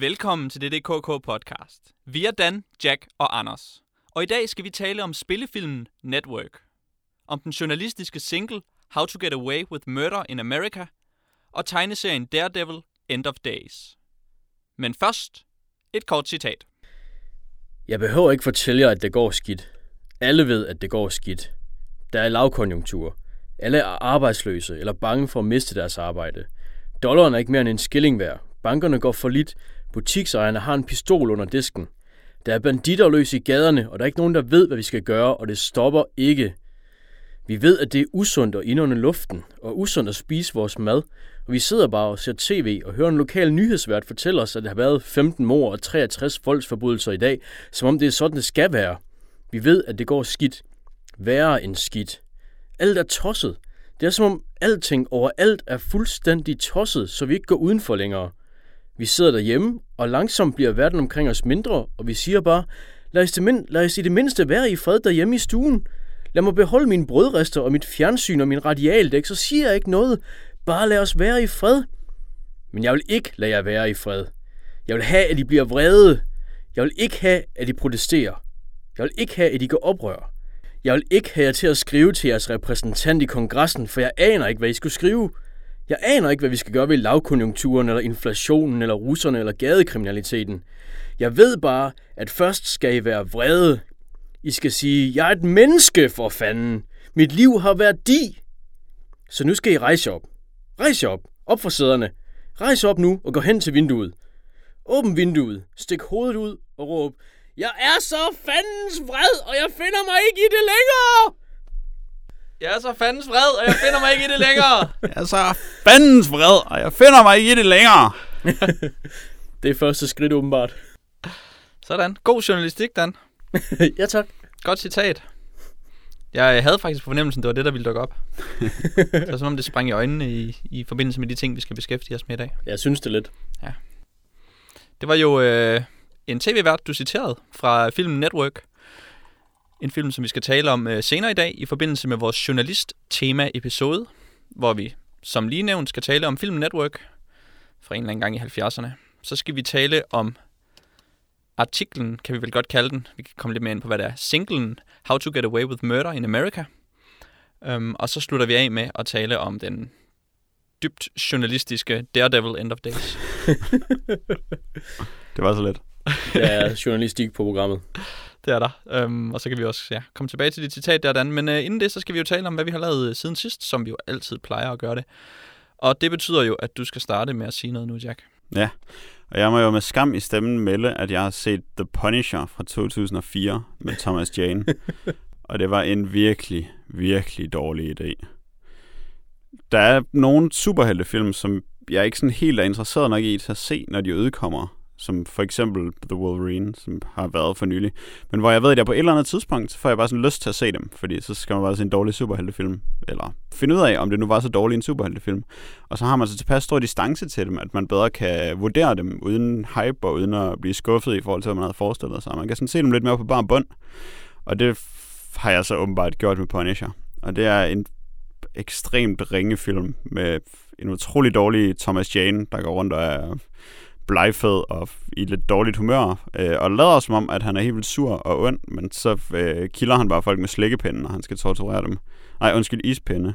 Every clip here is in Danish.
Velkommen til DDKK podcast. Vi er Dan, Jack og Anders. Og i dag skal vi tale om spillefilmen Network. Om den journalistiske single How to Get Away with Murder in America. Og tegneserien Daredevil End of Days. Men først et kort citat. Jeg behøver ikke fortælle jer, at det går skidt. Alle ved, at det går skidt. Der er lavkonjunktur. Alle er arbejdsløse eller bange for at miste deres arbejde. Dollaren er ikke mere end en skilling værd. Bankerne går for lidt. Butiksejerne har en pistol under disken. Der er banditter løs i gaderne, og der er ikke nogen, der ved, hvad vi skal gøre, og det stopper ikke. Vi ved, at det er usundt at indånde luften, og usundt at spise vores mad, og vi sidder bare og ser tv og hører en lokal nyhedsvært fortælle os, at der har været 15 mord og 63 voldsforbrydelser i dag, som om det er sådan, det skal være. Vi ved, at det går skidt. Værre end skidt. Alt er tosset. Det er som om alting overalt er fuldstændig tosset, så vi ikke går udenfor længere. Vi sidder derhjemme, og langsomt bliver verden omkring os mindre, og vi siger bare, lad os, min- lad os i det mindste være i fred derhjemme i stuen. Lad mig beholde mine brødrester og mit fjernsyn og min radialdæk, så siger jeg ikke noget. Bare lad os være i fred. Men jeg vil ikke lade jer være i fred. Jeg vil have, at I bliver vrede. Jeg vil ikke have, at I protesterer. Jeg vil ikke have, at I går oprør. Jeg vil ikke have jer til at skrive til jeres repræsentant i kongressen, for jeg aner ikke, hvad I skulle skrive. Jeg aner ikke, hvad vi skal gøre ved lavkonjunkturen, eller inflationen, eller russerne, eller gadekriminaliteten. Jeg ved bare, at først skal I være vrede. I skal sige, jeg er et menneske for fanden. Mit liv har værdi. Så nu skal I rejse op. Rejs op. Op for sæderne. Rejs op nu og gå hen til vinduet. Åbn vinduet. Stik hovedet ud og råb. Jeg er så fandens vred, og jeg finder mig ikke i det længere! Jeg er så fandens vred, og jeg finder mig ikke i det længere. Jeg er så fandens vred, og jeg finder mig ikke i det længere. Det er første skridt åbenbart. Sådan. God journalistik, Dan. ja tak. Godt citat. Jeg havde faktisk på fornemmelsen, det var det, der ville dukke op. det var som om det sprang i øjnene i, i forbindelse med de ting, vi skal beskæftige os med i dag. Jeg synes det lidt. Det var jo øh, en tv-vært, du citerede fra filmen Network. En film, som vi skal tale om øh, senere i dag i forbindelse med vores journalist-tema-episode, hvor vi, som lige nævnt, skal tale om filmen Network fra en eller anden gang i 70'erne. Så skal vi tale om artiklen, kan vi vel godt kalde den. Vi kan komme lidt mere ind på, hvad det er. Singlen How to Get Away with Murder in America. Um, og så slutter vi af med at tale om den dybt journalistiske Daredevil End of Days. Det var så let. Der er journalistik på programmet. Det er der. Um, og så kan vi også ja, komme tilbage til dit citat der, Dan. Men uh, inden det, så skal vi jo tale om, hvad vi har lavet uh, siden sidst, som vi jo altid plejer at gøre det. Og det betyder jo, at du skal starte med at sige noget nu, Jack. Ja, og jeg må jo med skam i stemmen melde, at jeg har set The Punisher fra 2004 med Thomas Jane. og det var en virkelig, virkelig dårlig idé. Der er nogle superheltefilm, som jeg ikke sådan helt er interesseret nok i til at se, når de udkommer. Som for eksempel The Wolverine, som har været for nylig. Men hvor jeg ved, at jeg på et eller andet tidspunkt, så får jeg bare sådan lyst til at se dem. Fordi så skal man bare se en dårlig superheltefilm. Eller finde ud af, om det nu var så dårlig en superheltefilm. Og så har man så tilpas stor distance til dem, at man bedre kan vurdere dem uden hype og uden at blive skuffet i forhold til, hvad man havde forestillet sig. Man kan sådan se dem lidt mere på bare bund. Og det har jeg så åbenbart gjort med Punisher. Og det er en ekstremt ringe film med en utrolig dårlig Thomas Jane, der går rundt og er blegfed og i lidt dårligt humør, øh, og lader som om, at han er helt vildt sur og ond, men så øh, kilder han bare folk med slikkepinden, når han skal torturere dem. Nej, undskyld, ispinde.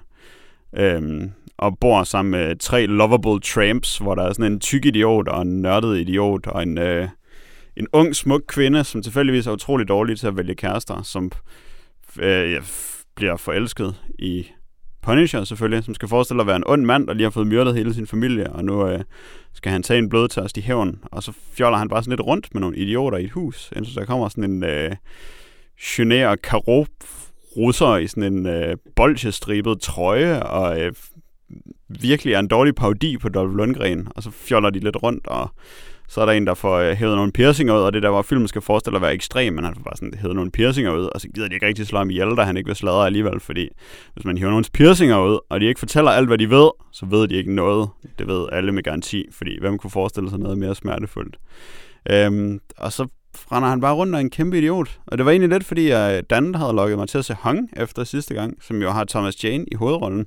Øhm, og bor sammen med tre lovable tramps, hvor der er sådan en tyk idiot og en nørdet idiot og en, øh, en ung, smuk kvinde, som tilfældigvis er utrolig dårlig til at vælge kærester, som øh, bliver forelsket i Punisher selvfølgelig, som skal forestille at være en ond mand, der lige har fået myrdet hele sin familie, og nu øh, skal han tage en blodtørst i hævn, og så fjoller han bare sådan lidt rundt med nogle idioter i et hus, indtil der kommer sådan en øh, genær karo russer i sådan en øh, bolsjestribet trøje, og øh, virkelig er en dårlig parodi på Dolph Lundgren, og så fjoller de lidt rundt, og så er der en, der får øh, hævet nogle piercinger ud, og det der, hvor filmen skal forestille at være ekstrem, men han får bare sådan hævet nogle piercinger ud, og så gider de ikke rigtig slå ham ihjel, da han ikke vil sladre alligevel, fordi hvis man hiver nogle piercinger ud, og de ikke fortæller alt, hvad de ved, så ved de ikke noget. Det ved alle med garanti, fordi hvem kunne forestille sig noget mere smertefuldt? Øhm, og så render han bare rundt og er en kæmpe idiot. Og det var egentlig lidt, fordi jeg, Dan havde lukket mig til at se Hong efter sidste gang, som jo har Thomas Jane i hovedrollen.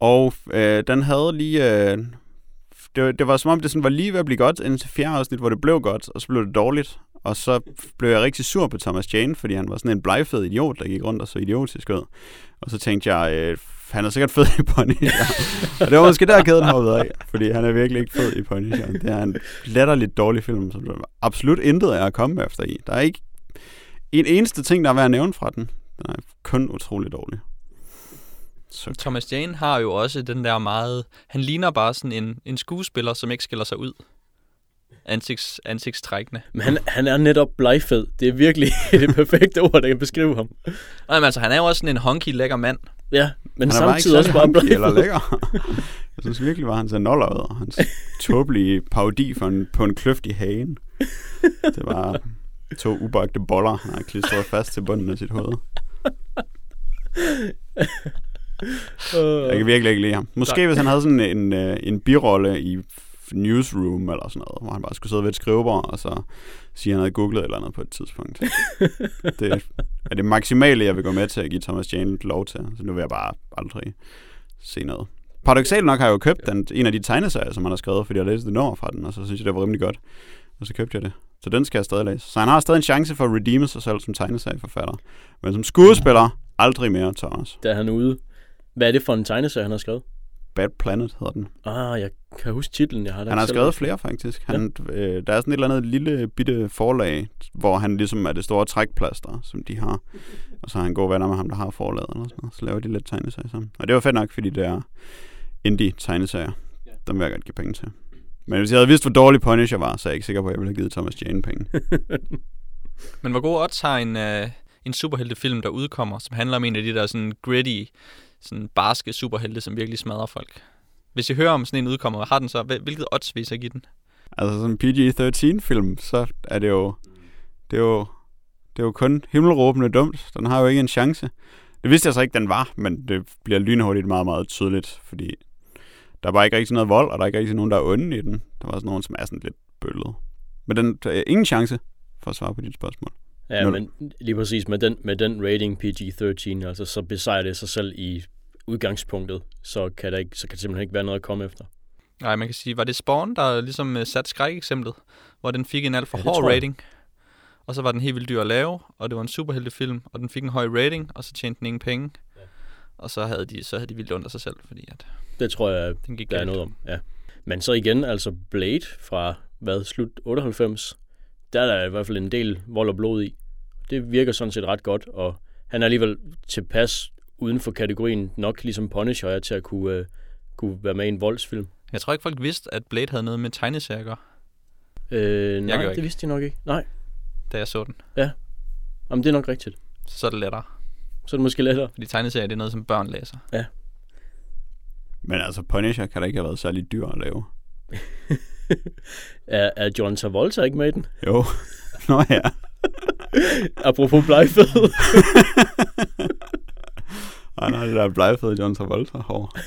Og øh, den havde lige... Øh, det, var, det var som om, det sådan var lige ved at blive godt, indtil fjerde afsnit, hvor det blev godt, og så blev det dårligt. Og så blev jeg rigtig sur på Thomas Jane, fordi han var sådan en blegfed idiot, der gik rundt og så idiotisk ud. Og så tænkte jeg, øh, han er sikkert fed i Punisher. og det var måske der, kæden hoppede af, fordi han er virkelig ikke fed i Punisher. Det er en latterligt dårlig film, som absolut intet er at komme efter i. Der er ikke en eneste ting, der er værd at nævne fra den. Den er kun utrolig dårlig. Så. Thomas Jane har jo også den der meget... Han ligner bare sådan en, en skuespiller, som ikke skiller sig ud. Ansigts, ansigtstrækkende. Men han, han er netop blegfed. Det er virkelig det perfekte ord, der kan beskrive ham. Nej, men altså, han er jo også sådan en honky lækker mand. Ja, men han samtidig også bare blegfed. Eller lækker. Jeg synes virkelig, var han ser noller ud, og hans tåbelige parodi for en, på en kløft i hagen. Det var to ubagte boller, han har klistret fast til bunden af sit hoved. Jeg kan virkelig ikke lide ham. Måske hvis han havde sådan en, øh, en birolle i newsroom eller sådan noget, hvor han bare skulle sidde ved et skrivebord, og så sige, at han havde googlet eller andet på et tidspunkt. det er det maksimale, jeg vil gå med til at give Thomas Jane lov til. Så nu vil jeg bare aldrig se noget. Paradoxalt nok har jeg jo købt den, en af de tegneserier, som han har skrevet, fordi jeg læste det nummer fra den, og så synes jeg, det var rimelig godt. Og så købte jeg det. Så den skal jeg stadig læse. Så han har stadig en chance for at redeeme sig selv som tegneserieforfatter. Men som skuespiller, aldrig mere, Thomas. Der er han ude. Hvad er det for en tegneserie, han har skrevet? Bad Planet hedder den. Ah, jeg kan huske titlen. Jeg har han har skrevet læst. flere, faktisk. Han, ja. øh, der er sådan et eller andet lille bitte forlag, hvor han ligesom er det store trækplaster, som de har. Og så har han gode venner med ham, der har forlaget. Eller sådan noget. Så laver de lidt tegneserier sammen. Og det var fedt nok, fordi det er indie-tegneserier. Ja. Dem vil jeg godt give penge til. Men hvis jeg havde vidst, hvor dårlig Punisher var, så er jeg ikke sikker på, at jeg ville have givet Thomas Jane penge. Men hvor gode odds har en, uh, en superheltefilm, der udkommer, som handler om en af de der sådan gritty sådan barske superhelte, som virkelig smadrer folk. Hvis I hører om sådan en udkommer, har den så, hvilket odds vil I så give den? Altså sådan en PG-13-film, så er det jo, det er jo, det er jo kun himmelråbende dumt. Den har jo ikke en chance. Det vidste jeg så ikke, den var, men det bliver lynhurtigt meget, meget tydeligt, fordi der var ikke rigtig noget vold, og der er ikke rigtig nogen, der er onde i den. Der var sådan nogen, som er sådan lidt bøllet. Men den der er ingen chance for at svare på dit spørgsmål. Ja, men lige præcis med den, med den rating PG-13, altså så besejrer det sig selv i udgangspunktet, så kan, der ikke, så kan det simpelthen ikke være noget at komme efter. Nej, man kan sige, var det Spawn, der ligesom uh, satte skrækeksemplet, hvor den fik en alt for ja, hård rating, og så var den helt vildt dyr at lave, og det var en superheltefilm, og den fik en høj rating, og så tjente den ingen penge. Ja. Og så havde de, så havde de vildt under sig selv, fordi at det tror jeg, den gik der galt. er noget om. Ja. Men så igen, altså Blade fra, hvad, slut 98, der er der i hvert fald en del vold og blod i. Det virker sådan set ret godt, og han er alligevel tilpas uden for kategorien nok ligesom Punisher til at kunne, uh, kunne være med i en voldsfilm. Jeg tror ikke, folk vidste, at Blade havde noget med tegneserier at gøre. Øh, nej, det vidste de nok ikke. Nej. Da jeg så den. Ja. Jamen, det er nok rigtigt. Så er det lettere. Så er det måske lettere. Fordi tegneserier, det er noget, som børn læser. Ja. Men altså, Punisher kan da ikke have været særlig dyr at lave. er, er John Travolta ikke med i den? Jo. Nå ja. Apropos blegfed. Ej, nej, det der blegfed John Travolta hår.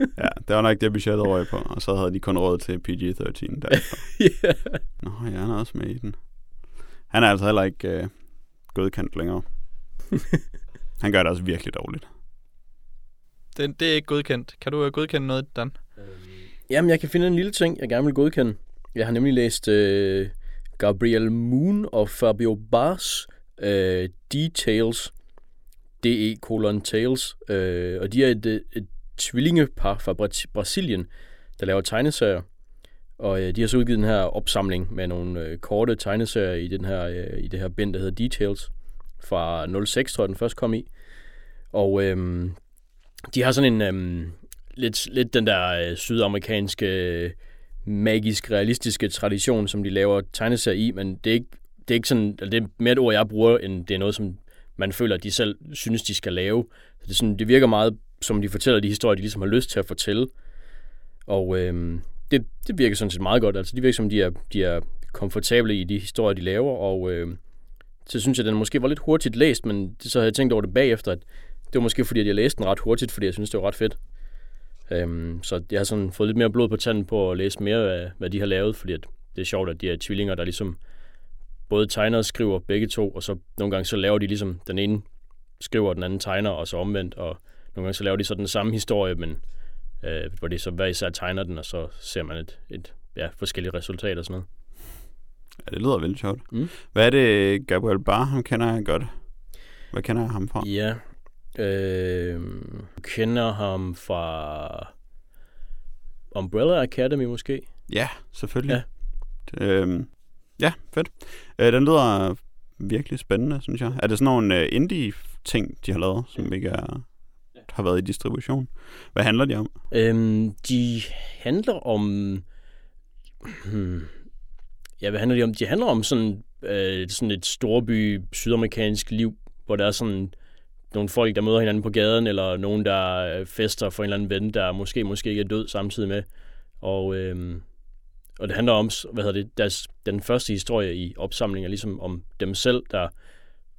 Ja, det var nok det budget over på, og så havde de kun råd til PG-13 derfor. yeah. Nå, ja, han er også med i den. Han er altså heller ikke øh, godkendt længere. han gør det også virkelig dårligt. Det, det er ikke godkendt. Kan du godkende noget, Dan? Øhm, jamen, jeg kan finde en lille ting, jeg gerne vil godkende. Jeg har nemlig læst øh, Gabriel Moon og Fabio Bars øh, Details, DE colon Tales, øh, og de er et, et tvillingepar fra Brasilien, der laver tegneserier. Og øh, de har så udgivet den her opsamling med nogle øh, korte tegneserier i, den her, øh, i det her bind, der hedder Details, fra 06, tror jeg, den først kom i. Og øh, de har sådan en øh, lidt, lidt den der øh, sydamerikanske magisk realistiske tradition, som de laver tegneserier i, men det er ikke, det er ikke sådan, altså det er mere et ord, jeg bruger, end det er noget, som man føler, at de selv synes, de skal lave. Så det, er sådan, det virker meget, som de fortæller de historier, de ligesom har lyst til at fortælle. Og øh, det, det virker sådan set meget godt. Altså, de virker som, de er, de er komfortable i de historier, de laver, og øh, så synes jeg, at den måske var lidt hurtigt læst, men så havde jeg tænkt over det bagefter, at det var måske fordi, at jeg læste den ret hurtigt, fordi jeg synes, det var ret fedt. Øhm, så jeg har sådan fået lidt mere blod på tanden på at læse mere af, hvad de har lavet, fordi at det er sjovt, at de er tvillinger, der ligesom både tegner og skriver begge to, og så nogle gange så laver de ligesom, den ene skriver, den anden tegner, og så omvendt, og nogle gange så laver de så den samme historie, men øh, hvor det så hver især tegner den, og så ser man et, et ja, forskellige resultater og sådan noget. Ja, det lyder vildt sjovt. Mm. Hvad er det, Gabriel Bar, ham kender jeg godt. Hvad kender jeg ham fra? Ja, øh, kender ham fra Umbrella Academy måske? Ja, selvfølgelig. Ja, øhm, ja fedt. Øh, den lyder virkelig spændende, synes jeg. Er det sådan nogle øh, indie-ting, de har lavet, som ikke er, har været i distribution? Hvad handler de om? Øhm, de handler om... Hmm, ja, hvad handler de om? De handler om sådan, øh, sådan et storby sydamerikansk liv, hvor der er sådan nogle folk, der møder hinanden på gaden, eller nogen, der øh, fester for en eller anden ven, der måske måske ikke er død samtidig med. Og, øhm, og det handler om, hvad hedder det, deres, den første historie i opsamlingen er ligesom om dem selv, der,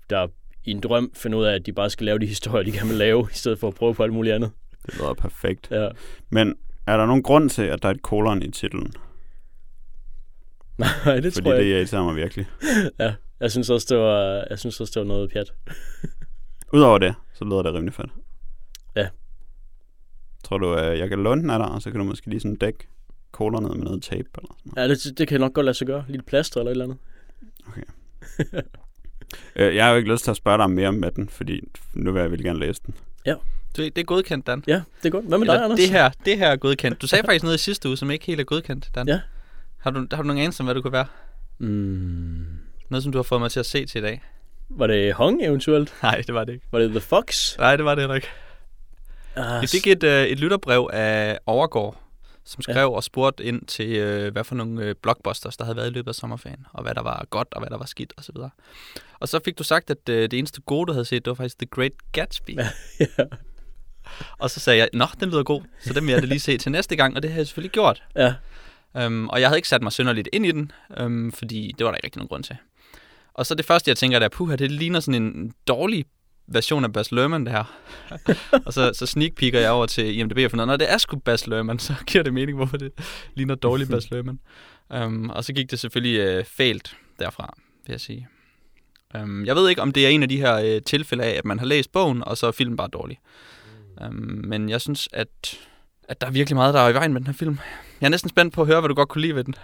der i en drøm finder ud af, at de bare skal lave de historier, de gerne vil lave, i stedet for at prøve på alt muligt andet. Det lyder perfekt. Ja. Men er der nogen grund til, at der er et kolon i titlen? Nej, det Fordi tror jeg det ikke. irriterer mig virkelig. Ja, jeg synes også, det var, jeg synes også, det var noget pjat. Udover det, så lyder det rimelig fedt. Ja. Tror du, at jeg kan låne den af dig, og så kan du måske lige sådan dække kolonet med noget tape eller sådan noget? Ja, det, det kan nok godt lade sig gøre. Lille plaster eller et eller andet. Øh, Jeg har jo ikke lyst til at spørge dig mere om den, fordi nu vil jeg virkelig gerne læse den. Du, det er godkendt, Dan. Ja, det er godt. Hvad med dig, Eller, Anders? det her, det her er godkendt. Du sagde faktisk noget i sidste uge, som ikke helt er godkendt, Dan. Ja. Har du, har du nogen anelse om, hvad det kunne være? Mm, Noget, som du har fået mig til at se til i dag? Var det Hong eventuelt? Nej, det var det ikke. Var det The Fox? Nej, det var det heller ikke. Ah, Vi fik et, øh, et lytterbrev af Overgård, som skrev ja. og spurgte ind til, øh, hvad for nogle øh, blockbusters, der havde været i løbet af sommerferien, og hvad der var godt, og hvad der var skidt, osv. Og så fik du sagt, at øh, det eneste gode, du havde set, det var faktisk The Great Gatsby. ja. Og så sagde jeg, nå, den lyder god, så den vil jeg da lige se til næste gang, og det har jeg selvfølgelig gjort. ja. Um, og jeg havde ikke sat mig synderligt ind i den, um, fordi det var der ikke rigtig nogen grund til. Og så det første, jeg tænker, det er, puha, det ligner sådan en dårlig version af Bas Lerman, det her. og så, så sneak peeker jeg over til IMDb og finder, når det er sgu Bas Lerman, så giver det mening, hvorfor det ligner dårlig Bas Lerman. Um, øhm, og så gik det selvfølgelig uh, fælt derfra, vil jeg sige. Um, jeg ved ikke, om det er en af de her uh, tilfælde af, at man har læst bogen, og så er filmen bare dårlig. Um, men jeg synes, at, at der er virkelig meget, der er i vejen med den her film. Jeg er næsten spændt på at høre, hvad du godt kunne lide ved den.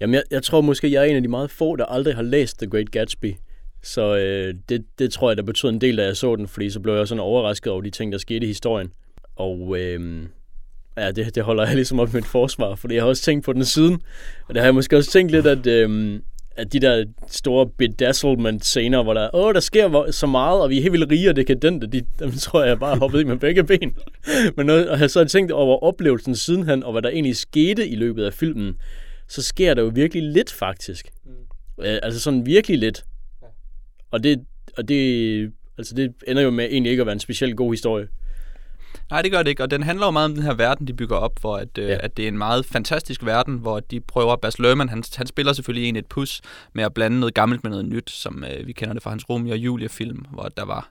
Jamen, jeg, jeg tror måske, jeg er en af de meget få, der aldrig har læst The Great Gatsby. Så øh, det, det tror jeg, der betød en del, da jeg så den, fordi så blev jeg sådan overrasket over de ting, der skete i historien. Og øh, ja, det, det holder jeg ligesom op med mit forsvar, fordi jeg har også tænkt på den siden. Og det har jeg måske også tænkt lidt, at, øh, at de der store bedazzlement scener, hvor der, åh, der sker så meget, og vi er helt vildt rige og dekadente, de, dem tror jeg, bare hoppede hoppet i med begge ben. Men noget, og jeg så har tænkt over oplevelsen sidenhen, og hvad der egentlig skete i løbet af filmen, så sker der jo virkelig lidt faktisk. Mm. Altså sådan virkelig lidt. Ja. Og det, og det, altså det ender jo med egentlig ikke at være en specielt god historie. Nej, det gør det ikke, og den handler jo meget om den her verden, de bygger op, hvor at, øh, Ja. at det er en meget fantastisk verden, hvor de prøver, Bas Lerman, han, han spiller selvfølgelig en et pus med at blande noget gammelt med noget nyt, som øh, vi kender det fra hans Romeo og Julie-film, hvor der var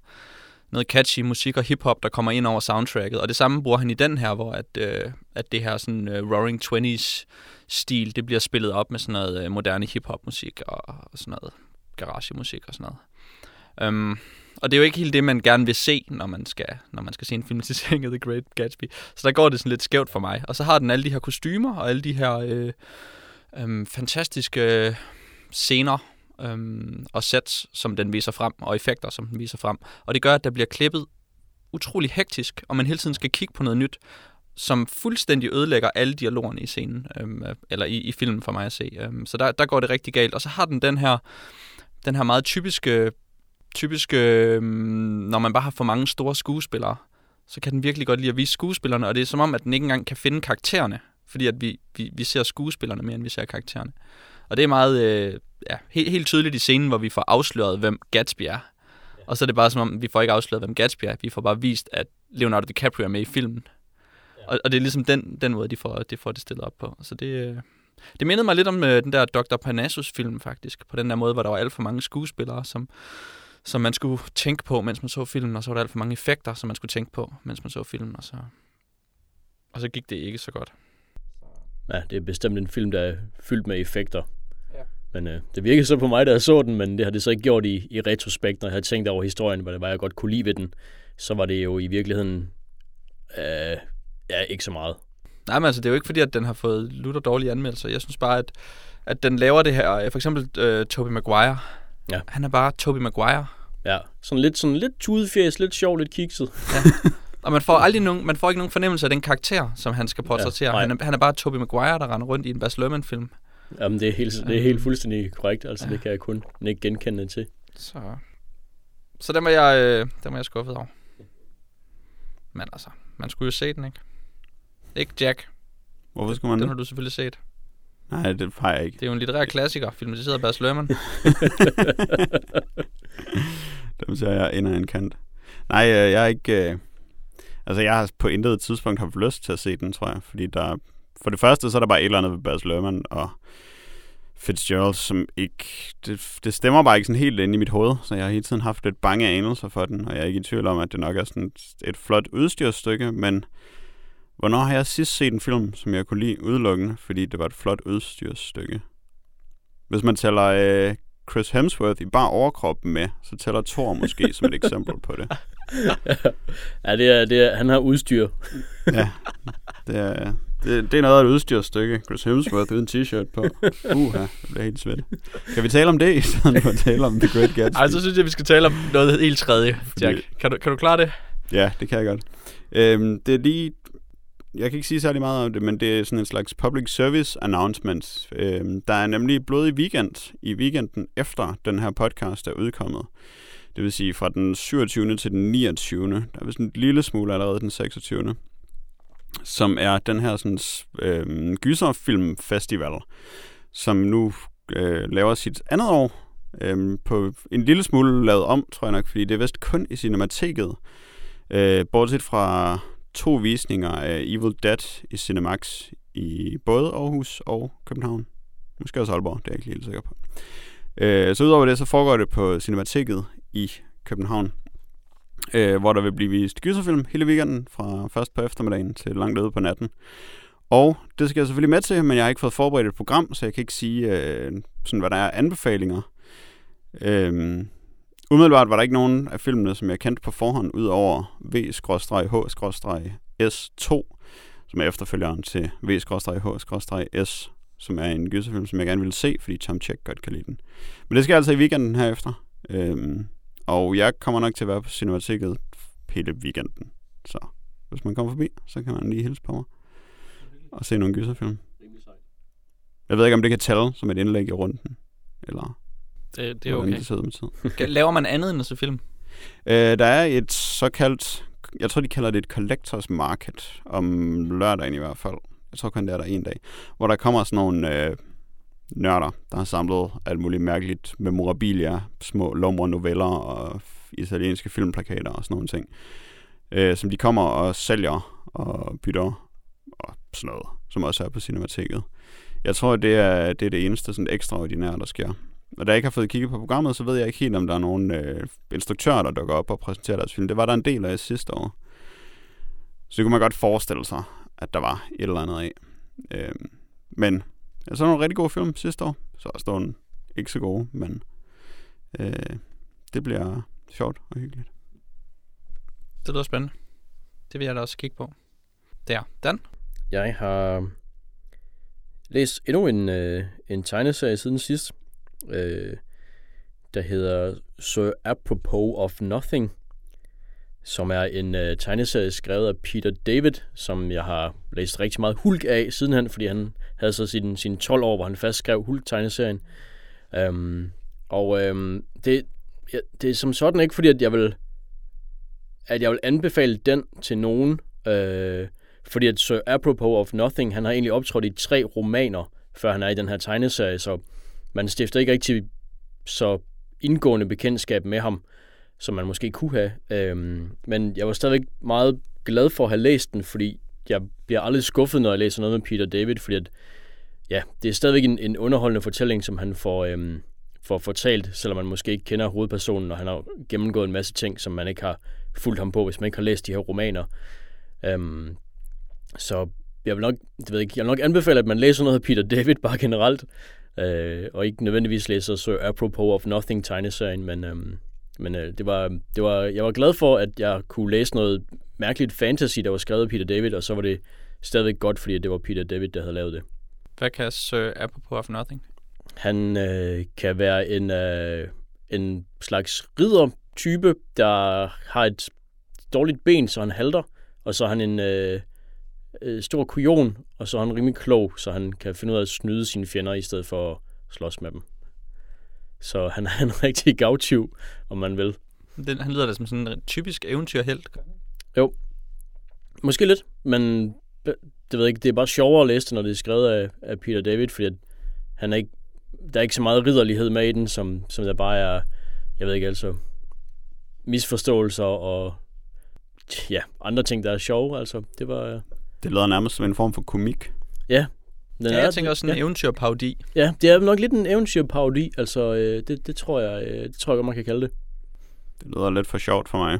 noget catchy musik og hiphop, der kommer ind over soundtracket, og det samme bruger han i den her, hvor at, øh, at det her sådan øh, Roaring Twenties stil, det bliver spillet op med sådan noget øh, moderne hiphop musik og, og sådan noget garagemusik og sådan noget. Um, og det er jo ikke helt det, man gerne vil se, når man skal, når man skal se en filmatisering af The Great Gatsby. Så der går det sådan lidt skævt for mig. Og så har den alle de her kostymer og alle de her øh, øh, fantastiske scener øh, og sets, som den viser frem, og effekter, som den viser frem. Og det gør, at der bliver klippet utrolig hektisk, og man hele tiden skal kigge på noget nyt, som fuldstændig ødelægger alle dialogerne i scenen, øhm, øh, eller i, i filmen for mig at se. Øhm, så der, der går det rigtig galt. Og så har den den her, den her meget typiske typiske øhm, når man bare har for mange store skuespillere, så kan den virkelig godt lide at vise skuespillerne, og det er som om, at den ikke engang kan finde karaktererne, fordi at vi, vi, vi ser skuespillerne mere, end vi ser karaktererne. Og det er meget øh, ja, helt, helt tydeligt i scenen, hvor vi får afsløret, hvem Gatsby er. Og så er det bare som om, vi får ikke afsløret, hvem Gatsby er. Vi får bare vist, at Leonardo DiCaprio er med i filmen. Og, og det er ligesom den, den måde, de får, de får det stillet op på. Så det, øh, det mindede mig lidt om øh, den der Dr. Parnassus-film, faktisk. På den der måde, hvor der var alt for mange skuespillere, som, som man skulle tænke på, mens man så filmen, og så var der alt for mange effekter, som man skulle tænke på, mens man så filmen, og så, og så gik det ikke så godt. Ja, det er bestemt en film, der er fyldt med effekter. Ja. Men øh, det virkede så på mig, da jeg så den, men det har det så ikke gjort i, i retrospekt, når jeg havde tænkt over historien, hvad det var, jeg godt kunne lide ved den. Så var det jo i virkeligheden øh, ja, ikke så meget. Nej, men altså, det er jo ikke fordi, at den har fået lutter dårlige anmeldelser. Jeg synes bare, at, at den laver det her. øh, For eksempel uh, Tobey Maguire. Ja. Han er bare Tobey Maguire. Ja, sådan lidt, sådan lidt tudefjæs, lidt sjov, lidt kikset. Og man får aldrig nogen, man får ikke nogen fornemmelse af den karakter, som han skal portrættere. Ja, han, er, han er bare Tobey Maguire, der render rundt i en Baz Luhrmann-film. Jamen, det er helt, det er helt fuldstændig korrekt. Altså, Ja. det kan jeg kun ikke genkende til. Så, så den var jeg, øh, den var jeg skuffet over. Men altså, man skulle jo se den, ikke? Ikke Jack. Hvorfor skulle man Den har du selvfølgelig set. Nej, det har jeg ikke. Det er jo en litterær klassiker, filmatiseret af Baz Luhrmann. Dem ser jeg af en kant. Nej, øh, jeg er ikke... Øh... Altså, jeg har på intet tidspunkt haft lyst til at se den, tror jeg. Fordi der... For det første, så er der bare et eller andet ved Baz Luhrmann og Fitzgerald, som ikke... Det, det stemmer bare ikke sådan helt ind i mit hoved, så jeg har hele tiden haft lidt bange anelser for den, og jeg er ikke i tvivl om, at det nok er sådan et, et flot udstyrsstykke, men hvornår har jeg sidst set en film, som jeg kunne lide udelukkende, fordi det var et flot udstyrsstykke? Hvis man tæller øh, Chris Hemsworth i bare overkroppen med, så tæller Thor måske som et eksempel på det. ja, det er, det er, han har udstyr. Ja, det er, det, det er noget af et udstyrsstykke. Chris Hemsworth uden t-shirt på. Uha, det bliver helt svedt. Kan vi tale om det, i stedet for at tale om The Great Gatsby? Ej, så synes jeg, vi skal tale om noget helt tredje, Fordi- Jack. Kan du, kan du klare det? Ja, det kan jeg godt. Øhm, det er lige... Jeg kan ikke sige særlig meget om det, men det er sådan en slags public service announcement. Øhm, der er nemlig blodig weekend i weekenden efter den her podcast er udkommet. Det vil sige fra den 27. til den 29. Der er vist en lille smule allerede den 26. Som er den her sådan, øhm, gyserfilmfestival, som nu øh, laver sit andet år. Øhm, på en lille smule lavet om, tror jeg nok, fordi det er vist kun i cinemateket. Øh, bortset fra to visninger af Evil Dead i Cinemax i både Aarhus og København. Måske også Aalborg, det er jeg ikke helt sikker på. Øh, så udover det, så foregår det på Cinemateket i København, øh, hvor der vil blive vist gyserfilm hele weekenden, fra først på eftermiddagen til langt ude på natten. Og det skal jeg selvfølgelig med til, men jeg har ikke fået forberedt et program, så jeg kan ikke sige, øh, sådan, hvad der er anbefalinger. Øh, Umiddelbart var der ikke nogen af filmene, som jeg kendte på forhånd, ud over V-H-S2, som er efterfølgeren til V-H-S, som er en gyserfilm, som jeg gerne ville se, fordi Tom Check godt kan lide den. Men det skal jeg altså i weekenden herefter. Øhm, og jeg kommer nok til at være på Cinemateket hele weekenden. Så hvis man kommer forbi, så kan man lige hilse på mig og se nogle gyserfilm. Jeg ved ikke, om det kan tælle som et indlæg i runden, eller Det, det er okay. det med tid. Laver man andet end at se film? Øh, der er et såkaldt, jeg tror de kalder det et collectors market, om lørdagen i hvert fald. Jeg tror kun det er der en dag. Hvor der kommer sådan nogle øh, nørder, der har samlet alt muligt mærkeligt memorabilia, små lumre noveller og italienske filmplakater og sådan nogle ting. Øh, som de kommer og sælger og bytter og sådan noget, som også er på Cinemateket. Jeg tror, det er det, er det eneste sådan ekstraordinære, der sker. Og da jeg ikke har fået kigget på programmet, så ved jeg ikke helt, om der er nogen øh, instruktører, der dukker op og præsenterer deres film. Det var der en del af sidste år. Så det kunne man godt forestille sig, at der var et eller andet af. Øh, men jeg så nogle rigtig gode film sidste år. Så er nogle ikke så gode, men øh, det bliver sjovt og hyggeligt. Det lyder spændende. Det vil jeg da også kigge på. Der. Dan? Jeg har læst endnu en, øh, en tegneserie siden sidst, øh, der hedder So Apropos of Nothing, som er en øh, tegneserie skrevet af Peter David, som jeg har læst rigtig meget Hulk af sidenhen, fordi han havde så sine, sin 12 år, hvor han fast skrev Hulk-tegneserien. Øhm, og øhm, det, ja, det er som sådan ikke, fordi at jeg vil at jeg vil anbefale den til nogen, øh, fordi at Sir Apropos of Nothing, han har egentlig optrådt i tre romaner, før han er i den her tegneserie, så man stifter ikke rigtig så indgående bekendtskab med ham, som man måske kunne have. Øhm, men jeg var stadigvæk meget glad for at have læst den, fordi jeg bliver aldrig skuffet, når jeg læser noget med Peter David, fordi at, ja, det er stadigvæk en, en underholdende fortælling, som han får, øhm, får fortalt, selvom man måske ikke kender hovedpersonen, og han har gennemgået en masse ting, som man ikke har fulgt ham på, hvis man ikke har læst de her romaner. Øhm, så jeg vil nok, det ved jeg, ikke, jeg vil nok anbefale, at man læser noget af Peter David bare generelt, øh, og ikke nødvendigvis læser så apropos of nothing tegneserien, men, øhm, men øh, det var, det var, jeg var glad for, at jeg kunne læse noget mærkeligt fantasy, der var skrevet af Peter David, og så var det stadigvæk godt, fordi det var Peter David, der havde lavet det. Hvad kan Sir Apropos of Nothing? Han øh, kan være en, øh, en slags ridder-type, der har et dårligt ben, så han halter, og så er han en øh, øh, stor kujon, og så er han rimelig klog, så han kan finde ud af at snyde sine fjender, i stedet for at slås med dem. Så han er en rigtig gavtyv, om man vil. Den, han lyder da som sådan en typisk eventyrhelt. Måske lidt, men det ved jeg ikke, det er bare sjovere at læse det, når det er skrevet af, af Peter David, fordi at han er ikke, der er ikke så meget ridderlighed med i den, som, som der bare er, jeg ved ikke altså, misforståelser og ja, andre ting, der er sjove. Altså, det var... Det lyder nærmest som en form for komik. Den Ja, jeg tænker også sådan en ja, eventyrparodi. ja, det er nok lidt en eventyrparodi, altså øh, det, det, tror jeg, øh, det tror jeg godt, man kan kalde det. Det lyder lidt for sjovt for mig.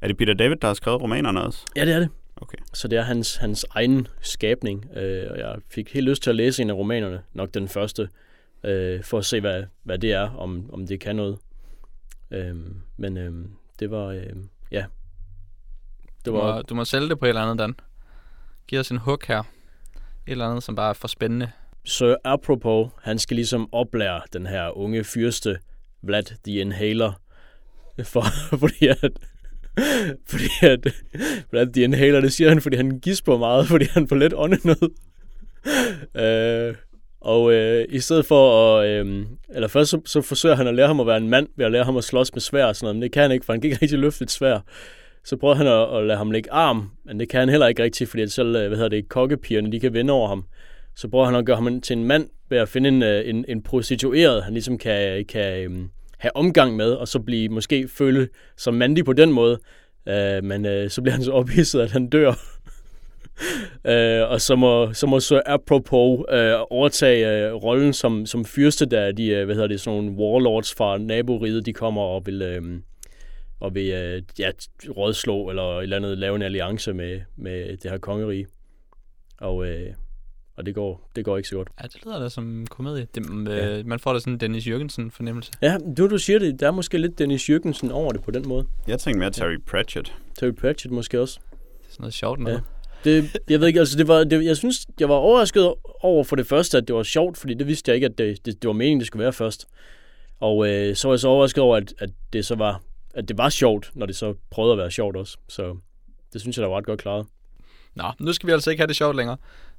Er det Peter David, der har skrevet romanerne også? Ja, det er det. Okay. Så det er hans, hans egen skabning, øh, og jeg fik helt lyst til at læse en af romanerne, nok den første, øh, for at se, hvad, hvad det er, om, om det kan noget. Øh, men øh, det var, øh, ja. Det Du var, må, du må sælge det på et eller andet, Dan. Giv os en hook her. Et eller andet, som bare er for spændende. Sir Apropos, han skal ligesom oplære den her unge fyrste, Vlad the Inhaler, for, fordi at, fordi at Vlad the Inhaler, det siger han, fordi han gisper meget, fordi han får lidt åndenød. øh, og øh, i stedet for at, øh, eller først så, så forsøger han at lære ham at være en mand, ved at lære ham at slås med svær og sådan noget, men det kan han ikke, for han kan ikke rigtig løfte et svær. Så prøver han at, at lade ham lægge arm, men det kan han heller ikke rigtigt, fordi selv, øh, hvad hedder det, kokkepigerne, de kan vinde over ham så prøver han at gøre ham til en mand ved at finde en, øh, en, en prostitueret, han ligesom kan, kan um, have omgang med, og så blive måske føle som mandig på den måde. Uh, men uh, så bliver han så ophidset, at han dør. uh, og så må, så må så apropos uh, overtage uh, rollen som, som fyrste, da de, uh, hvad hedder det, sådan nogle warlords fra naboriget, de kommer og vil, uh, og vil uh, ja, rådslå eller et eller andet lave en alliance med, med det her kongerige. Og, uh, og det går, det går ikke så godt. Ja, det lyder da som en komedie. Det, Ja. øh, man får da sådan en Dennis Jørgensen fornemmelse. Ja, nu du siger det, der er måske lidt Dennis Jørgensen over det på den måde. Jeg tænkte mere Terry Pratchett. Terry Pratchett måske også. Det er sådan noget sjovt noget. Det, jeg ved ikke, altså det var, det, jeg synes, jeg var overrasket over for det første, at det var sjovt, fordi det vidste jeg ikke, at det, det, det var meningen, det skulle være først. Og øh, så var jeg så overrasket over, at, at det så var, at det var sjovt, når det så prøvede at være sjovt også. Så det synes jeg, der var ret godt klaret. Nå, nu skal vi altså ikke have det sjovt længere.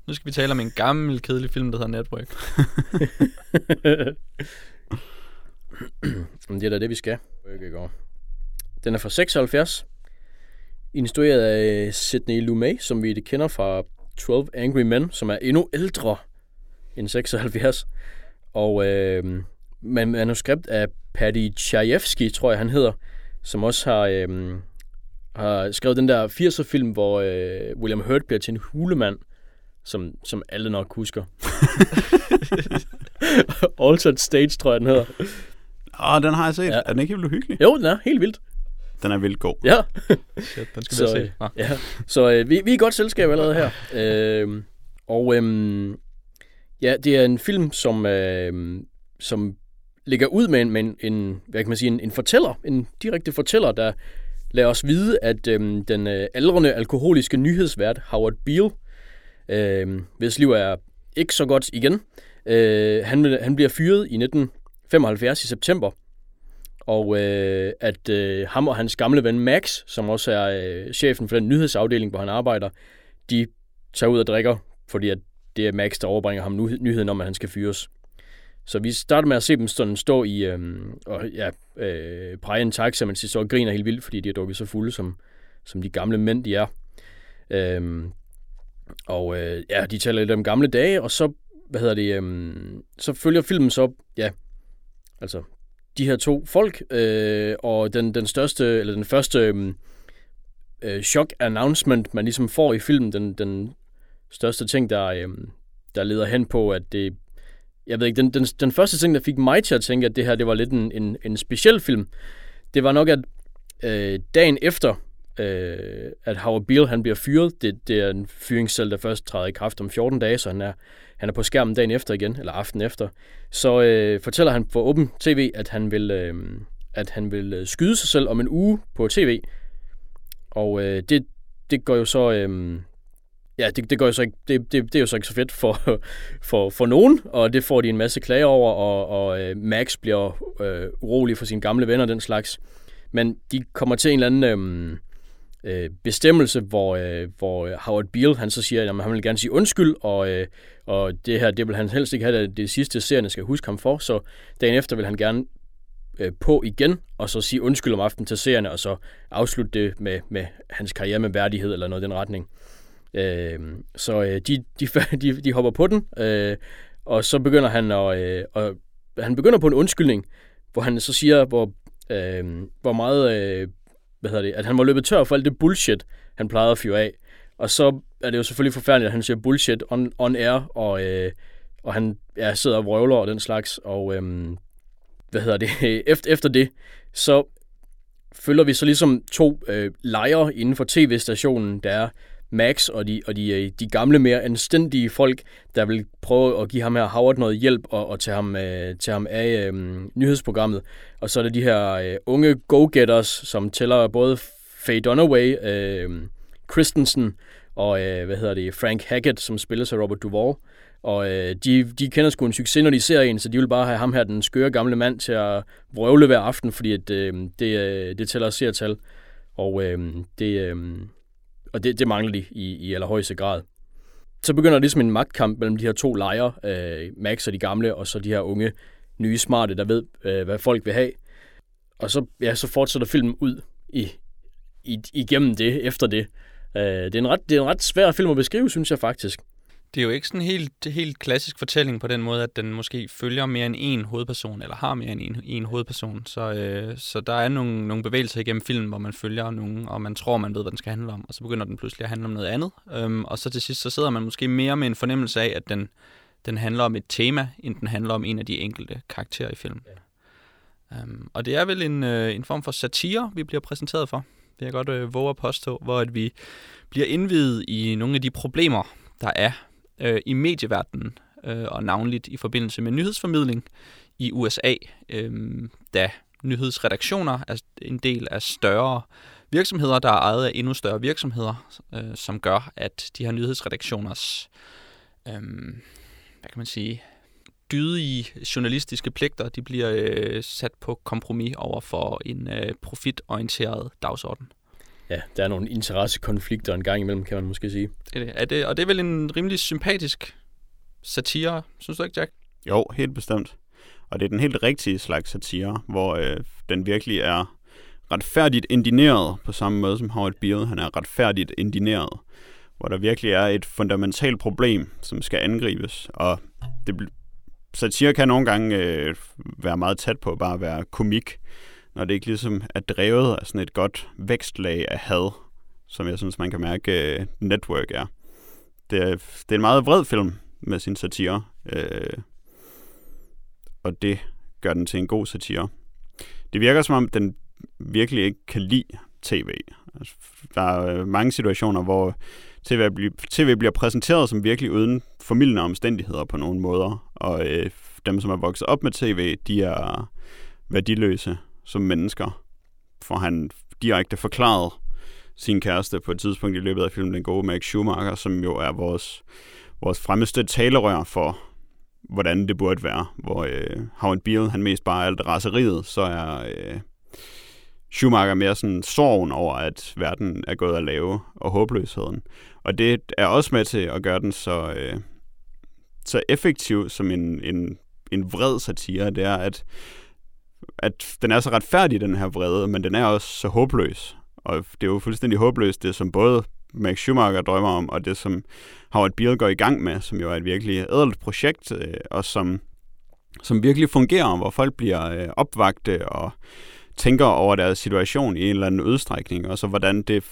Nu skal vi tale om en gammel, kedelig film, der hedder Network. Det er da det, vi skal. Den er fra 76. Instrueret af Sidney Lumet, som vi kender fra 12 Angry Men, som er endnu ældre end 76. Og øh, med manuskript af Paddy Chayefsky, tror jeg han hedder, som også har, øh, har skrevet den der 80'er-film, hvor øh, William Hurt bliver til en hulemand, som, som alle nok husker. Altered Stage, tror jeg, den hedder. Åh, den har jeg set. Ja. Er den ikke helt vildt hyggelig? Jo, den er helt vildt. Den er vildt god. Ja, Shit, den skal Så, vi øh, se. Nå. ja. så øh, vi, vi er i godt selskab allerede her. Øh, og øh, ja, det er en film, som, øh, som ligger ud med en, med en, en, hvad kan man sige, en, en fortæller, en direkte fortæller, der lader os vide, at øhm, den øh, aldrende alkoholiske nyhedsvært Howard Beale, øh, hvis liv er ikke så godt igen, øh, han, han bliver fyret i 1975 i september, og øh, at øh, ham og hans gamle ven Max, som også er øh, chefen for den nyhedsafdeling, hvor han arbejder, de tager ud og drikker, fordi at det er Max, der overbringer ham nyheden om, at han skal fyres. Så vi starter med at se dem sådan stå i øh, og ja, øh, præge en taxa, mens de så og griner helt vildt, fordi de er dukket så fulde, som, som de gamle mænd, de er. Øh, og øh, ja, de taler lidt om gamle dage, og så, hvad hedder det, øh, så følger filmen så, ja, altså de her to folk, øh, og den, den største, eller den første øhm, øh, shock announcement, man ligesom får i filmen, den, den største ting, der, øh, der leder hen på, at det, jeg ved ikke, den, den, den første ting, der fik mig til at tænke, at det her, det var lidt en, en, en speciel film, det var nok, at øh, dagen efter, øh, at Howard Beale han bliver fyret, det, det er en fyringssel, der først træder i kraft om 14 dage, så han er, han er på skærmen dagen efter igen, eller aften efter, så øh, fortæller han på åben tv, at han vil, øh, at han vil øh, skyde sig selv om en uge på tv. Og øh, det, det går jo så... Øh, ja, det, det, går jo så ikke, det, det, det er jo så ikke så fedt for, for, for nogen, og det får de en masse klager over, og, og øh, Max bliver øh, urolig for sine gamle venner den slags. Men de kommer til en eller anden øh, øh, bestemmelse, hvor, øh, hvor Howard Beale han så siger, at han vil gerne sige undskyld, og, øh, og det her, det vil han helst ikke have, det, det sidste serien skal huske ham for, så dagen efter vil han gerne øh, på igen, og så sige undskyld om aftenen til seerne, og så afslutte det med, med hans karriere med værdighed, eller noget i den retning. Øh, så øh, de, de, de, de hopper på den, øh, og så begynder han at, øh, og han begynder på en undskyldning, hvor han så siger, hvor, øh, hvor meget, øh, hvad hedder det, at han var løbet tør for alt det bullshit, han plejede at fyre af. Og så er det jo selvfølgelig forfærdeligt, at han siger bullshit on, on air, og, øh, og han ja, sidder og vrøvler og den slags, og øh, hvad hedder det, efter, efter det, så følger vi så ligesom to øh, lejre inden for tv-stationen, der er Max og de, og de, øh, de gamle, mere anstændige folk, der vil prøve at give ham her Howard noget hjælp og, og tage, ham, øh, tage ham af øh, nyhedsprogrammet. Og så er det de her øh, unge go-getters, som tæller både Faye Dunaway, øh, Christensen og øh, hvad hedder det, Frank Hackett, som spiller sig Robert Duvall. Og øh, de, de kender sgu en succes, når de ser en, så de vil bare have ham her, den skøre gamle mand, til at vrøvle hver aften, fordi at, øh, det, øh, det tæller seertal. Og øh, det, øh, og det, det mangler de i, i allerhøjeste grad. Så begynder der ligesom en magtkamp mellem de her to lejre, øh, Max og de gamle, og så de her unge, nye, smarte, der ved, øh, hvad folk vil have. Og så, ja, så fortsætter filmen ud i, i, igennem det, efter det. Øh, det, er en ret, det er en ret svær film at beskrive, synes jeg faktisk det er jo ikke sådan en helt, helt klassisk fortælling på den måde, at den måske følger mere end en hovedperson, eller har mere end en, en hovedperson. Så, øh, så der er nogle, nogle bevægelser igennem filmen, hvor man følger nogen, og man tror, man ved, hvad den skal handle om, og så begynder den pludselig at handle om noget andet. Øhm, og så til sidst, så sidder man måske mere med en fornemmelse af, at den, den handler om et tema, end den handler om en af de enkelte karakterer i filmen. Ja. Øhm, og det er vel en, øh, en form for satire, vi bliver præsenteret for. Er jeg godt øh, våge at påstå, hvor at vi bliver indvidet i nogle af de problemer, der er øh, i medieverdenen, øh, og navnligt i forbindelse med nyhedsformidling i USA, øh, da nyhedsredaktioner er en del af større virksomheder, der er ejet af endnu større virksomheder, øh, som gør, at de her nyhedsredaktioners, øh, hvad kan man sige, dydige journalistiske pligter, de bliver øh, sat på kompromis over for en øh, profitorienteret dagsorden ja, der er nogle interessekonflikter en gang imellem, kan man måske sige. Det er det, og det er vel en rimelig sympatisk satire, synes du ikke, Jack? Jo, helt bestemt. Og det er den helt rigtige slags satire, hvor øh, den virkelig er retfærdigt indineret på samme måde som Howard Beale. Han er retfærdigt indineret, hvor der virkelig er et fundamentalt problem, som skal angribes. Og det, satire kan nogle gange øh, være meget tæt på bare at være komik når det ikke ligesom er drevet af sådan et godt vækstlag af had, som jeg synes, man kan mærke, uh, Network er. Det er, det er en meget vred film med sin satire, uh, og det gør den til en god satire. Det virker som om, den virkelig ikke kan lide tv. Altså, der er øh, mange situationer, hvor TV, bliver, TV bliver præsenteret som virkelig uden formidlende omstændigheder på nogle måder, og øh, dem, som er vokset op med tv, de er værdiløse som mennesker, for han direkte forklaret sin kæreste på et tidspunkt i løbet af filmen, den gode Max Schumacher, som jo er vores, vores fremmeste talerør for, hvordan det burde være. Hvor øh, Howard Beale, han mest bare er alt raseriet, så er øh, Schumacher mere sådan sorgen over, at verden er gået at lave, og håbløsheden. Og det er også med til at gøre den så, øh, så effektiv som en, en, en vred satire. Det er, at at den er så retfærdig, den her vrede, men den er også så håbløs. Og det er jo fuldstændig håbløst, det som både Max Schumacher drømmer om, og det som Howard Beale går i gang med, som jo er et virkelig ædelt projekt, øh, og som, som virkelig fungerer, hvor folk bliver øh, opvagte og tænker over deres situation i en eller anden udstrækning, og så hvordan det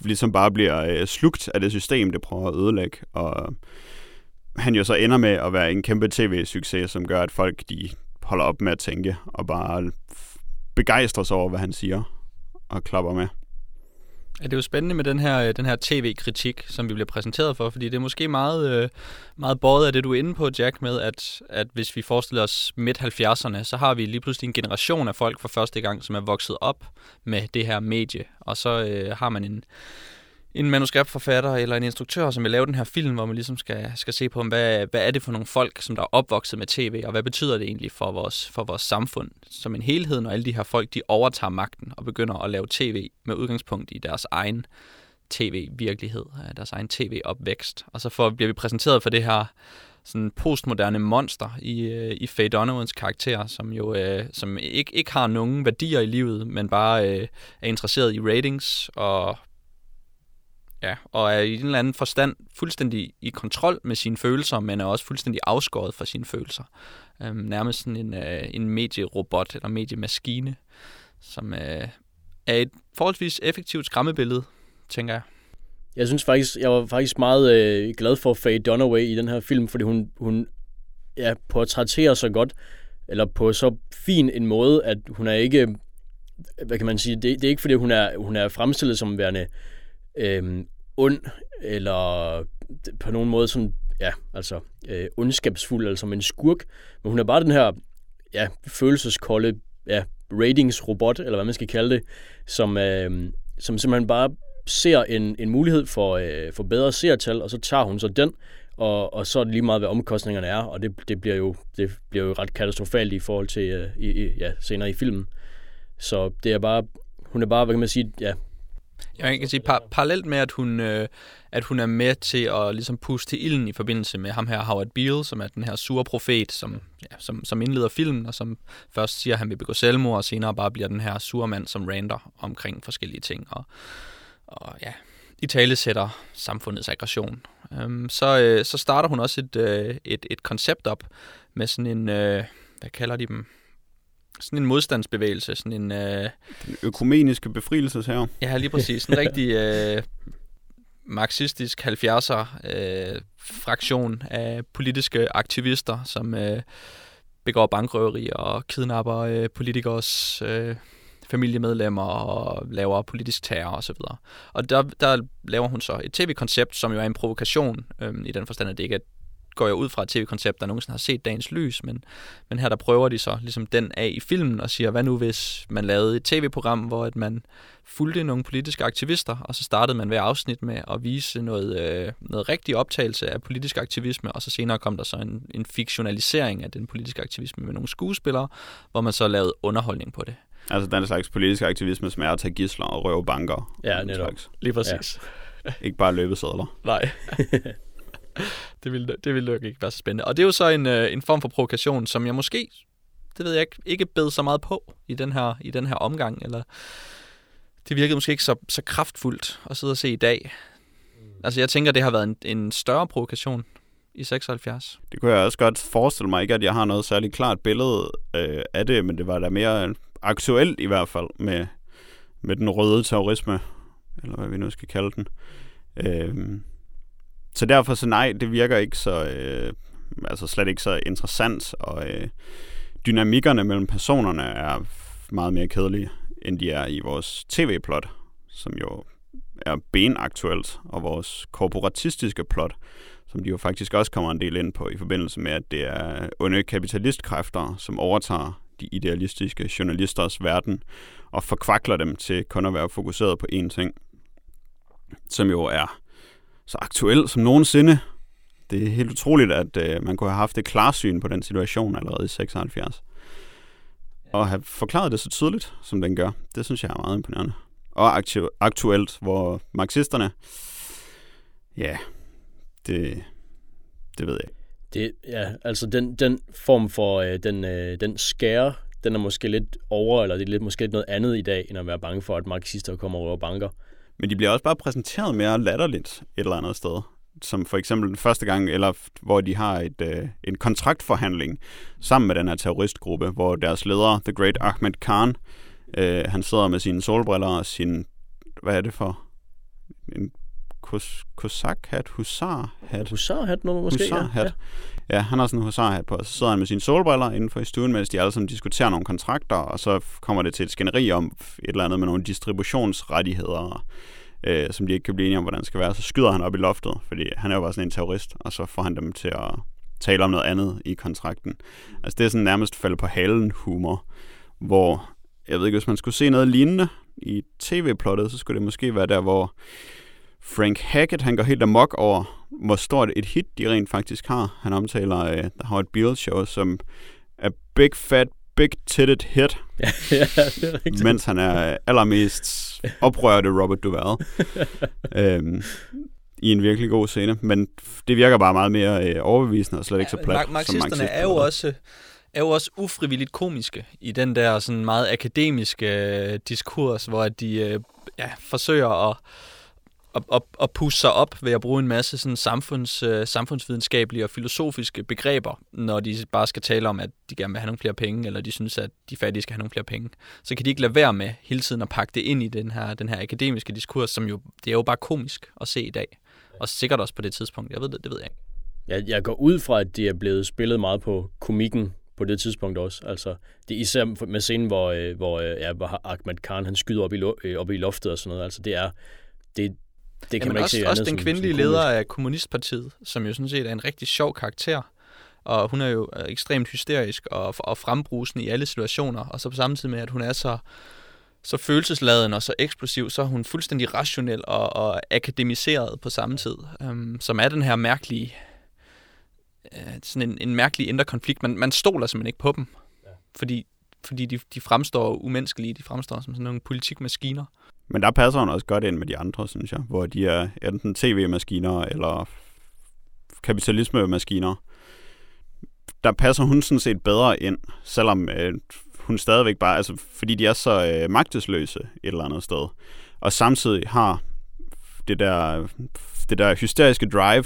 ligesom bare bliver øh, slugt af det system, det prøver at ødelægge. Og han jo så ender med at være en kæmpe tv-succes, som gør, at folk de holder op med at tænke, og bare begejstres over, hvad han siger, og klapper med. Ja, det er jo spændende med den her, øh, den her tv-kritik, som vi bliver præsenteret for, fordi det er måske meget, øh, meget båret af det, du er inde på, Jack, med at, at hvis vi forestiller os midt-70'erne, så har vi lige pludselig en generation af folk for første gang, som er vokset op med det her medie, og så øh, har man en, en manuskriptforfatter eller en instruktør, som vil lave den her film, hvor man ligesom skal, skal se på, hvad, hvad er det for nogle folk, som der er opvokset med tv, og hvad betyder det egentlig for vores, for vores samfund som en helhed, når alle de her folk, de overtager magten og begynder at lave tv med udgangspunkt i deres egen tv-virkelighed, øh, deres egen tv-opvækst. Og så får, bliver vi præsenteret for det her sådan postmoderne monster i, øh, i Faye Donovans karakter, som jo øh, som ikke, ikke har nogen værdier i livet, men bare øh, er interesseret i ratings og Ja, og er i en eller anden forstand fuldstændig i kontrol med sine følelser, men er også fuldstændig afskåret fra sine følelser. Øhm, nærmest sådan en, øh, en medierobot eller mediemaskine, som øh, er et forholdsvis effektivt skræmmebillede, tænker jeg. Jeg synes faktisk, jeg var faktisk meget øh, glad for Faye Dunaway i den her film, fordi hun, hun ja, portrætterer så godt, eller på så fin en måde, at hun er ikke, hvad kan man sige, det, det er ikke fordi, hun er, hun er fremstillet som værende øh, ond, eller på nogen måde sådan, ja, altså øh, ondskabsfuld, altså som en skurk, men hun er bare den her, ja, følelseskolde, ja, ratingsrobot, eller hvad man skal kalde det, som, øh, som simpelthen bare ser en, en mulighed for, øh, for bedre seertal, og så tager hun så den, og, og så er det lige meget, hvad omkostningerne er, og det, det, bliver, jo, det bliver jo ret katastrofalt i forhold til øh, i, i, ja, senere i filmen. Så det er bare, hun er bare, hvad kan man sige, ja, jeg kan sige, par, parallelt med, at hun, øh, at hun er med til at ligesom puste til ilden i forbindelse med ham her, Howard Beale, som er den her sure profet, som, ja, som, som indleder filmen, og som først siger, at han vil begå selvmord, og senere bare bliver den her sure mand, som rander omkring forskellige ting. Og, og ja, i tale sætter samfundets aggression. Øhm, så, øh, så starter hun også et, øh, et, et koncept op med sådan en, øh, hvad kalder de dem? Sådan en modstandsbevægelse, sådan en... Øh, Den økumeniske befrielsesherre. Ja, lige præcis. En rigtig øh, marxistisk 70'er øh, fraktion af politiske aktivister, som øh, begår bankrøveri og kidnapper øh, politikers øh, familiemedlemmer og laver politisk terror osv. Og, og der, der laver hun så et tv-koncept, som jo er en provokation, øh, i den forstand, at det ikke er går jeg ud fra et tv-koncept, der nogensinde har set dagens lys, men, men her der prøver de så ligesom den af i filmen og siger, hvad nu hvis man lavede et tv-program, hvor at man fulgte nogle politiske aktivister, og så startede man hver afsnit med at vise noget, øh, noget rigtig optagelse af politisk aktivisme, og så senere kom der så en, en fiktionalisering af den politiske aktivisme med nogle skuespillere, hvor man så lavede underholdning på det. Altså den slags politisk aktivisme, som er at tage gisler og røve banker. Ja, netop. Lige præcis. Ja. ikke bare løbesedler. Nej. det, ville, det ville nok ikke være så spændende. Og det er jo så en, øh, en form for provokation, som jeg måske, det ved jeg ikke, ikke bed så meget på i den her, i den her omgang, eller det virkede måske ikke så, så kraftfuldt at sidde og se i dag. Altså jeg tænker, det har været en, en større provokation i 76. Det kunne jeg også godt forestille mig. Ikke, at jeg har noget særligt klart billede øh, af det, men det var da mere aktuelt i hvert fald med, med den røde terrorisme, eller hvad vi nu skal kalde den. Øh, så derfor så nej, det virker ikke så, øh, altså slet ikke så interessant, og øh, dynamikkerne mellem personerne er meget mere kedelige, end de er i vores tv-plot, som jo er benaktuelt, og vores korporatistiske plot, som de jo faktisk også kommer en del ind på i forbindelse med, at det er onde kapitalistkræfter, som overtager de idealistiske journalisters verden og forkvakler dem til kun at være fokuseret på én ting, som jo er så aktuel som nogensinde. Det er helt utroligt, at øh, man kunne have haft et klarsyn på den situation allerede i 76. Og have forklaret det så tydeligt, som den gør, det synes jeg er meget imponerende. Og aktu- aktuelt, hvor marxisterne, ja, det, det ved jeg det, ja, altså den, den form for øh, den, øh, den skære, den er måske lidt over, eller det er lidt, måske lidt noget andet i dag, end at være bange for, at marxister kommer over banker. Men de bliver også bare præsenteret mere latterligt et eller andet sted. Som for eksempel den første gang, eller hvor de har et, øh, en kontraktforhandling sammen med den her terroristgruppe, hvor deres leder, The Great Ahmed Khan, øh, han sidder med sine solbriller og sin, hvad er det for, en kosak-hat, husar-hat. Husar-hat nu måske, husar-hat. Ja ja. han har sådan en husarhat på, og så sidder han med sine solbriller indenfor i stuen, mens de alle sammen diskuterer nogle kontrakter, og så kommer det til et skænderi om et eller andet med nogle distributionsrettigheder, øh, som de ikke kan blive enige om, hvordan det skal være. Så skyder han op i loftet, fordi han er jo bare sådan en terrorist, og så får han dem til at tale om noget andet i kontrakten. Altså det er sådan nærmest falde på halen humor, hvor jeg ved ikke, hvis man skulle se noget lignende i tv-plottet, så skulle det måske være der, hvor Frank Hackett, han går helt amok over, hvor stort et hit de rent faktisk har. Han omtaler uh, The Howard Beale Show som a big fat big titted hit. ja, ja, det er rigtigt. mens han er allermest oprørte Robert Duvall. øhm, I en virkelig god scene. Men det virker bare meget mere øh, overbevisende og slet ikke så plat. Mark- marxisterne er jo også er jo også ufrivilligt komiske i den der sådan meget akademiske øh, diskurs, hvor de øh, ja, forsøger at, at, at, at pusse sig op ved at bruge en masse sådan samfunds, øh, samfundsvidenskabelige og filosofiske begreber, når de bare skal tale om, at de gerne vil have nogle flere penge, eller de synes, at de fattige skal have nogle flere penge. Så kan de ikke lade være med hele tiden at pakke det ind i den her, den her akademiske diskurs, som jo, det er jo bare komisk at se i dag. Og sikkert også på det tidspunkt. Jeg ved det, det ved jeg ikke. Jeg, jeg går ud fra, at det er blevet spillet meget på komikken på det tidspunkt også. Altså, det er især med scenen, hvor, øh, hvor, øh, ja, hvor Ahmed Khan han skyder op i, lo- øh, op i loftet og sådan noget. Altså, det er... Det, det kan Jamen man ikke også, se også den kvindelige som leder af Kommunistpartiet, som jo sådan set er en rigtig sjov karakter. Og hun er jo øh, ekstremt hysterisk og, og frembrusende i alle situationer. Og så på samme tid med, at hun er så, så følelsesladen og så eksplosiv, så er hun fuldstændig rationel og, og akademiseret på samme tid. Um, som er den her mærkelige, øh, sådan en, en mærkelig indre konflikt. Man, man stoler simpelthen ikke på dem. Fordi, fordi de, de fremstår umenneskelige. De fremstår som sådan nogle politikmaskiner. Men der passer hun også godt ind med de andre, synes jeg. Hvor de er enten tv-maskiner eller kapitalisme-maskiner. Der passer hun sådan set bedre ind, selvom øh, hun stadigvæk bare... Altså, fordi de er så øh, magtesløse et eller andet sted. Og samtidig har det der, det der hysteriske drive,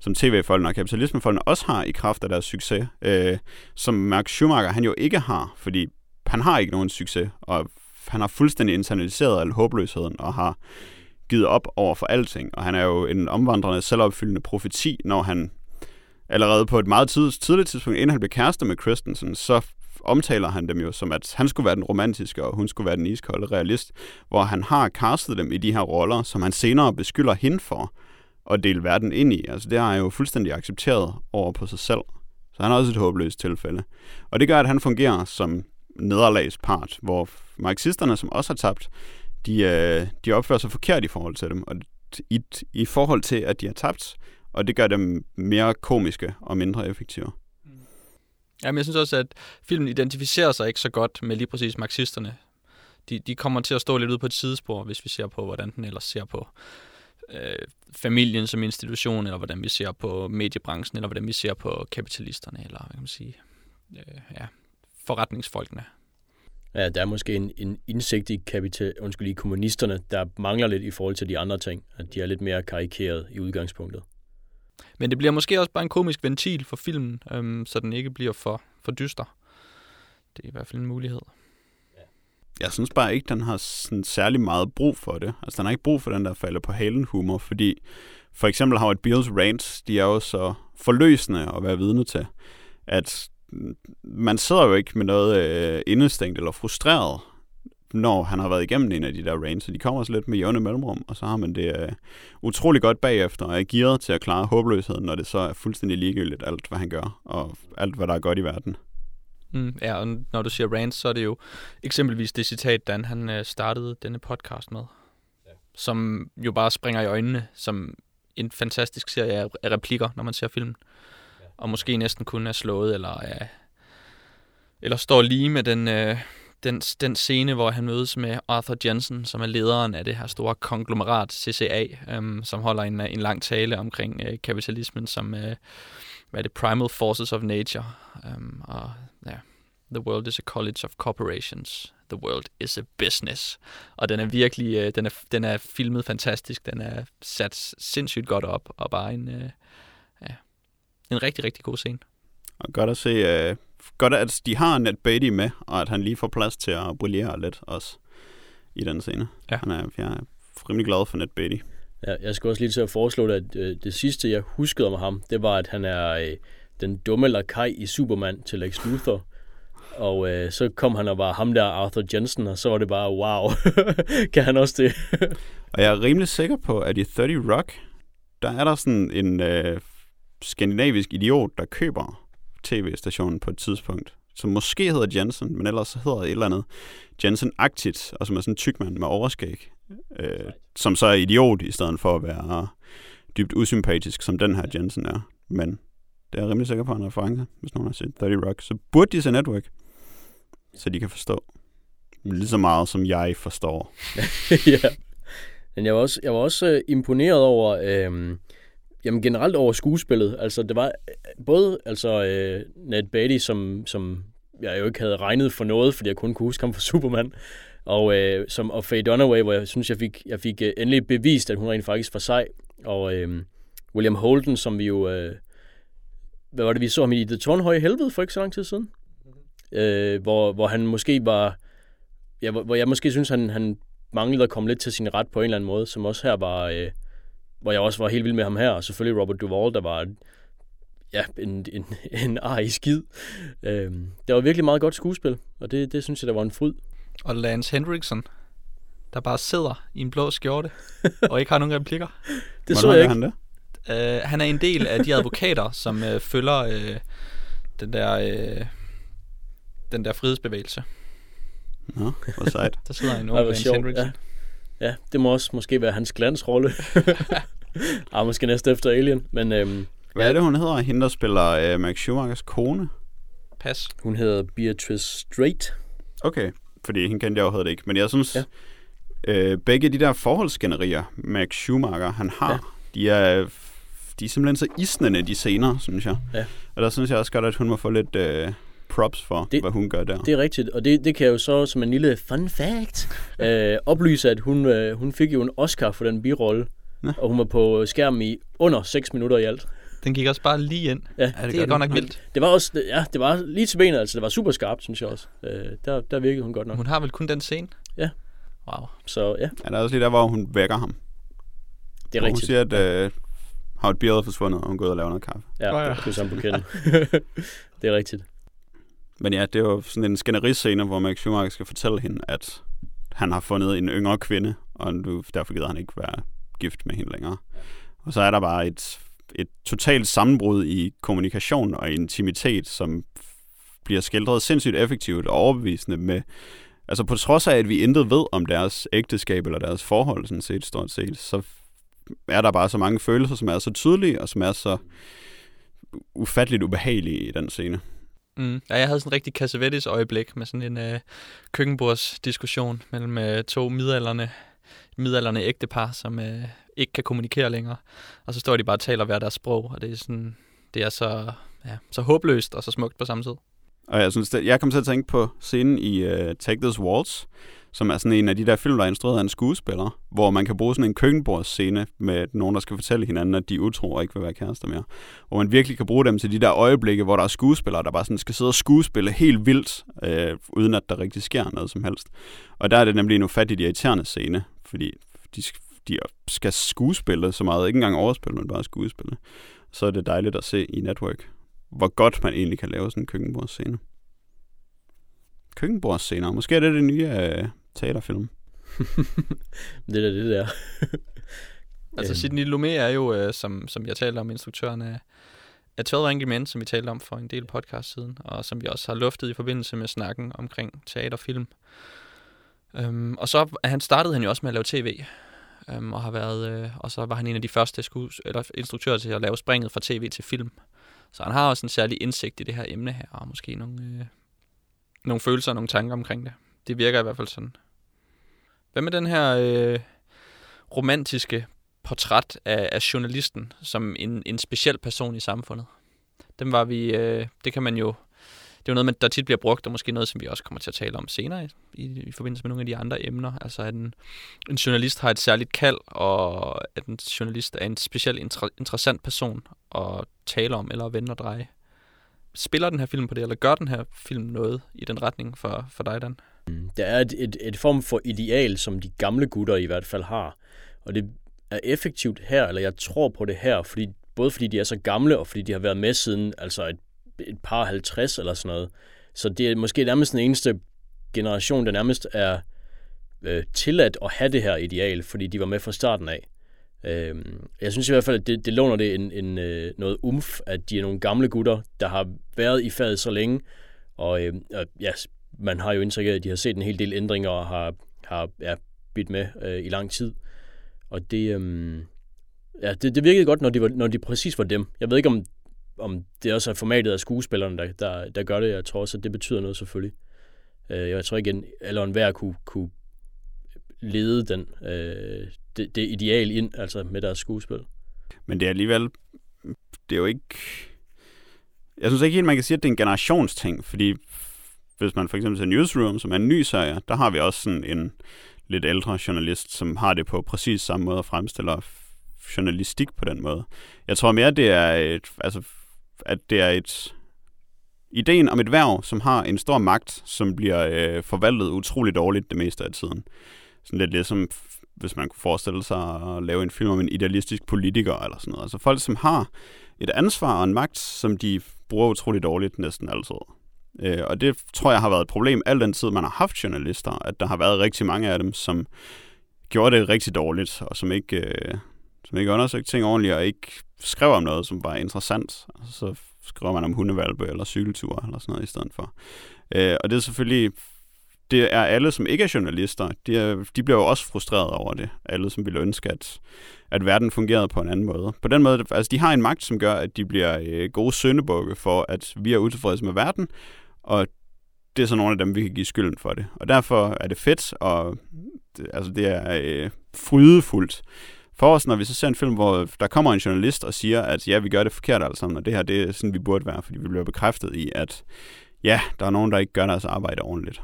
som tv-folkene og kapitalismefolkene også har i kraft af deres succes, øh, som Mark Schumacher han jo ikke har, fordi han har ikke nogen succes, og han har fuldstændig internaliseret al håbløsheden og har givet op over for alting. Og han er jo en omvandrende, selvopfyldende profeti, når han allerede på et meget tid, tidligt tidspunkt, inden han blev kærester med Christensen, så omtaler han dem jo som, at han skulle være den romantiske, og hun skulle være den iskolde realist, hvor han har castet dem i de her roller, som han senere beskylder hende for at dele verden ind i. Altså det har han jo fuldstændig accepteret over på sig selv. Så han er også et håbløst tilfælde. Og det gør, at han fungerer som nederlagspart, hvor marxisterne, som også har tabt, de, øh, de opfører sig forkert i forhold til dem, og i, i forhold til, at de har tabt, og det gør dem mere komiske og mindre effektive. Mm. Jamen, jeg synes også, at filmen identificerer sig ikke så godt med lige præcis marxisterne. De, de kommer til at stå lidt ude på et sidespor, hvis vi ser på, hvordan den ellers ser på øh, familien som institution, eller hvordan vi ser på mediebranchen, eller hvordan vi ser på kapitalisterne, eller hvad kan man sige, øh, ja, forretningsfolkene. Ja, der er måske en, en indsigt i, kapital, undskyld, i kommunisterne, der mangler lidt i forhold til de andre ting. At de er lidt mere karikeret i udgangspunktet. Men det bliver måske også bare en komisk ventil for filmen, øhm, så den ikke bliver for, for dyster. Det er i hvert fald en mulighed. Jeg synes bare ikke, den har sådan særlig meget brug for det. Altså, den har ikke brug for den der falder på halen humor, fordi for eksempel Howard Beals rants, de er jo så forløsende at være vidne til, at man sidder jo ikke med noget øh, indestængt eller frustreret, når han har været igennem en af de der rants, så de kommer så lidt med jævne mellemrum, og så har man det øh, utrolig godt bagefter, og er gearet til at klare håbløsheden, når det så er fuldstændig ligegyldigt alt, hvad han gør, og alt, hvad der er godt i verden. Mm, ja, og når du siger rants, så er det jo eksempelvis det citat, Dan han øh, startede denne podcast med. Ja. Som jo bare springer i øjnene som en fantastisk serie af replikker, når man ser filmen. Og måske næsten kun er slået, eller, er, eller står lige med den, øh, den, den scene, hvor han mødes med Arthur Jensen, som er lederen af det her store konglomerat CCA, øhm, som holder en, en lang tale omkring øh, kapitalismen som, øh, hvad er det, primal forces of nature. Um, og ja, the world is a college of corporations. The world is a business. Og den er virkelig, øh, den, er, den er filmet fantastisk. Den er sat sindssygt godt op, og bare en, øh, en rigtig, rigtig god scene. Og godt at se, øh, godt at de har Ned Beatty med, og at han lige får plads til at brillere lidt også i den scene. Ja. Han er, jeg er rimelig glad for Ned Beatty. Ja, jeg skal også lige til at foreslå det, at øh, det sidste, jeg huskede om ham, det var, at han er øh, den dumme lakaj i Superman til Lex Luthor. Og øh, så kom han og var ham der, Arthur Jensen, og så var det bare, wow, kan han også det? Og jeg er rimelig sikker på, at i 30 Rock, der er der sådan en øh, skandinavisk idiot, der køber tv-stationen på et tidspunkt. som måske hedder Jensen, men ellers hedder et eller andet Jensen-agtigt, og som er sådan en tyk mand med overskæg, øh, som så er idiot i stedet for at være dybt usympatisk, som den her Jensen er. Men det er jeg rimelig sikker på en reference, hvis nogen har set 30 Rock. Så burde de se Network, så de kan forstå lige så meget, som jeg forstår. ja. Men jeg var også, jeg var også øh, imponeret over, øh, jamen generelt over skuespillet. Altså det var øh, både altså øh, Ned Beatty, som, som jeg jo ikke havde regnet for noget, fordi jeg kun kunne huske ham fra Superman, og, øh, som, og Faye Dunaway, hvor jeg synes, jeg fik, jeg fik øh, endelig bevist, at hun rent faktisk var sej. Og øh, William Holden, som vi jo... Øh, hvad var det, vi så ham i The Tårnhøje Helvede for ikke så lang tid siden? Øh, hvor, hvor han måske var... Ja, hvor, hvor jeg måske synes, han, han manglede at komme lidt til sin ret på en eller anden måde, som også her var... Øh, hvor jeg også var helt vild med ham her, og selvfølgelig Robert Duvall, der var ja, en, en, en ar i skid. Øh, det var virkelig meget godt skuespil, og det, det synes jeg, der var en fryd. Og Lance Hendrickson, der bare sidder i en blå skjorte, og ikke har nogen replikker. Det så jeg ikke. Han det? Uh, han er en del af de advokater, som uh, følger uh, den der uh, den der frihedsbevægelse. Nå, hvor sejt. Der sidder en ung Lance sjovt, Hendrickson. Ja. Ja, det må også måske være hans glansrolle. ah, måske næste efter Alien, men øhm, Hvad er det, hun hedder? Hende, der spiller uh, Max Schumachers kone? Pas. hun hedder Beatrice Straight. Okay, fordi hende kendte jeg jo det ikke. Men jeg synes, Ja. øh, begge de der forholdsgenerier, Max Schumacher, han har, Ja. ja. de er de er simpelthen så isnende, de scener, synes jeg. Ja. Og der synes jeg også godt, at hun må få lidt øh, props for, Det- hvad hun gør der. Det er rigtigt, og det, det kan jeg jo så som en lille fun fact øh, oplyse, at hun, øh, hun fik jo en Oscar for den birolle, Nå. og hun var på skærmen i under 6 minutter i alt. Den gik også bare lige ind. Ja, Ja, det, gør det er godt nok vildt. det var også, ja, det var lige til benet, altså det var super skarpt, synes jeg også. Øh, der, der virkede hun godt nok. Hun har vel kun den scene? Ja. Wow. Så ja, Ja, der er også lige der, hvor hun vækker ham. det er Hvor hun rigtigt. siger, at øh, Howard Beale er forsvundet, og hun går ud og laver noget kaffe. Ja, Nå ja. det er sammen på kenden. det er rigtigt. Men ja, det er jo sådan en skænderiscene, hvor Max Schumacher skal fortælle hende, at han har fundet en yngre kvinde, og nu, derfor gider han ikke være gift med hende længere. Og så er der bare et, et totalt sammenbrud i kommunikation og intimitet, som bliver skildret sindssygt effektivt og overbevisende med, altså på trods af, at vi intet ved om deres ægteskab eller deres forhold, sådan set stort set, så er der bare så mange følelser, som er så tydelige og som er så ufatteligt ubehagelige i den scene. Mm. Ja, jeg havde sådan en rigtig Cassavetes øjeblik med sådan en øh, køkkenbordsdiskussion mellem øh, to midalderne, midalderne ægtepar, som øh, ikke kan kommunikere længere. Og så står de bare og taler hver deres sprog, og det er sådan, det er så, ja, så håbløst og så smukt på samme tid. Og jeg synes, det, jeg kom til at tænke på scenen i uh, Take This Waltz, som er sådan en af de der film, der er instrueret af en skuespiller, hvor man kan bruge sådan en køkkenbordsscene med nogen, der skal fortælle hinanden, at de er utro og ikke vil være kærester mere. Hvor man virkelig kan bruge dem til de der øjeblikke, hvor der er skuespillere, der bare sådan skal sidde og skuespille helt vildt, øh, uden at der rigtig sker noget som helst. Og der er det nemlig en ufattigt irriterende scene, fordi de, de skal skuespille så meget, ikke engang overspille, men bare skuespille. Så er det dejligt at se i Network, hvor godt man egentlig kan lave sådan en køkkenbordsscene. Køkkenbordsscener. Måske er det det nye øh, teaterfilm. Det er det der. Altså Øhm. Sidney Lumet er jo, øh, som, som jeg talte om, instruktøren af, af 12 Angry Men, som vi talte om for en del podcast siden, og som vi også har luftet i forbindelse med snakken omkring teaterfilm. Um, og så han startede han jo også med at lave tv, um, og har været, øh, og så var han en af de første skues, eller instruktører til at lave springet fra tv til film. Så han har også en særlig indsigt i det her emne her, og måske nogle, øh, nogle følelser og nogle tanker omkring det. Det virker i hvert fald sådan. Hvad med den her øh, romantiske portræt af, af journalisten som en, en speciel person i samfundet. Den var vi, øh, det kan man jo, det er jo noget, der tit bliver brugt, og måske noget, som vi også kommer til at tale om senere i, i, i forbindelse med nogle af de andre emner. Altså at en, en journalist har et særligt kald, og at en journalist er en speciel inter, interessant person at tale om eller at vende og dreje. Spiller den her film på det, eller gør den her film noget i den retning for, for dig, Dan? Der er et, et, et form for ideal, som de gamle gutter i hvert fald har. Og det er effektivt her, eller jeg tror på det her, fordi, både fordi de er så gamle, og fordi de har været med siden altså et, et par 50 eller sådan noget. Så det er måske nærmest den eneste generation, der nærmest er øh, tilladt at have det her ideal, fordi de var med fra starten af. Øh, jeg synes i hvert fald, at det, det låner det en, en, øh, noget umf, at de er nogle gamle gutter, der har været i faget så længe, Og øh, ja, man har jo indtryk af, at de har set en hel del ændringer og har, har ja, bidt med øh, i lang tid. Og det, øh, ja, det, det virkede godt, når de, var, når de præcis var dem. Jeg ved ikke, om, om det også er formatet af skuespillerne, der, der, der gør det. Jeg tror også, at det betyder noget selvfølgelig. Øh, jeg tror ikke, at hver kunne, kunne lede den, øh, det, det ideal ind, altså med deres skuespil. Men det er alligevel, det er jo ikke, jeg synes ikke helt, man kan sige, at det er en generationsting, fordi hvis man for eksempel ser Newsroom, som er en ny serie, der har vi også sådan en lidt ældre journalist, som har det på præcis samme måde og fremstiller journalistik på den måde. Jeg tror mere, det er et, altså, at det er et ideen om et værv, som har en stor magt, som bliver øh, forvaltet utroligt dårligt det meste af tiden. Sådan lidt ligesom, hvis man kunne forestille sig at lave en film om en idealistisk politiker eller sådan noget. Altså folk, som har et ansvar og en magt, som de bruger utroligt dårligt næsten altid. Øh, og det tror jeg har været et problem al den tid, man har haft journalister, at der har været rigtig mange af dem, som gjorde det rigtig dårligt, og som ikke, øh, som ikke undersøgte ting ordentligt, og ikke skrev om noget, som var interessant. Så skriver man om hundevalpe eller cykelture eller sådan noget i stedet for. Øh, og det er selvfølgelig det er alle, som ikke er journalister, de, er, de bliver jo også frustreret over det. Alle, som ville ønske, at, at verden fungerede på en anden måde. På den måde, altså de har en magt, som gør, at de bliver øh, gode søndebukke for, at vi er utilfredse med verden, og det er så nogle af dem, vi kan give skylden for det. Og derfor er det fedt, og det, altså det er øh, frydefuldt for os, når vi så ser en film, hvor der kommer en journalist og siger, at ja, vi gør det forkert alle sammen, og det her det er sådan, vi burde være, fordi vi bliver bekræftet i, at ja, der er nogen, der ikke gør deres arbejde ordentligt.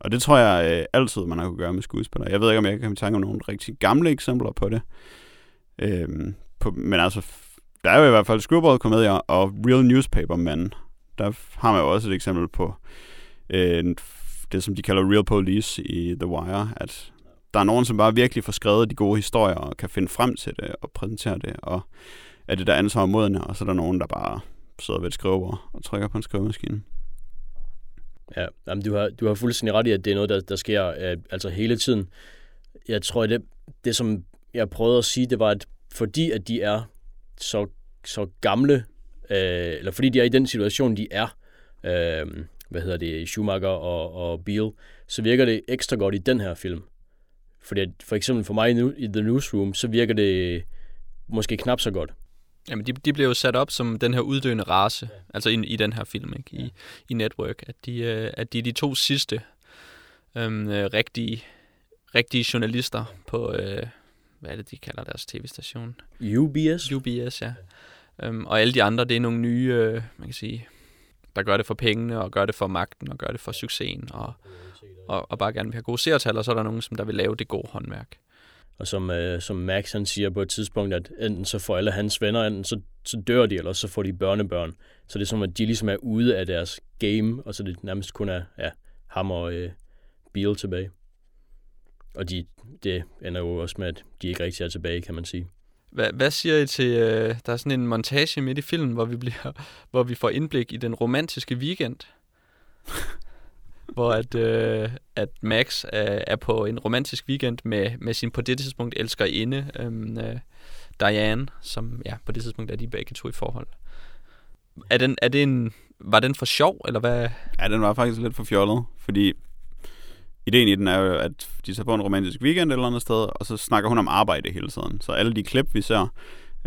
Og det tror jeg øh, altid, man har kunne gøre med skuespillere. Jeg ved ikke, om jeg kan tænke om nogle rigtig gamle eksempler på det. Øhm, på, men altså, der er jo i hvert fald screwball-komedier og real newspaper men der har man jo også et eksempel på øh, det, som de kalder real police i The Wire, at der er nogen, som bare virkelig får skrevet de gode historier og kan finde frem til det og præsentere det, og er det der ansvar modne, og så er der nogen, der bare sidder ved et skrivebord og trykker på en skrivemaskine. Ja, jamen, du, har, du har fuldstændig ret i, at det er noget, der, der sker øh, altså hele tiden. Jeg tror, det, det som jeg prøvede at sige, det var, at fordi at de er så, så gamle, øh, eller fordi de er i den situation, de er, øh, hvad hedder det, Schumacher og, og Beale, så virker det ekstra godt i den her film. Fordi at, for eksempel for mig i The Newsroom, så virker det måske knap så godt. Jamen, de, de blev jo sat op som den her uddøende race, ja. altså i, i den her film, ikke? I, ja. i Network, at de, øh, at de er de to sidste øhm, øh, rigtige, rigtige journalister på, øh, hvad er det, de kalder deres tv-station? UBS? UBS, ja. Øhm, og alle de andre, det er nogle nye, øh, man kan sige, der gør det for pengene, og gør det for magten, og gør det for succesen, og, og, og bare gerne vil have gode seertal, og så er der nogen, som der vil lave det gode håndværk. Og som, øh, som Max han siger på et tidspunkt, at enten så får alle hans venner, enten så, så dør de, eller så får de børnebørn. Så det er som, at de ligesom er ude af deres game, og så det nærmest kun er ja, ham og øh, Beal tilbage. Og de, det ender jo også med, at de ikke rigtig er tilbage, kan man sige. Hvad, hvad siger I til, øh, der er sådan en montage midt i filmen, hvor vi, bliver, hvor vi får indblik i den romantiske weekend? hvor at, øh, at Max er, er på en romantisk weekend med, med sin på det tidspunkt elskerinde, øhm, øh, Diane, som ja, på det tidspunkt er de begge to i forhold. Er den, er det en, var den for sjov, eller hvad? Ja, den var faktisk lidt for fjollet, fordi ideen i den er jo, at de tager på en romantisk weekend eller andet sted, og så snakker hun om arbejde hele tiden. Så alle de klip, vi ser,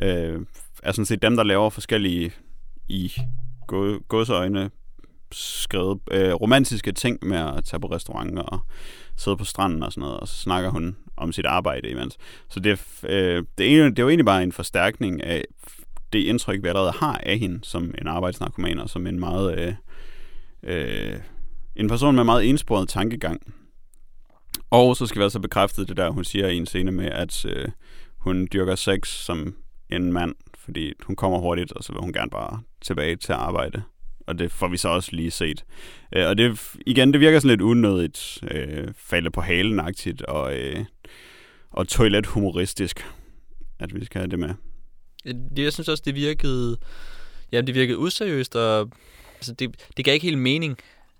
øh, er sådan set dem, der laver forskellige i gåseøjne skrevet øh, romantiske ting med at tage på restaurant og sidde på stranden og sådan noget, og så snakker hun om sit arbejde imens. Så det, øh, det, er, det er jo egentlig bare en forstærkning af det indtryk, vi allerede har af hende som en arbejdsnarkoman, og som en meget... Øh, øh, en person med meget ensporet tankegang. Og så skal vi altså bekræfte det der, hun siger i en scene med, at øh, hun dyrker sex som en mand, fordi hun kommer hurtigt, og så vil hun gerne bare tilbage til arbejde og det får vi så også lige set. Øh, og det, igen, det virker sådan lidt unødigt, øh, falde på halen-agtigt, og, øh, og toilet-humoristisk, at vi skal have det med. Det, jeg synes også, det virkede, ja, det virkede useriøst, og altså, det, det gav ikke helt mening,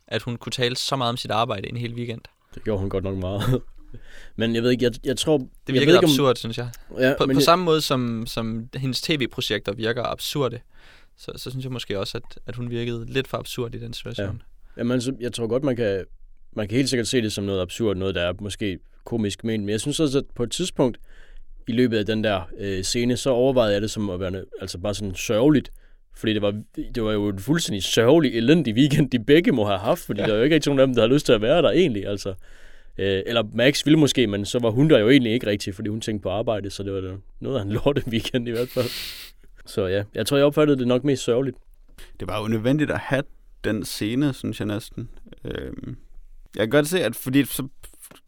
at hun kunne tale så meget om sit arbejde en hel weekend. Det gjorde hun godt nok meget. Men jeg ved ikke, jeg, jeg tror... Det virker jeg ved ikke, absurd, om... synes jeg. Ja, på på jeg... samme måde, som, som hendes tv-projekter virker absurde så, så synes jeg måske også, at, at hun virkede lidt for absurd i den situation. Jamen, altså, jeg tror godt, man kan, man kan helt sikkert se det som noget absurd, noget der er måske komisk ment, men jeg synes også, at på et tidspunkt i løbet af den der øh, scene, så overvejede jeg det som at være altså bare sådan sørgeligt, fordi det var, det var jo en fuldstændig sørgelig, elendig weekend, de begge må have haft, fordi ja. der er jo ikke rigtig nogen af dem, der har lyst til at være der egentlig, altså. Øh, eller Max ville måske, men så var hun der jo egentlig ikke rigtig, fordi hun tænkte på arbejde, så det var noget af en lorte weekend i hvert fald. Så ja, jeg tror, jeg opfattede det nok mest sørgeligt. Det var jo nødvendigt at have den scene, synes jeg næsten. Øh, jeg kan godt se, at fordi så,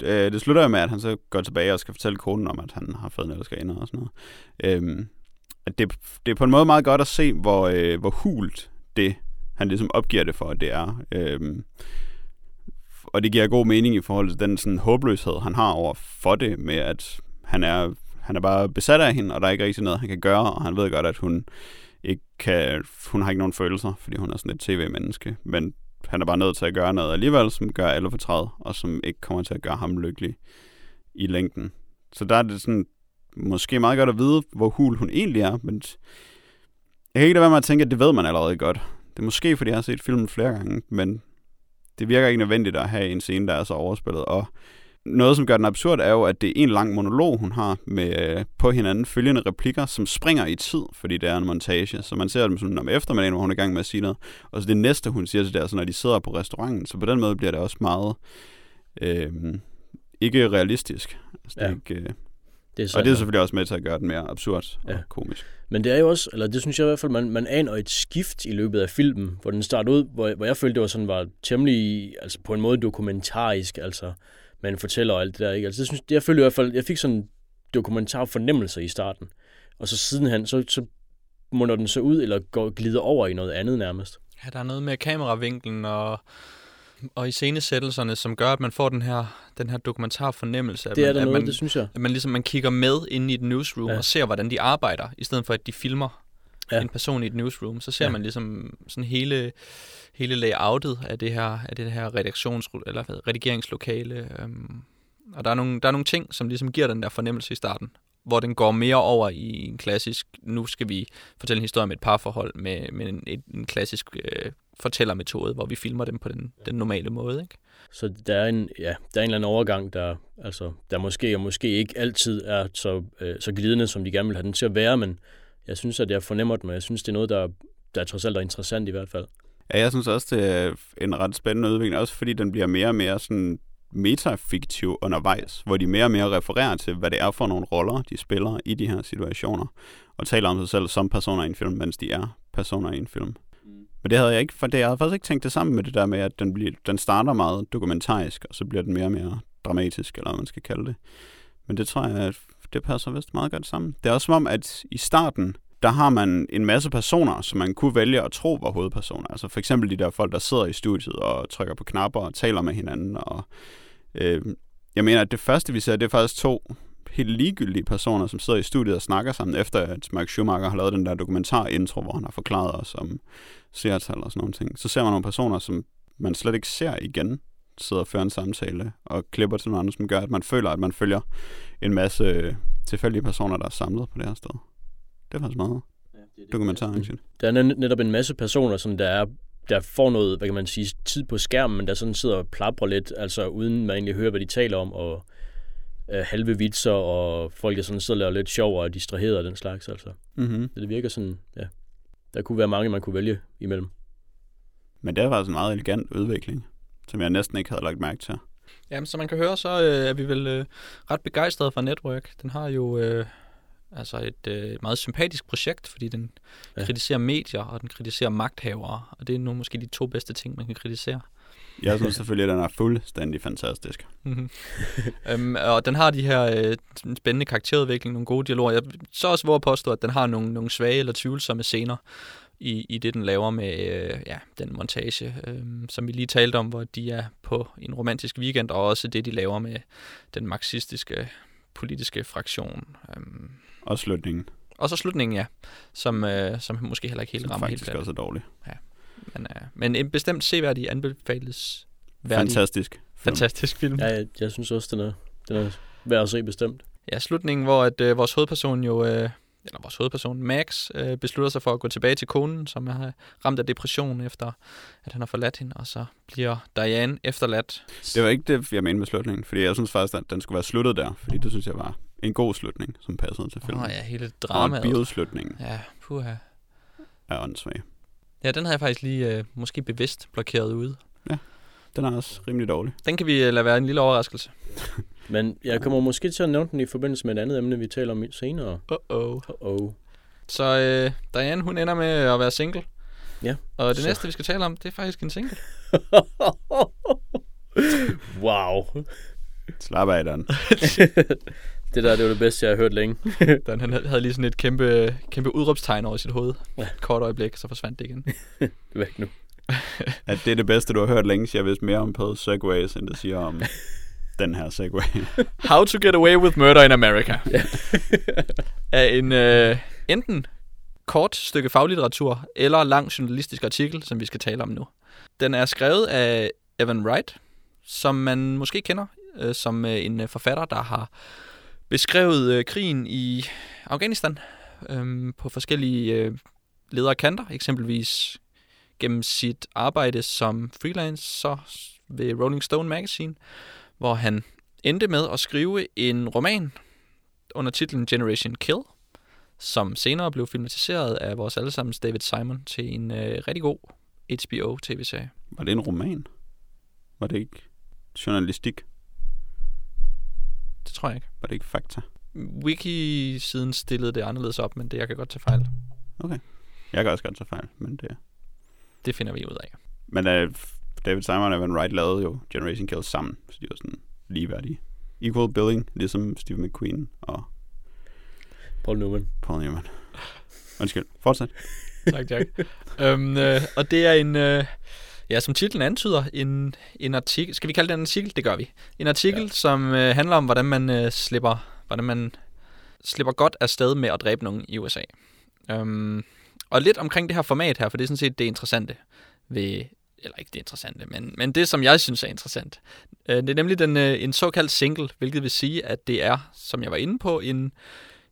øh, det slutter jo med, at han så går tilbage og skal fortælle konen om, at han har fået en elskerinde og sådan noget. Øh, at det, det er på en måde meget godt at se, hvor, øh, hvor hult det, han ligesom opgiver det for, det er. Øhm, og det giver god mening i forhold til den sådan håbløshed, han har over for det, med at han er, han er bare besat af hende, og der er ikke rigtig noget, han kan gøre, og han ved godt, at hun ikke kan, hun har ikke nogen følelser, fordi hun er sådan et tv-menneske, men han er bare nødt til at gøre noget alligevel, som gør alle fortræd, og som ikke kommer til at gøre ham lykkelig i længden. Så der er det sådan, måske meget godt at vide, hvor hul hun egentlig er, men jeg kan ikke lade være med at tænke, at det ved man allerede godt. Det er måske, fordi jeg har set filmen flere gange, men det virker ikke nødvendigt at have en scene, der er så overspillet. Og noget, som gør den absurd, er jo, at det er en lang monolog, hun har med på hinanden følgende replikker, som springer i tid, fordi det er en montage. Så man ser dem sådan om eftermiddagen, hvor hun er i gang med at sige noget. Og så det næste, hun siger til det, er, så når de sidder på restauranten. Så på den måde bliver det også meget øh, ikke realistisk. Altså, ja. det er ikke, øh, det er så, og det er selvfølgelig også med til at gøre den mere absurd og ja. komisk. Men det er jo også, eller det synes jeg i hvert fald, man, man aner et skift i løbet af filmen, hvor den starter ud, hvor, hvor jeg følte, det var sådan, var temmelig, altså på en måde dokumentarisk, altså man fortæller og alt det der, ikke? Altså det synes, jeg følte i hvert fald, jeg fik sådan en dokumentar fornemmelse i starten. Og så sidenhen, så, så munder den så ud, eller går, glider over i noget andet nærmest. Ja, der er noget med kameravinklen og og i scenesættelserne, som gør, at man får den her, den her dokumentarfornemmelse. Det er man, der noget, man, det synes jeg. At man ligesom man kigger med ind i et newsroom ja. og ser, hvordan de arbejder, i stedet for at de filmer ja. en person i et newsroom. Så ser ja. man ligesom sådan hele, hele layoutet af det her, af det her redaktions, eller hvad, redigeringslokale. Øhm, og der er, nogle, der er nogle ting, som ligesom giver den der fornemmelse i starten, hvor den går mere over i en klassisk, nu skal vi fortælle en historie om et parforhold med, med en, en klassisk øh, fortællermetode, hvor vi filmer dem på den, den normale måde. Ikke? Så der er en, ja, der er en eller anden overgang, der, altså, der måske og måske ikke altid er så, øh, så glidende, som de gerne vil have den til at være, men jeg synes, at jeg fornemmer det, men jeg synes, det er noget, der, der trods alt er interessant i hvert fald. Ja, jeg synes også, det er en ret spændende udvikling, også fordi den bliver mere og mere sådan metafiktiv undervejs, hvor de mere og mere refererer til, hvad det er for nogle roller, de spiller i de her situationer, og taler om sig selv som personer i en film, mens de er personer i en film. Men det havde jeg ikke, for det, jeg havde faktisk ikke tænkt det sammen med det der med, at den, bliver, den starter meget dokumentarisk, og så bliver den mere og mere dramatisk, eller hvad man skal kalde det. Men det tror jeg, at det passer vist meget godt sammen. Det er også som om, at i starten, der har man en masse personer, som man kunne vælge at tro var hovedpersoner. Altså for eksempel de der folk, der sidder i studiet og trykker på knapper og taler med hinanden. Og, øh, jeg mener, at det første, vi ser, det er faktisk to helt ligegyldige personer, som sidder i studiet og snakker sammen, efter at Mark Schumacher har lavet den der dokumentar-intro, hvor han har forklaret os om seertal og sådan nogle ting. Så ser man nogle personer, som man slet ikke ser igen, sidder og fører en samtale og klipper til nogle andre, som gør, at man føler, at man følger en masse øh, tilfældige personer, der er samlet på det her sted. Det er faktisk meget ja, dokumentar Der er netop en masse personer, som der er der får noget, hvad kan man sige, tid på skærmen, der sådan sidder og plaprer lidt, altså uden man egentlig hører, hvad de taler om, og øh, halve vitser, og folk, der sådan sidder og laver lidt sjov og distraheret og den slags, altså. Mm-hmm. Så det virker sådan, ja, der kunne være mange, man kunne vælge imellem. Men det er faktisk en meget elegant udvikling, som jeg næsten ikke havde lagt mærke til. Jamen, som man kan høre, så øh, er vi vel øh, ret begejstrede for Network. Den har jo øh, altså et øh, meget sympatisk projekt, fordi den ja. kritiserer medier, og den kritiserer magthavere, og det er nu måske de to bedste ting, man kan kritisere. Jeg synes selvfølgelig, at den er fuldstændig fantastisk. Mm-hmm. øhm, og den har de her øh, spændende karakterudvikling, nogle gode dialoger. Jeg så også hvor påstå, at den har nogle, nogle svage eller tvivlsomme scener i, i det, den laver med øh, ja, den montage, øh, som vi lige talte om, hvor de er på en romantisk weekend, og også det, de laver med den marxistiske politiske fraktion. Øh. Og slutningen. Og så slutningen, ja, som, øh, som måske heller ikke helt som rammer helt faktisk også er dårlig. Ja. Men, uh, men en bestemt seværdig anbefales. Værdig. Fantastisk. Film. Fantastisk film. Ja, jeg, jeg synes også, den er, den er værd at se bestemt. Ja, slutningen, hvor at, uh, vores hovedperson jo uh, eller vores hovedperson, Max, øh, beslutter sig for at gå tilbage til konen, som er ramt af depression efter, at han har forladt hende, og så bliver Diane efterladt. Det var ikke det, jeg mente med slutningen, fordi jeg synes faktisk, at den skulle være sluttet der, fordi det synes jeg var en god slutning, som passede til Åh filmen. oh, ja, hele og dramaet. billedslutningen Ja, puha. er åndssvag. Ja, den har jeg faktisk lige øh, måske bevidst blokeret ude. Den er også rimelig dårlig. Den kan vi øh, lade være en lille overraskelse. Men jeg kommer måske til at nævne den i forbindelse med et andet emne, vi taler om senere. Uh-oh. Uh-oh. Så øh, Diane, hun ender med at være single. Ja, Og det så- næste, vi skal tale om, det er faktisk en single. wow. Slap af, Dan. Det der, det var det bedste, jeg har hørt længe. Den, han havde lige sådan et kæmpe, kæmpe udråbstegn over sit hoved. Ja. Et kort øjeblik, så forsvandt det igen. Væk nu. At det er det bedste, du har hørt længe, siger vist mere om på Segways, end det siger om den her Segway. How to get away with murder in America. er en øh, enten kort stykke faglitteratur eller lang journalistisk artikel, som vi skal tale om nu. Den er skrevet af Evan Wright, som man måske kender øh, som øh, en øh, forfatter, der har beskrevet øh, krigen i Afghanistan øh, på forskellige øh, ledere kanter, eksempelvis gennem sit arbejde som freelancer ved Rolling Stone Magazine, hvor han endte med at skrive en roman under titlen Generation Kill, som senere blev filmatiseret af vores allesammens David Simon til en øh, rigtig god HBO-tv-serie. Var det en roman? Var det ikke journalistik? Det tror jeg ikke. Var det ikke fakta? Wiki-siden stillede det anderledes op, men det jeg kan godt tage fejl. Jeg kan også godt tage fejl, men det... Det finder vi ud af. Men uh, David Simon og Evan Wright lavede jo Generation Kill sammen, så de var sådan ligeværdige. Equal billing, ligesom Steve McQueen og Paul Newman. Paul Newman. Undskyld, fortsæt. Tak, Jack. øhm, øh, og det er en, øh, ja, som titlen antyder, en, en artikel. Skal vi kalde det en artikel? Det gør vi. En artikel, ja. som øh, handler om, hvordan man øh, slipper, hvordan man slipper godt afsted med at dræbe nogen i USA. Øhm, og lidt omkring det her format her, for det er sådan set det interessante ved, eller ikke det interessante, men, men det, som jeg synes er interessant. Øh, det er nemlig den, øh, en såkaldt single, hvilket vil sige, at det er, som jeg var inde på, en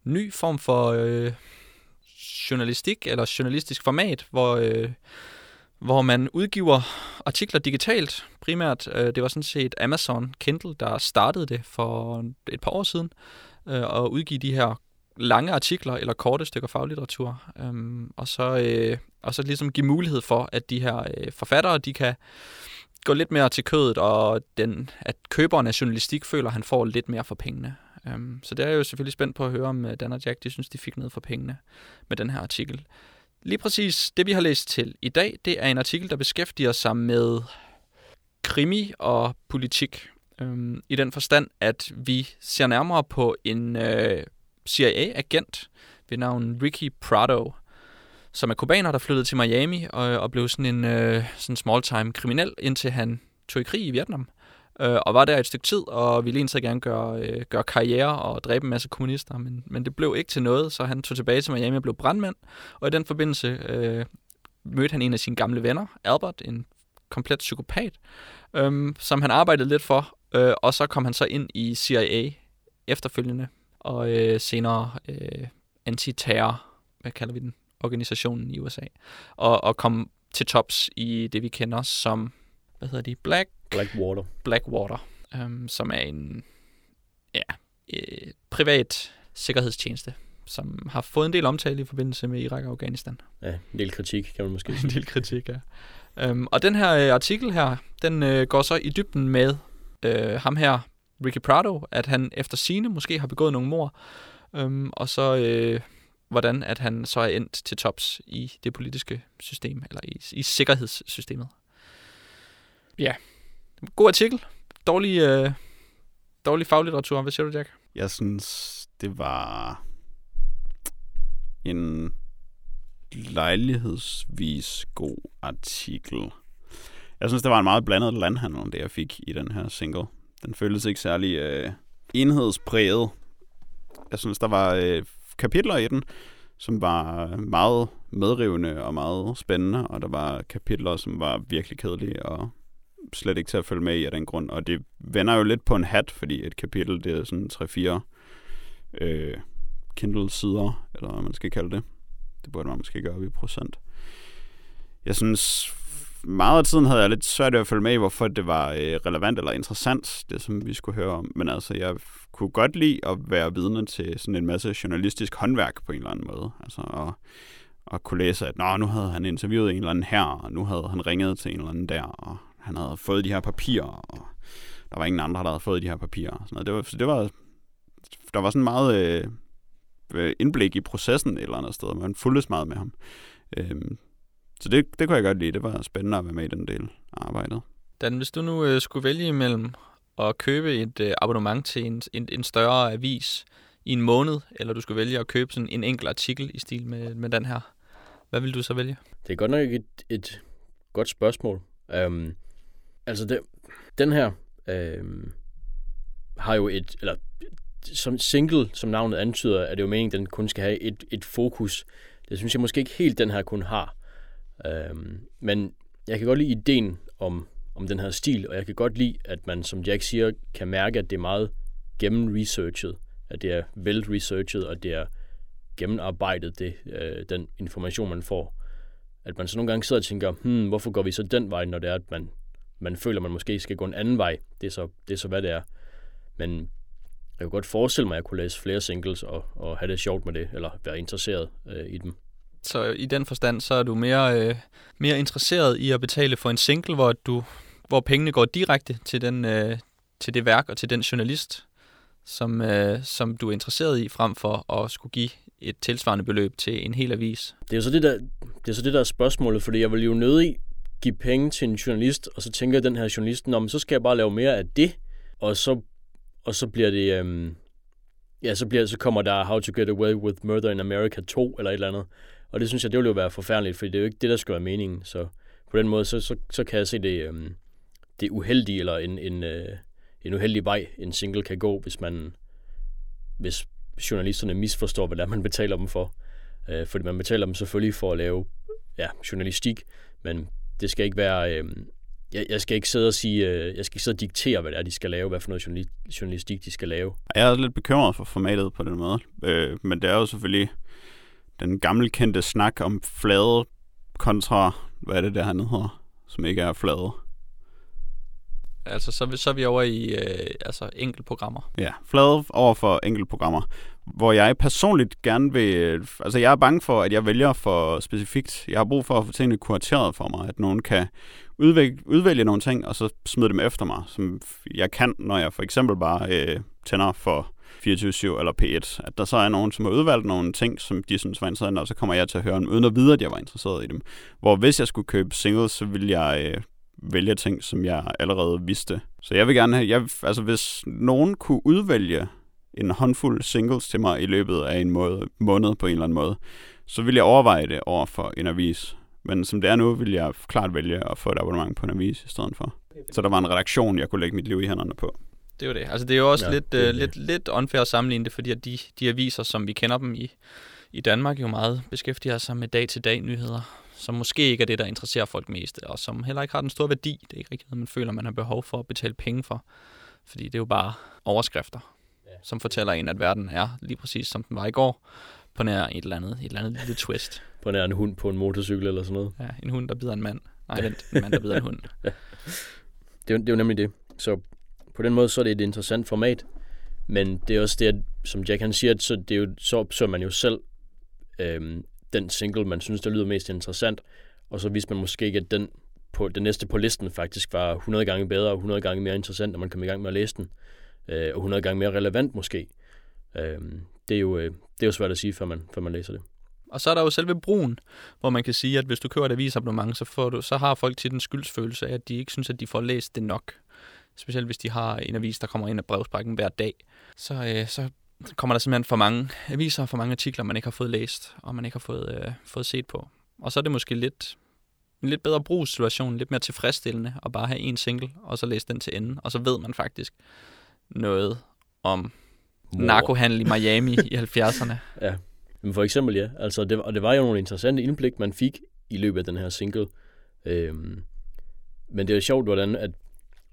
ny form for øh, journalistik eller journalistisk format, hvor, øh, hvor man udgiver artikler digitalt primært. Øh, det var sådan set Amazon Kindle, der startede det for et par år siden, øh, udgive de her lange artikler eller korte stykker faglitteratur, øhm, og, så, øh, og så ligesom give mulighed for, at de her øh, forfattere, de kan gå lidt mere til kødet, og den, at køberen af journalistik føler, at han får lidt mere for pengene. Øhm, så det er jeg jo selvfølgelig spændt på at høre, om øh, Dan og Jack de synes, de fik noget for pengene med den her artikel. Lige præcis det, vi har læst til i dag, det er en artikel, der beskæftiger sig med krimi og politik. Øhm, I den forstand, at vi ser nærmere på en øh, CIA-agent ved navn Ricky Prado, som er kubaner, der flyttede til Miami og, og blev sådan en øh, sådan small-time kriminel, indtil han tog i krig i Vietnam. Øh, og var der et stykke tid, og ville egentlig så gerne gøre, øh, gøre karriere og dræbe en masse kommunister, men, men det blev ikke til noget, så han tog tilbage til Miami og blev brandmand. Og i den forbindelse øh, mødte han en af sine gamle venner, Albert, en komplet psykopat, øh, som han arbejdede lidt for, øh, og så kom han så ind i CIA efterfølgende, og øh, senere øh, antiterror, hvad kalder vi den, organisationen i USA, og, og kom til tops i det, vi kender som, hvad hedder de, Black Blackwater. Blackwater, øhm, som er en ja, øh, privat sikkerhedstjeneste, som har fået en del omtale i forbindelse med Irak og Afghanistan. Ja, en del kritik, kan man måske en sige. del kritik, ja. Øhm, og den her øh, artikel her, den øh, går så i dybden med øh, ham her, Ricky Prado, at han efter sine måske har begået nogle mor, øhm, og så øh, hvordan at han så er endt til tops i det politiske system, eller i, i sikkerhedssystemet. Ja, god artikel. Dårlig, øh, dårlig faglitteratur. Hvad siger du, Jack? Jeg synes, det var en lejlighedsvis god artikel. Jeg synes, det var en meget blandet landhandel, det jeg fik i den her single. Den føltes ikke særlig øh, enhedspræget. Jeg synes, der var øh, kapitler i den, som var øh, meget medrivende og meget spændende, og der var kapitler, som var virkelig kedelige og slet ikke til at følge med i af den grund. Og det vender jo lidt på en hat, fordi et kapitel, det er sådan 3-4 øh, Kindle-sider, eller hvad man skal kalde det. Det burde man måske gøre i procent. Jeg synes, meget af tiden havde jeg lidt svært ved at følge med i, hvorfor det var øh, relevant eller interessant, det som vi skulle høre om. Men altså, jeg kunne godt lide at være vidne til sådan en masse journalistisk håndværk på en eller anden måde. Altså, og, og kunne læse, at Nå, nu havde han interviewet en eller anden her, og nu havde han ringet til en eller anden der, og han havde fået de her papirer, og der var ingen andre, der havde fået de her papirer. Og sådan noget. Det var, så det var, der var sådan meget øh, indblik i processen et eller andet sted. Man fulgtes meget med ham. Øhm, så det, det kunne jeg godt lide. Det var spændende at være med i den del af arbejdet. Dan, hvis du nu øh, skulle vælge imellem at købe et øh, abonnement til en, en, en større avis i en måned, eller du skulle vælge at købe sådan en enkelt artikel i stil med, med den her, hvad vil du så vælge? Det er godt nok et, et godt spørgsmål. Um, altså, det, den her øh, har jo et, eller som single, som navnet antyder, er det jo meningen, at den kun skal have et, et fokus. Det synes jeg måske ikke helt, den her kun har. Øhm, men jeg kan godt lide ideen om, om den her stil, og jeg kan godt lide, at man, som Jack siger, kan mærke, at det er meget gennemresearchet, at det er vel-researchet, og det er gennemarbejdet, det, øh, den information, man får. At man så nogle gange sidder og tænker, hmm, hvorfor går vi så den vej, når det er, at man, man føler, man måske skal gå en anden vej. Det er så, det er så hvad det er. Men jeg kunne godt forestille mig, at jeg kunne læse flere singles og, og have det sjovt med det, eller være interesseret øh, i dem. Så i den forstand, så er du mere, øh, mere interesseret i at betale for en single, hvor, du, hvor pengene går direkte til, den, øh, til det værk og til den journalist, som, øh, som du er interesseret i, frem for at skulle give et tilsvarende beløb til en hel avis. Det er så det, der, det er så det, der er spørgsmålet, fordi jeg vil jo nødig give penge til en journalist, og så tænker den her journalist, om så skal jeg bare lave mere af det, og så, og så bliver det, øhm, ja, så, bliver, så kommer der How to Get Away with Murder in America 2, eller et eller andet, og det synes jeg, det ville jo være forfærdeligt, for det er jo ikke det, der skal være meningen. Så på den måde, så, så, så kan jeg se det, øhm, det uheldige, eller en, en, øh, en uheldig vej, en single kan gå, hvis man hvis journalisterne misforstår, hvad det er, man betaler dem for. Øh, fordi man betaler dem selvfølgelig for at lave ja, journalistik, men det skal ikke være... Øh, jeg, jeg skal ikke sidde og sige, øh, jeg skal ikke sidde og diktere, hvad det er, de skal lave, hvad for noget journalistik de skal lave. Jeg er lidt bekymret for formatet på den måde, øh, men det er jo selvfølgelig den gamle kendte snak om flade kontra, hvad er det der, han hedder, som ikke er flade. Altså, så, så er vi over i øh, altså, enkeltprogrammer. Ja, flade over for enkeltprogrammer, hvor jeg personligt gerne vil... Altså, jeg er bange for, at jeg vælger for specifikt. Jeg har brug for at få tingene kurateret for mig, at nogen kan udvælge, udvælge nogle ting, og så smide dem efter mig, som jeg kan, når jeg for eksempel bare øh, tænder for 24 eller P1, at der så er nogen, som har udvalgt nogle ting, som de synes var interessante, og så kommer jeg til at høre dem, uden at vide, at jeg var interesseret i dem. Hvor hvis jeg skulle købe singles, så ville jeg øh, vælge ting, som jeg allerede vidste. Så jeg vil gerne have, jeg, altså hvis nogen kunne udvælge en håndfuld singles til mig i løbet af en måde, måned på en eller anden måde, så vil jeg overveje det over for en avis. Men som det er nu, vil jeg klart vælge at få et abonnement på en avis i stedet for. Så der var en redaktion, jeg kunne lægge mit liv i hænderne på det er jo det. Altså, det er jo også ja, lidt, det, uh, lidt, lidt unfair at sammenligne det, fordi at de, de aviser, som vi kender dem i, i Danmark, jo meget beskæftiger sig med dag-til-dag nyheder, som måske ikke er det, der interesserer folk mest, og som heller ikke har den store værdi. Det er ikke rigtigt, man føler, man har behov for at betale penge for, fordi det er jo bare overskrifter. Som fortæller en, at verden er lige præcis, som den var i går, på nær et eller andet, et eller andet lille twist. På nær en hund på en motorcykel eller sådan noget. Ja, en hund, der bider en mand. Nej, vent, en mand, der bider en hund. ja. det, er, det er jo nemlig det. Så på den måde så er det et interessant format, men det er også det, at, som Jack han siger, så, det er jo, så opsøger man jo selv øhm, den single, man synes, der lyder mest interessant, og så viser man måske ikke, at den, på, den næste på listen faktisk var 100 gange bedre og 100 gange mere interessant, når man kommer i gang med at læse den, øh, og 100 gange mere relevant måske. Øh, det, er jo, øh, det er jo svært at sige, før man, før man læser det. Og så er der jo selve brugen, hvor man kan sige, at hvis du køber et avisabonnement, så, får du, så har folk til den skyldsfølelse af, at de ikke synes, at de får læst det nok specielt hvis de har en avis, der kommer ind af brevsprækken hver dag, så, øh, så kommer der simpelthen for mange aviser, for mange artikler, man ikke har fået læst, og man ikke har fået, øh, fået set på. Og så er det måske lidt, en lidt bedre brugssituation, lidt mere tilfredsstillende at bare have en single, og så læse den til ende, og så ved man faktisk noget om Mor. narkohandel i Miami i 70'erne. Ja, men for eksempel ja, altså det, og det var jo nogle interessante indblik, man fik i løbet af den her single. Øhm, men det er jo sjovt, hvordan at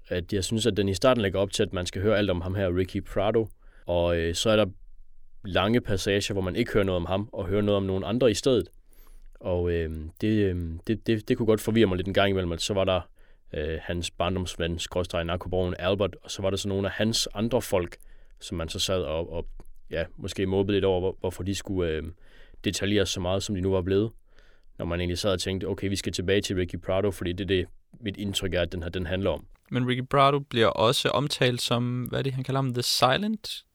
at jeg synes, at den i starten lægger op til, at man skal høre alt om ham her, Ricky Prado. Og øh, så er der lange passager, hvor man ikke hører noget om ham, og hører noget om nogen andre i stedet. Og øh, det, øh, det, det, det kunne godt forvirre mig lidt en gang imellem, at så var der øh, hans barndomsven, skråstrej narkoborgen Albert, og så var der så nogle af hans andre folk, som man så sad og, og ja, måske måbede lidt over, hvorfor de skulle øh, detaljere så meget, som de nu var blevet. Når man egentlig sad og tænkte, okay, vi skal tilbage til Ricky Prado, fordi det er det, mit indtryk er, at den her, den handler om. Men Ricky Prado bliver også omtalt som, hvad er det, han kalder ham, the silent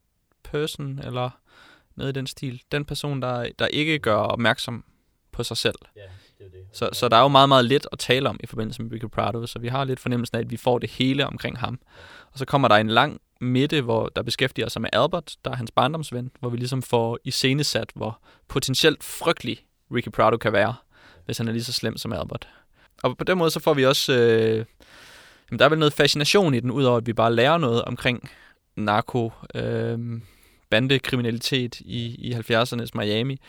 person, eller noget i den stil. Den person, der, der ikke gør opmærksom på sig selv. Ja, det er det. Så, så der er jo meget, meget lidt at tale om i forbindelse med Ricky Prado, så vi har lidt fornemmelsen af, at vi får det hele omkring ham. Og så kommer der en lang midte, hvor der beskæftiger sig med Albert, der er hans barndomsven, hvor vi ligesom får iscenesat, hvor potentielt frygtelig Ricky Prado kan være, hvis han er lige så slem som Albert. Og på den måde så får vi også... Øh, jamen, der er vel noget fascination i den, udover at vi bare lærer noget omkring narko, øh, bandekriminalitet i, i 70'ernes Miami.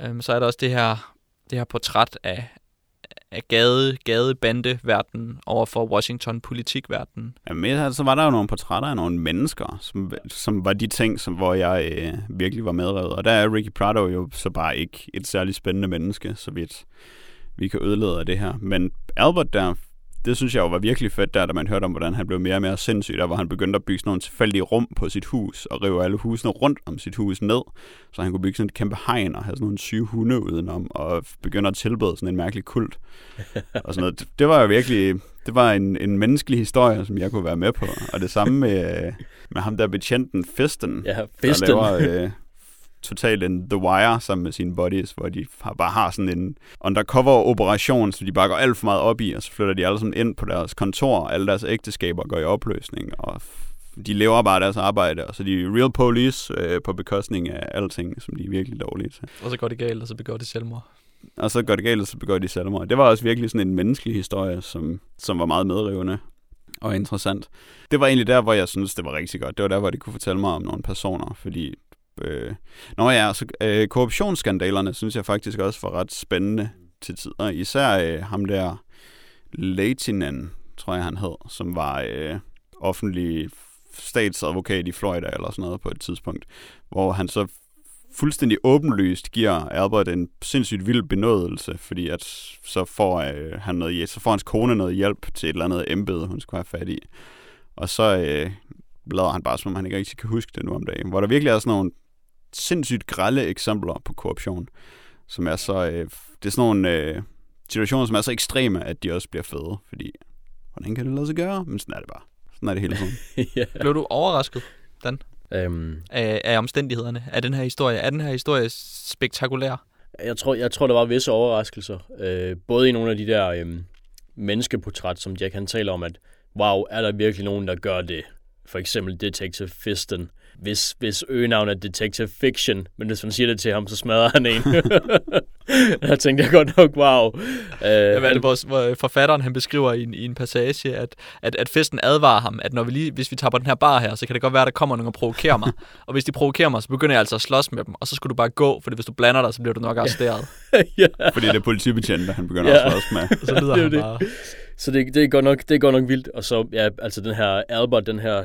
Øh, så er der også det her, det her portræt af, af gade, gadebandeverdenen over for Washington politikverdenen. Ja, men så var der jo nogle portrætter af nogle mennesker, som, som var de ting, som, hvor jeg øh, virkelig var medrevet. Og der er Ricky Prado jo så bare ikke et særligt spændende menneske, så vidt vi kan ødelægge af det her. Men Albert der, det synes jeg jo var virkelig fedt der, da man hørte om, hvordan han blev mere og mere sindssyg, der hvor han begyndte at bygge sådan nogle tilfældige rum på sit hus, og rive alle husene rundt om sit hus ned, så han kunne bygge sådan et kæmpe hegn og have sådan nogle syge hunde udenom, og begynde at tilbede sådan en mærkelig kult. og sådan noget. Det, var jo virkelig, det var en, en menneskelig historie, som jeg kunne være med på. Og det samme med, med ham der betjenten Fisten, Ja, Fisten. der laver øh, totalt en The Wire sammen med sine buddies, hvor de har, bare har sådan en undercover-operation, som de bare går alt for meget op i, og så flytter de alle sammen ind på deres kontor, og alle deres ægteskaber går i opløsning, og de lever bare deres arbejde, og så de er real police øh, på bekostning af alting, som de er virkelig dårlige til. Og så går det galt, og så begår de selvmord. Og så går det galt, og så begår de selvmord. Det var også virkelig sådan en menneskelig historie, som, som var meget medrivende og interessant. Det var egentlig der, hvor jeg synes, det var rigtig godt. Det var der, hvor de kunne fortælle mig om nogle personer, fordi... Øh, nå ja, så øh, korruptionsskandalerne synes jeg faktisk også var ret spændende til tider. Især øh, ham der Leitinen, tror jeg han hed, som var øh, offentlig statsadvokat i Florida eller sådan noget på et tidspunkt, hvor han så fuldstændig åbenlyst giver Albert en sindssygt vild benådelse, fordi at så får, øh, han noget, så får hans kone noget hjælp til et eller andet embede, hun skulle have fat i. Og så øh, lader han bare, som om han ikke rigtig kan huske det nu om dagen. Hvor der virkelig er sådan nogle sindssygt grælde eksempler på korruption, som er så... Øh, det er sådan nogle øh, situationer, som er så ekstreme, at de også bliver fede, fordi hvordan kan det lade sig gøre? Men sådan er det bare. Sådan er det hele tiden. ja. Blev du overrasket Øhm, af, af omstændighederne af den her historie? Er den her historie spektakulær? jeg, tror, jeg tror, der var visse overraskelser. Øh, både i nogle af de der øhm, menneskeportræt, som Jack han taler om, at wow, er der virkelig nogen, der gør det? For eksempel Detective Fisten. Hvis, hvis øgenavnet er Detective Fiction, men hvis man siger det til ham, så smadrer han en. jeg tænkte jeg godt nok, wow. Øh, Øh, hvad er det, hvor, hvor forfatteren han beskriver i en, i en passage, at, at, at festen advarer ham, at når vi lige, hvis vi tager på den her bar her, så kan det godt være, at der kommer nogen og provokerer mig. og hvis de provokerer mig, så begynder jeg altså at slås med dem, og så skulle du bare gå, for hvis du blander dig, så bliver du nok arresteret. ja. fordi det er politibetjente, han begynder Ja. at slås med. Så lyder Det er han det. bare... Så det, det, er godt nok, det er godt nok vildt. Og så, ja, altså den her Albert, den her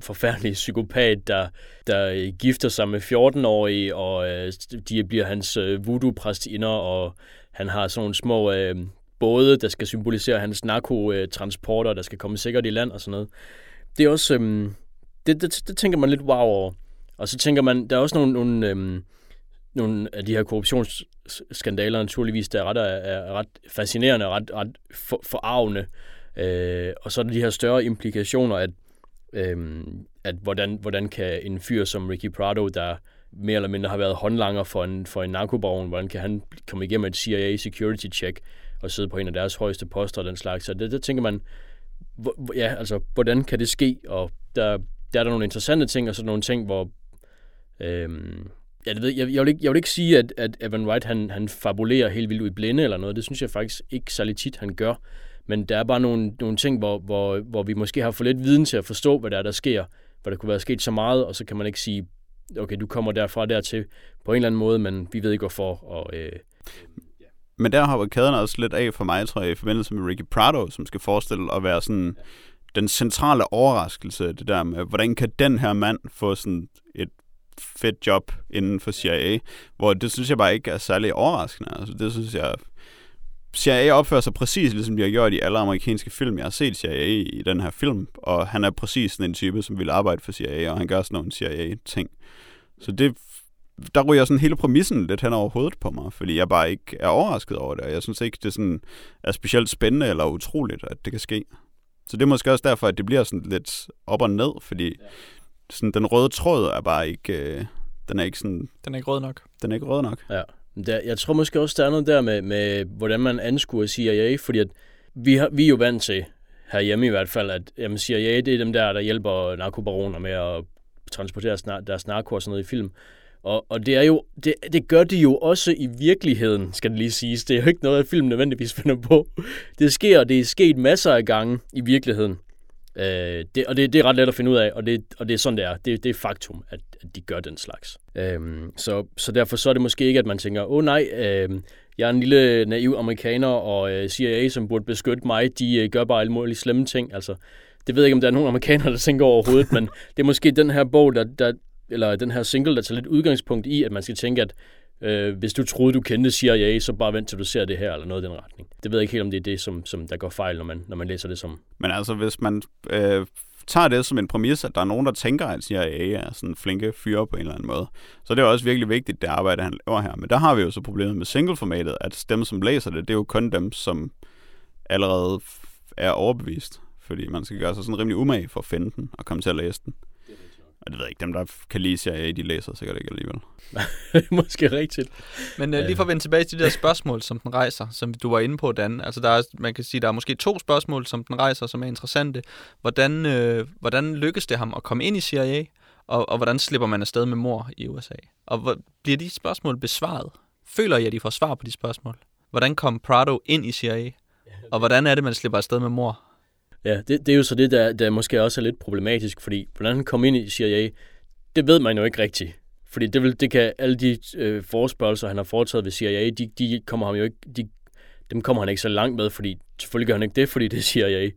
forfærdelige psykopat, der, der øh, gifter sig med 14-årige, og øh, de bliver hans øh, voodoo-præstinder, og han har sådan nogle små øh, både, der skal symbolisere hans narkotransporter, der skal komme sikkert i land og sådan noget. Det er også, øh, det, det, det tænker man lidt wow over. Og så tænker man, der er også nogle, nogle, øh, nogle af de her korruptionsskandaler naturligvis, der er ret, er, er ret fascinerende og ret, ret for, forarvende. Øh, og så er der de her større implikationer, at, Øhm, at hvordan, hvordan kan en fyr som Ricky Prado, der mere eller mindre har været håndlanger for en, for en narkobaron, hvordan kan han komme igennem et CIA security check og sidde på en af deres højeste poster og den slags. Så det, det tænker man, hvor, hvor- ja, altså, hvordan kan det ske? Og der, der er der nogle interessante ting, og så nogle ting, hvor Øhm, ja, det ved, jeg, jeg, vil ikke, jeg vil ikke sige, at, at Evan Wright han, han fabulerer helt vildt ud i blinde eller noget. Det synes jeg faktisk ikke særlig tit, han gør. Men der er bare nogle, nogle ting, hvor, hvor, hvor vi måske har for lidt viden til at forstå, hvad der er, der sker. Hvor der kunne være sket så meget, og så kan man ikke sige, okay, du kommer derfra dertil på en eller anden måde, men vi ved ikke hvorfor. Og, øh, Men der hopper kæden også lidt af for mig, tror jeg, i forbindelse med Ricky Prado, som skal forestille at være sådan den centrale overraskelse, det der med, hvordan kan den her mand få sådan et fedt job inden for CIA, hvor det synes jeg bare ikke er særlig overraskende. Altså, det synes jeg... CIA opfører sig præcis ligesom de har gjort i alle amerikanske film. Jeg har set CIA i den her film, og han er præcis den type, som vil arbejde for CIA, og han gør sådan nogle CIA-ting. Så det, der ryger sådan hele præmissen lidt hen over hovedet på mig, fordi jeg bare ikke er overrasket over det, og jeg synes ikke, det sådan er specielt spændende eller utroligt, at det kan ske. Så det er måske også derfor, at det bliver sådan lidt op og ned, fordi sådan, den røde tråd er bare ikke, øh, den er ikke sådan, Den er ikke rød nok. den er ikke rød nok. Ja. Der, jeg tror måske også, der er noget der med, med hvordan man anskuer CIA, fordi at vi, har, vi er jo vant til, herhjemme i hvert fald, at jamen, CIA det er dem der, der hjælper narkobaroner med at transportere snar- deres narko og sådan noget i film. Og, og det er jo, det, det gør de jo også i virkeligheden, skal det lige siges. Det er jo ikke noget, at film nødvendigvis finder på. Det sker, og det er sket masser af gange i virkeligheden. Øh, det, og det, det er ret let at finde ud af, og det, og det er sådan, det er. Det, det er faktum, at, at de gør den slags. Øhm, så, så derfor så er det måske ikke, at man tænker, åh oh, nej, øh, jeg er en lille naiv amerikaner, og øh, CIA, som burde beskytte mig, de øh, gør bare alle mulige slemme ting. Altså, det ved jeg ikke, om der er nogen amerikanere, der tænker overhovedet, men det er måske den her bog, der, der, eller den her single, der tager lidt udgangspunkt i, at man skal tænke, at øh, hvis du troede, du kendte CIA, så bare vent til du ser det her, eller noget i den retning. Det ved jeg ikke helt, om det er det, som, som der går fejl, når man, når man læser det som. Men altså, hvis man øh, tager det som en præmis, at der er nogen, der tænker, at CIA er sådan flinke fyre på en eller anden måde, så det er også virkelig vigtigt, det arbejde, han laver her. Men der har vi jo så problemet med single-formatet, at dem, som læser det, det er jo kun dem, som allerede er overbevist. Fordi man skal gøre sig sådan rimelig umage for at finde den og komme til at læse den. Og det ved jeg ikke, dem der kan lide CIA, de læser sikkert ikke alligevel. måske rigtigt. Men øh, lige for at vende tilbage til de der spørgsmål, som den rejser, som du var inde på, Dan. Altså, der er, man kan sige, der er måske to spørgsmål, som den rejser, som er interessante. Hvordan, øh, hvordan lykkes det ham at komme ind i CIA, og, og hvordan slipper man afsted med mor i USA? Og hvor, bliver de spørgsmål besvaret? Føler I, at de får svar på de spørgsmål? Hvordan kom Prado ind i CIA? Og hvordan er det, man slipper afsted med mor? Ja, det, det er jo så det, der, der måske også er lidt problematisk, fordi hvordan han kom ind i CIA, det ved man jo ikke rigtigt. Fordi det, vil, det kan alle de øh, forespørgelser, han har foretaget ved CIA, de, de kommer ham jo ikke, de, dem kommer han ikke så langt med, fordi selvfølgelig gør han ikke det, fordi det er CIA.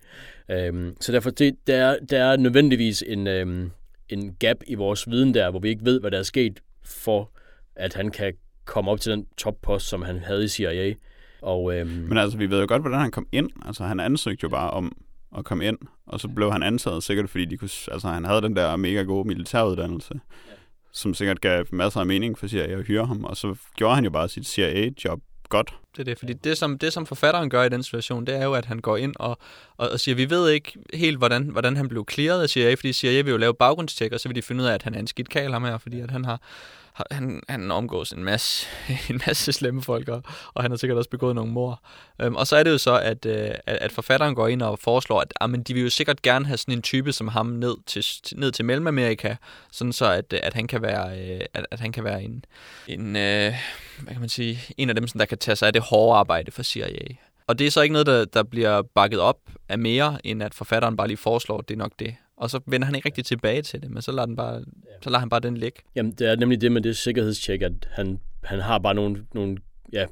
Øhm, så derfor, det, der, er, der er nødvendigvis en, øhm, en gap i vores viden der, hvor vi ikke ved, hvad der er sket for, at han kan komme op til den toppost, som han havde i CIA. Og, øhm, Men altså, vi ved jo godt, hvordan han kom ind. Altså, han ansøgte jo bare om at komme ind, og så blev han ansat sikkert, fordi de kunne, altså, han havde den der mega gode militæruddannelse, ja. som sikkert gav masser af mening for CIA at hyre ham, og så gjorde han jo bare sit CIA-job godt. Det er det, fordi det som, det, som forfatteren gør i den situation, det er jo, at han går ind og, og, og siger, vi ved ikke helt, hvordan, hvordan han blev clearet af CIA, fordi CIA vil jo lave baggrundstjek, og så vil de finde ud af, at han er en skidt kal ham her, fordi at han har, han, han omgås en masse, en masse slemme folk, og, og han har sikkert også begået nogle mor. Øhm, og så er det jo så, at, øh, at, at forfatteren går ind og foreslår, at ah, jamen, de vil jo sikkert gerne have sådan en type som ham ned til, ned til Mellemamerika, sådan så at, at han kan være, øh, at, at han kan være en, en øh, hvad kan man sige, en af dem, som der kan tage sig af det hårde arbejde for CIA. Og det er så ikke noget, der, der bliver bakket op af mere, end at forfatteren bare lige foreslår, at det er nok det. Og så vender han ikke rigtig tilbage til det, men så lader, den bare, så lader han bare den ligge. Jamen, det er nemlig det med det sikkerhedstjek, at han, han har bare nogle, nogle, ja,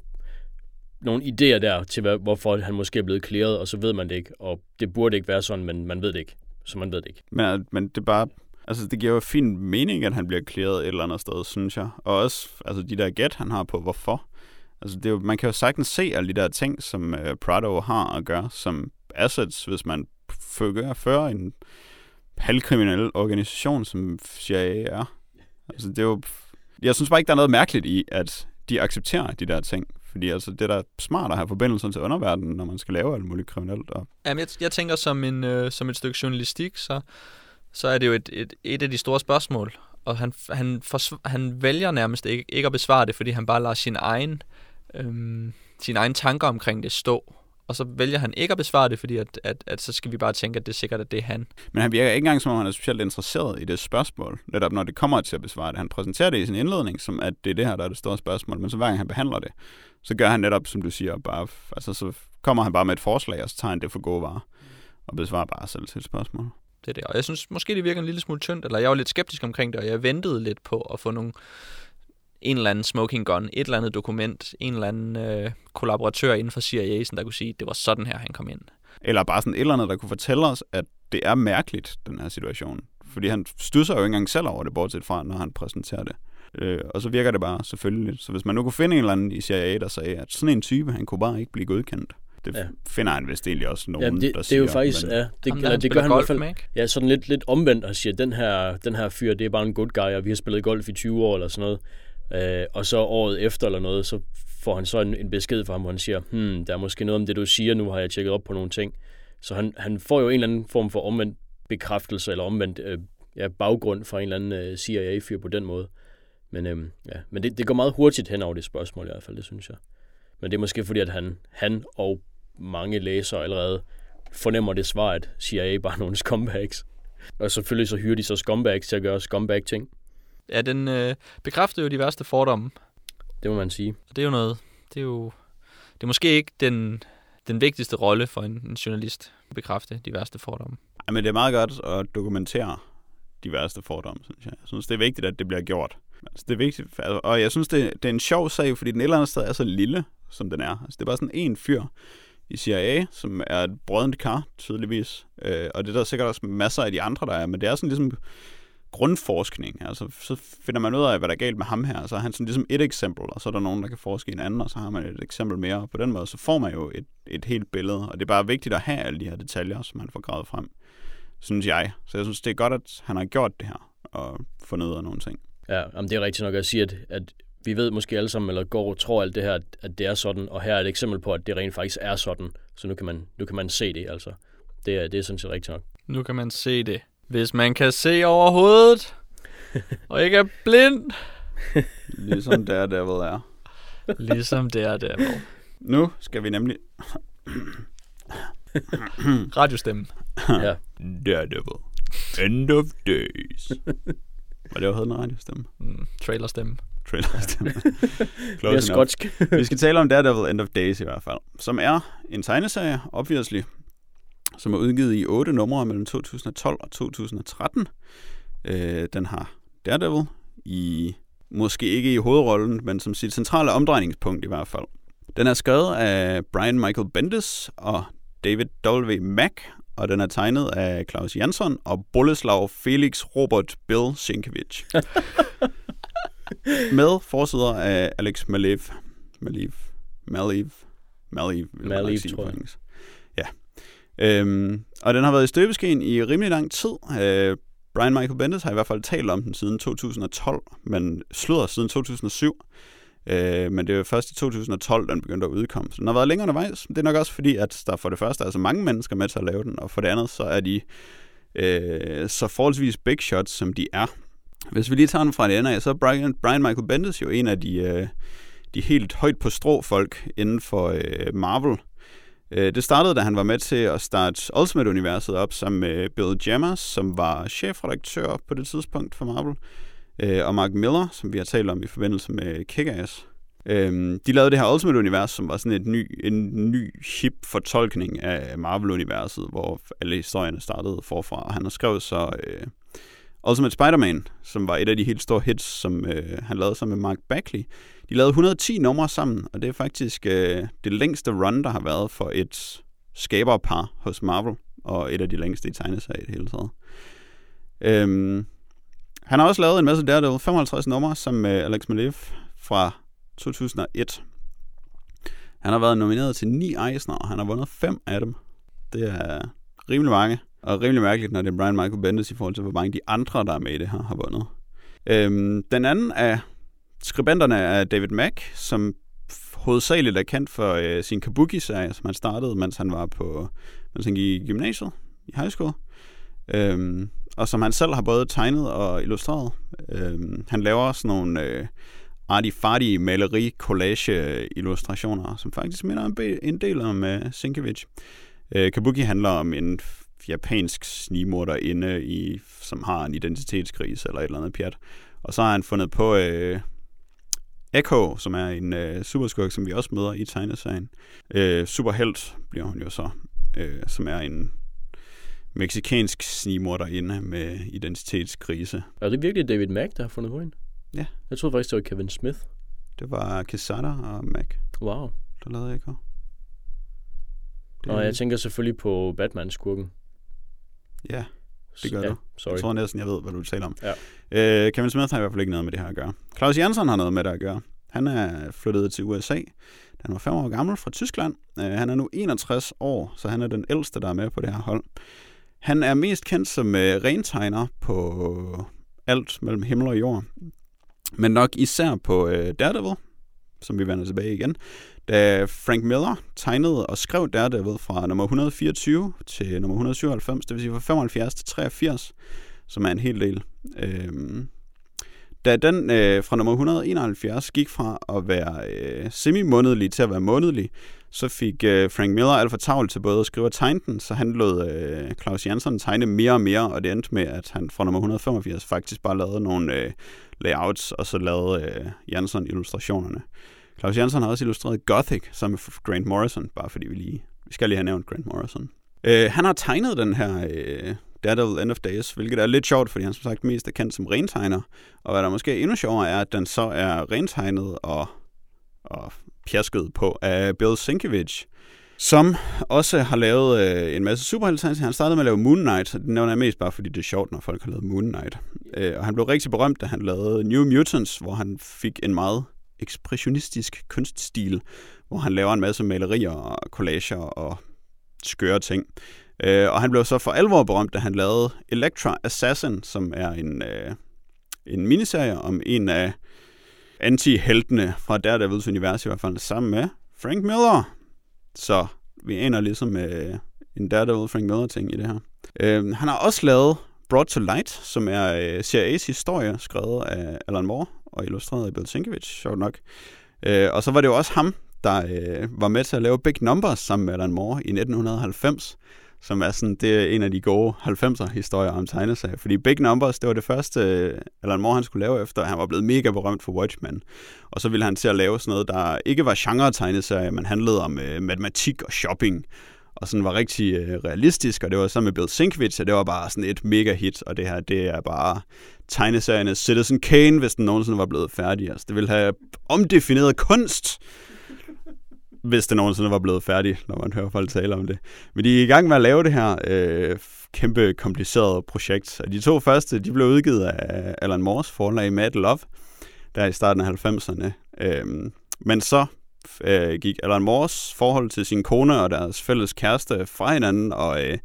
nogle idéer der til, hvad, hvorfor han måske er blevet klæret, og så ved man det ikke. Og det burde ikke være sådan, men man ved det ikke. Så man ved det ikke. Men, men det er bare... Altså, det giver jo fin mening, at han bliver klæret et eller andet sted, synes jeg. Og også altså, de der gæt, han har på, hvorfor. Altså, det er jo, man kan jo sagtens se alle de der ting, som uh, Prado har at gøre som assets, hvis man fører en halvkriminel organisation, som CIA er. Altså, det er jo... Jeg synes bare ikke, der er noget mærkeligt i, at de accepterer de der ting. Fordi altså, det er da smart at have forbindelser til underverdenen, når man skal lave alt muligt kriminelt. Og... Jamen, jeg, jeg tænker, som, en, øh, som et stykke journalistik, så, så er det jo et, et, et af de store spørgsmål. Og han, han, forsv- han vælger nærmest ikke, ikke at besvare det, fordi han bare lader sin egen, øhm, sin egen tanker omkring det stå og så vælger han ikke at besvare det, fordi at, at, at så skal vi bare tænke, at det er sikkert, at det er han. Men han virker ikke engang, som om han er specielt interesseret i det spørgsmål, netop når det kommer til at besvare det. Han præsenterer det i sin indledning, som at det er det her, der er det store spørgsmål, men så hver gang han behandler det, så gør han netop, som du siger, bare, altså så kommer han bare med et forslag, og så tager han det for gode varer, og besvarer bare selv til et spørgsmål. Det er det, og jeg synes måske, det virker en lille smule tyndt, eller jeg var lidt skeptisk omkring det, og jeg ventede lidt på at få nogle en eller anden smoking gun, et eller andet dokument, en eller anden øh, kollaboratør inden for CIA, der kunne sige, at det var sådan her, han kom ind. Eller bare sådan et eller andet, der kunne fortælle os, at det er mærkeligt, den her situation. Fordi han stusser jo ikke engang selv over det, bortset fra, når han præsenterer det. Øh, og så virker det bare selvfølgelig. Så hvis man nu kunne finde en eller anden i CIA, der sagde, at sådan en type, han kunne bare ikke blive godkendt. Det ja. Finder han vist egentlig også nogen, Ja, det, der det er siger. jo faktisk, men, ja, det, Ham, der, eller, det gør han i hvert golf fald, med, ikke? ja, sådan lidt, lidt omvendt og siger, den her, den her fyr, det er bare en good guy, og vi har spillet golf i 20 år eller sådan noget. Øh, og så året efter eller noget, så får han så en, en besked fra ham, hvor han siger, hmm, der er måske noget om det, du siger, nu har jeg tjekket op på nogle ting. Så han, han får jo en eller anden form for omvendt bekræftelse, eller omvendt øh, ja, baggrund fra en eller anden øh, CIA-fyr på den måde. Men, øh, ja, men det, det går meget hurtigt hen over det spørgsmål i hvert fald, det synes jeg. Men det er måske fordi, at han, han og mange læsere allerede fornemmer det svar, at CIA bare er nogle scumbags. Og selvfølgelig så hyrer de så scumbags til at gøre scumbag ting. Ja, den øh, bekræfter jo de værste fordomme. Det må man sige. Og det er jo noget, det er jo, det er måske ikke den, den vigtigste rolle for en, en journalist at bekræfte de værste fordomme. Ej, men det er meget godt at dokumentere de værste fordomme, synes jeg. Jeg synes, det er vigtigt, at det bliver gjort. Altså, det er vigtigt, altså, og jeg synes, det, det er en sjov sag, fordi den et eller andet sted er så lille, som den er. Altså, det er bare sådan en fyr i CIA, som er et brødent kar, tydeligvis. Øh, og det er der sikkert også masser af de andre, der er. Men det er sådan ligesom grundforskning. Altså, så finder man ud af, hvad der er galt med ham her. Så er han sådan ligesom et eksempel, og så er der nogen, der kan forske i en anden, og så har man et eksempel mere. Og på den måde, så får man jo et, et helt billede. Og det er bare vigtigt at have alle de her detaljer, som han får gravet frem, synes jeg. Så jeg synes, det er godt, at han har gjort det her, og fundet ud af nogle ting. Ja, jamen det er rigtigt nok at sige, at, at vi ved måske alle sammen, eller går og tror alt det her, at, at det er sådan, og her er et eksempel på, at det rent faktisk er sådan. Så nu kan man, nu kan man se det, altså. Det er, det er sådan set rigtigt nok. Nu kan man se det. Hvis man kan se over hovedet, og ikke er blind, Ligesom Daredevil er. ligesom det er der. Hvor. Nu skal vi nemlig... Radiostemme. Ja. Daredevil. End of days. Var det jo en radiostemme? Mm, trailerstemme. Trailerstemme. Det er Close skotsk. Vi skal tale om Daredevil End of Days i hvert fald, som er en tegneserie, obviously, som er udgivet i otte numre mellem 2012 og 2013. Øh, den har Daredevil i, måske ikke i hovedrollen, men som sit centrale omdrejningspunkt i hvert fald. Den er skrevet af Brian Michael Bendis og David W. Mack, og den er tegnet af Claus Jansson og Boleslav Felix Robert Bill Sienkiewicz. Med forsider af Alex Malev. Malev. Malev. Malev, vil Malev, tror jeg. Øhm, og den har været i støbeskeen i rimelig lang tid. Øh, Brian Michael Bendis har i hvert fald talt om den siden 2012, men sludder siden 2007. Øh, men det var først i 2012, den begyndte at udkomme. Så den har været længere undervejs. Det er nok også fordi, at der for det første er så mange mennesker med til at lave den, og for det andet, så er de øh, så forholdsvis big shots, som de er. Hvis vi lige tager den fra det ende af, så er Brian, Brian Michael Bendis jo en af de, øh, de helt højt på strå folk inden for øh, Marvel. Øh, det startede, da han var med til at starte Ultimate-universet op sammen med øh, Bill Jammers, som var chefredaktør på det tidspunkt for Marvel, øh, og Mark Miller, som vi har talt om i forbindelse med Kick-Ass. Øhm, de lavede det her Ultimate-univers, som var sådan et ny, en ny hip fortolkning af Marvel-universet, hvor alle historierne startede forfra. Og han har skrevet så øh, Ultimate Spider-Man, som var et af de helt store hits, som øh, han lavede sammen med Mark Bagley. De lavede 110 numre sammen, og det er faktisk øh, det længste run, der har været for et skaberpar hos Marvel, og et af de længste i tegneserier i det hele taget. Øhm, han har også lavet en masse Daredevil, 55 numre, som med Alex Malev fra 2001. Han har været nomineret til 9 Eisner, og han har vundet 5 af dem. Det er rimelig mange, og rimelig mærkeligt, når det er Brian Michael Bendis i forhold til, hvor mange de andre, der er med i det her, har vundet. Øhm, den anden af skribenterne er David Mack, som hovedsageligt er kendt for øh, sin Kabuki-serie, som han startede, mens han var på, mens han gik i gymnasiet, i high school. Øhm, og som han selv har både tegnet og illustreret. Øhm, han laver også nogle øh, arty-farty maleri collage illustrationer, som faktisk minder en, en del om øh, Sienkiewicz. Øh, Kabuki handler om en japansk snigmorder inde i, som har en identitetskrise eller et eller andet pjat. Og så har han fundet på øh, Echo, som er en øh, superskurk, som vi også møder i tegneserien. Øh, superhelt bliver hun jo så, øh, som er en meksikansk snigmorder inde med identitetskrise. Er det virkelig David Mack, der har fundet på hende? Ja. Jeg troede faktisk, det var Kevin Smith. Det var Quesada og Mac, Wow. der lavede Echo. Det, Og jeg tænker selvfølgelig på Batman-skurken. Ja, Det gør ja, du. Sorry. Jeg tror næsten, jeg ved, hvad du taler om. Ja. Øh, Kevin Smith har i hvert fald ikke noget med det her at gøre. Claus Jensen har noget med det at gøre. Han er flyttet til USA. Han var fem år gammel fra Tyskland. Øh, han er nu 61 år, så han er den ældste, der er med på det her hold. Han er mest kendt som øh, rentegner på alt mellem himmel og jord. Men nok især på øh, Daredevil, som vi vender tilbage igen. Da Frank Miller tegnede og skrev Daredevil fra nummer 124 til nummer 197, det vil sige fra 75 til 83, som er en hel del. Øhm, da den øh, fra nummer 171 gik fra at være øh, semi-månedlig til at være månedlig, så fik øh, Frank Miller alt for travlt til både at skrive og tegne den, så han lod øh, Claus Jansson tegne mere og mere, og det endte med, at han fra nummer 185 faktisk bare lavede nogle øh, layouts, og så lavede øh, Jansson illustrationerne. Claus Jansson har også illustreret Gothic sammen med Grant Morrison, bare fordi vi lige vi skal lige have nævnt Grant Morrison. Øh, han har tegnet den her øh, Daredevil End of Days, hvilket er lidt sjovt, fordi han som sagt mest er kendt som rentegner. Og hvad der måske er endnu sjovere er, at den så er rentegnet og, og pjasket på af Bill Sienkiewicz, som også har lavet øh, en masse superheltetegninger. Han startede med at lave Moon Knight, og det nævner jeg mest bare, fordi det er sjovt, når folk har lavet Moon Knight. Øh, og han blev rigtig berømt, da han lavede New Mutants, hvor han fik en meget ekspressionistisk kunststil, hvor han laver en masse malerier og collager og skøre ting. Øh, og han blev så for alvor berømt, da han lavede Electra Assassin, som er en, øh, en miniserie om en af anti-heltene fra Daredevils univers, i hvert fald sammen med Frank Miller. Så vi aner ligesom øh, en Daredevil Frank Miller-ting i det her. Øh, han har også lavet Brought to Light, som er øh, CIA's historie, skrevet af Alan Moore og illustreret af Bill Sienkiewicz, sjovt nok. Øh, og så var det jo også ham, der øh, var med til at lave Big Numbers sammen med Alan Moore i 1990, som er sådan, det er en af de gode 90'er historier om tegneserier. Fordi Big Numbers, det var det første øh, Alan Moore, han skulle lave efter, han var blevet mega berømt for Watchmen. Og så ville han til at lave sådan noget, der ikke var genre-tegneserier, men handlede om øh, matematik og shopping. Og sådan var rigtig øh, realistisk, og det var sammen med Bill Sienkiewicz, og det var bare sådan et mega hit. Og det her, det er bare tegneseriernes Citizen Kane, hvis den nogensinde var blevet færdig. Altså, det ville have omdefineret kunst hvis det nogensinde var blevet færdig, når man hører folk tale om det. Men de er i gang med at lave det her øh, kæmpe komplicerede projekt. Og de to første, de blev udgivet af Alan Moores forlag Mad Love, der i starten af 90'erne. Øh, men så øh, gik Alan Moores forhold til sin kone og deres fælles kæreste fra hinanden, og øh,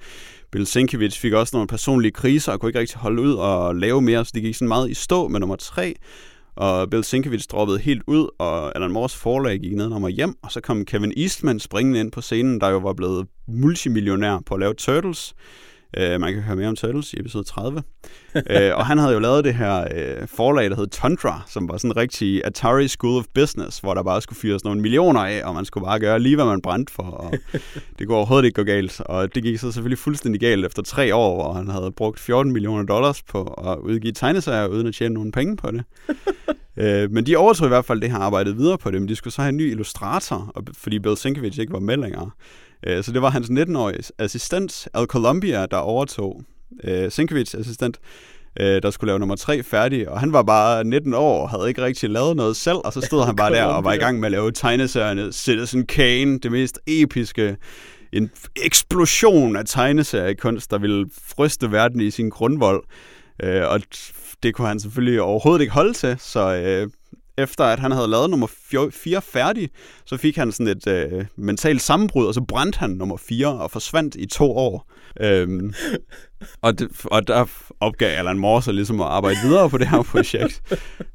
Bill Sienkiewicz fik også nogle personlige kriser og kunne ikke rigtig holde ud og lave mere, så det gik sådan meget i stå med nummer tre. Og Bill Sienkiewicz droppede helt ud, og Alan Moores forlag gik ned og hjem, og så kom Kevin Eastman springende ind på scenen, der jo var blevet multimillionær på at lave Turtles. Uh, man kan høre mere om Turtles i episode 30. uh, og han havde jo lavet det her uh, forlag, der hed Tundra, som var sådan en rigtig Atari School of Business, hvor der bare skulle fyres nogle millioner af, og man skulle bare gøre lige, hvad man brændte for, og det kunne overhovedet ikke gå galt. Og det gik så selvfølgelig fuldstændig galt efter tre år, hvor han havde brugt 14 millioner dollars på at udgive tegneserier, uden at tjene nogen penge på det. uh, men de overtog i hvert fald det her arbejdet videre på det, men de skulle så have en ny illustrator, fordi Bill Sienkiewicz ikke var med længere. Uh, så det var hans 19-årige assistent, Al Columbia, der overtog uh, Sienkiewicz assistent, øh, der skulle lave nummer 3 færdig, og han var bare 19 år og havde ikke rigtig lavet noget selv, og så stod han bare der og var i gang med at lave tegneserierne Citizen Kane, det mest episke, en eksplosion af tegneseriekunst, der ville fryste verden i sin grundvold. Øh, og det kunne han selvfølgelig overhovedet ikke holde til, så øh, efter at han havde lavet nummer 4 færdig, så fik han sådan et øh, mentalt sammenbrud, og så brændte han nummer 4 og forsvandt i to år. Øhm, og, det, og der opgav Alan Moore så ligesom at arbejde videre på det her projekt.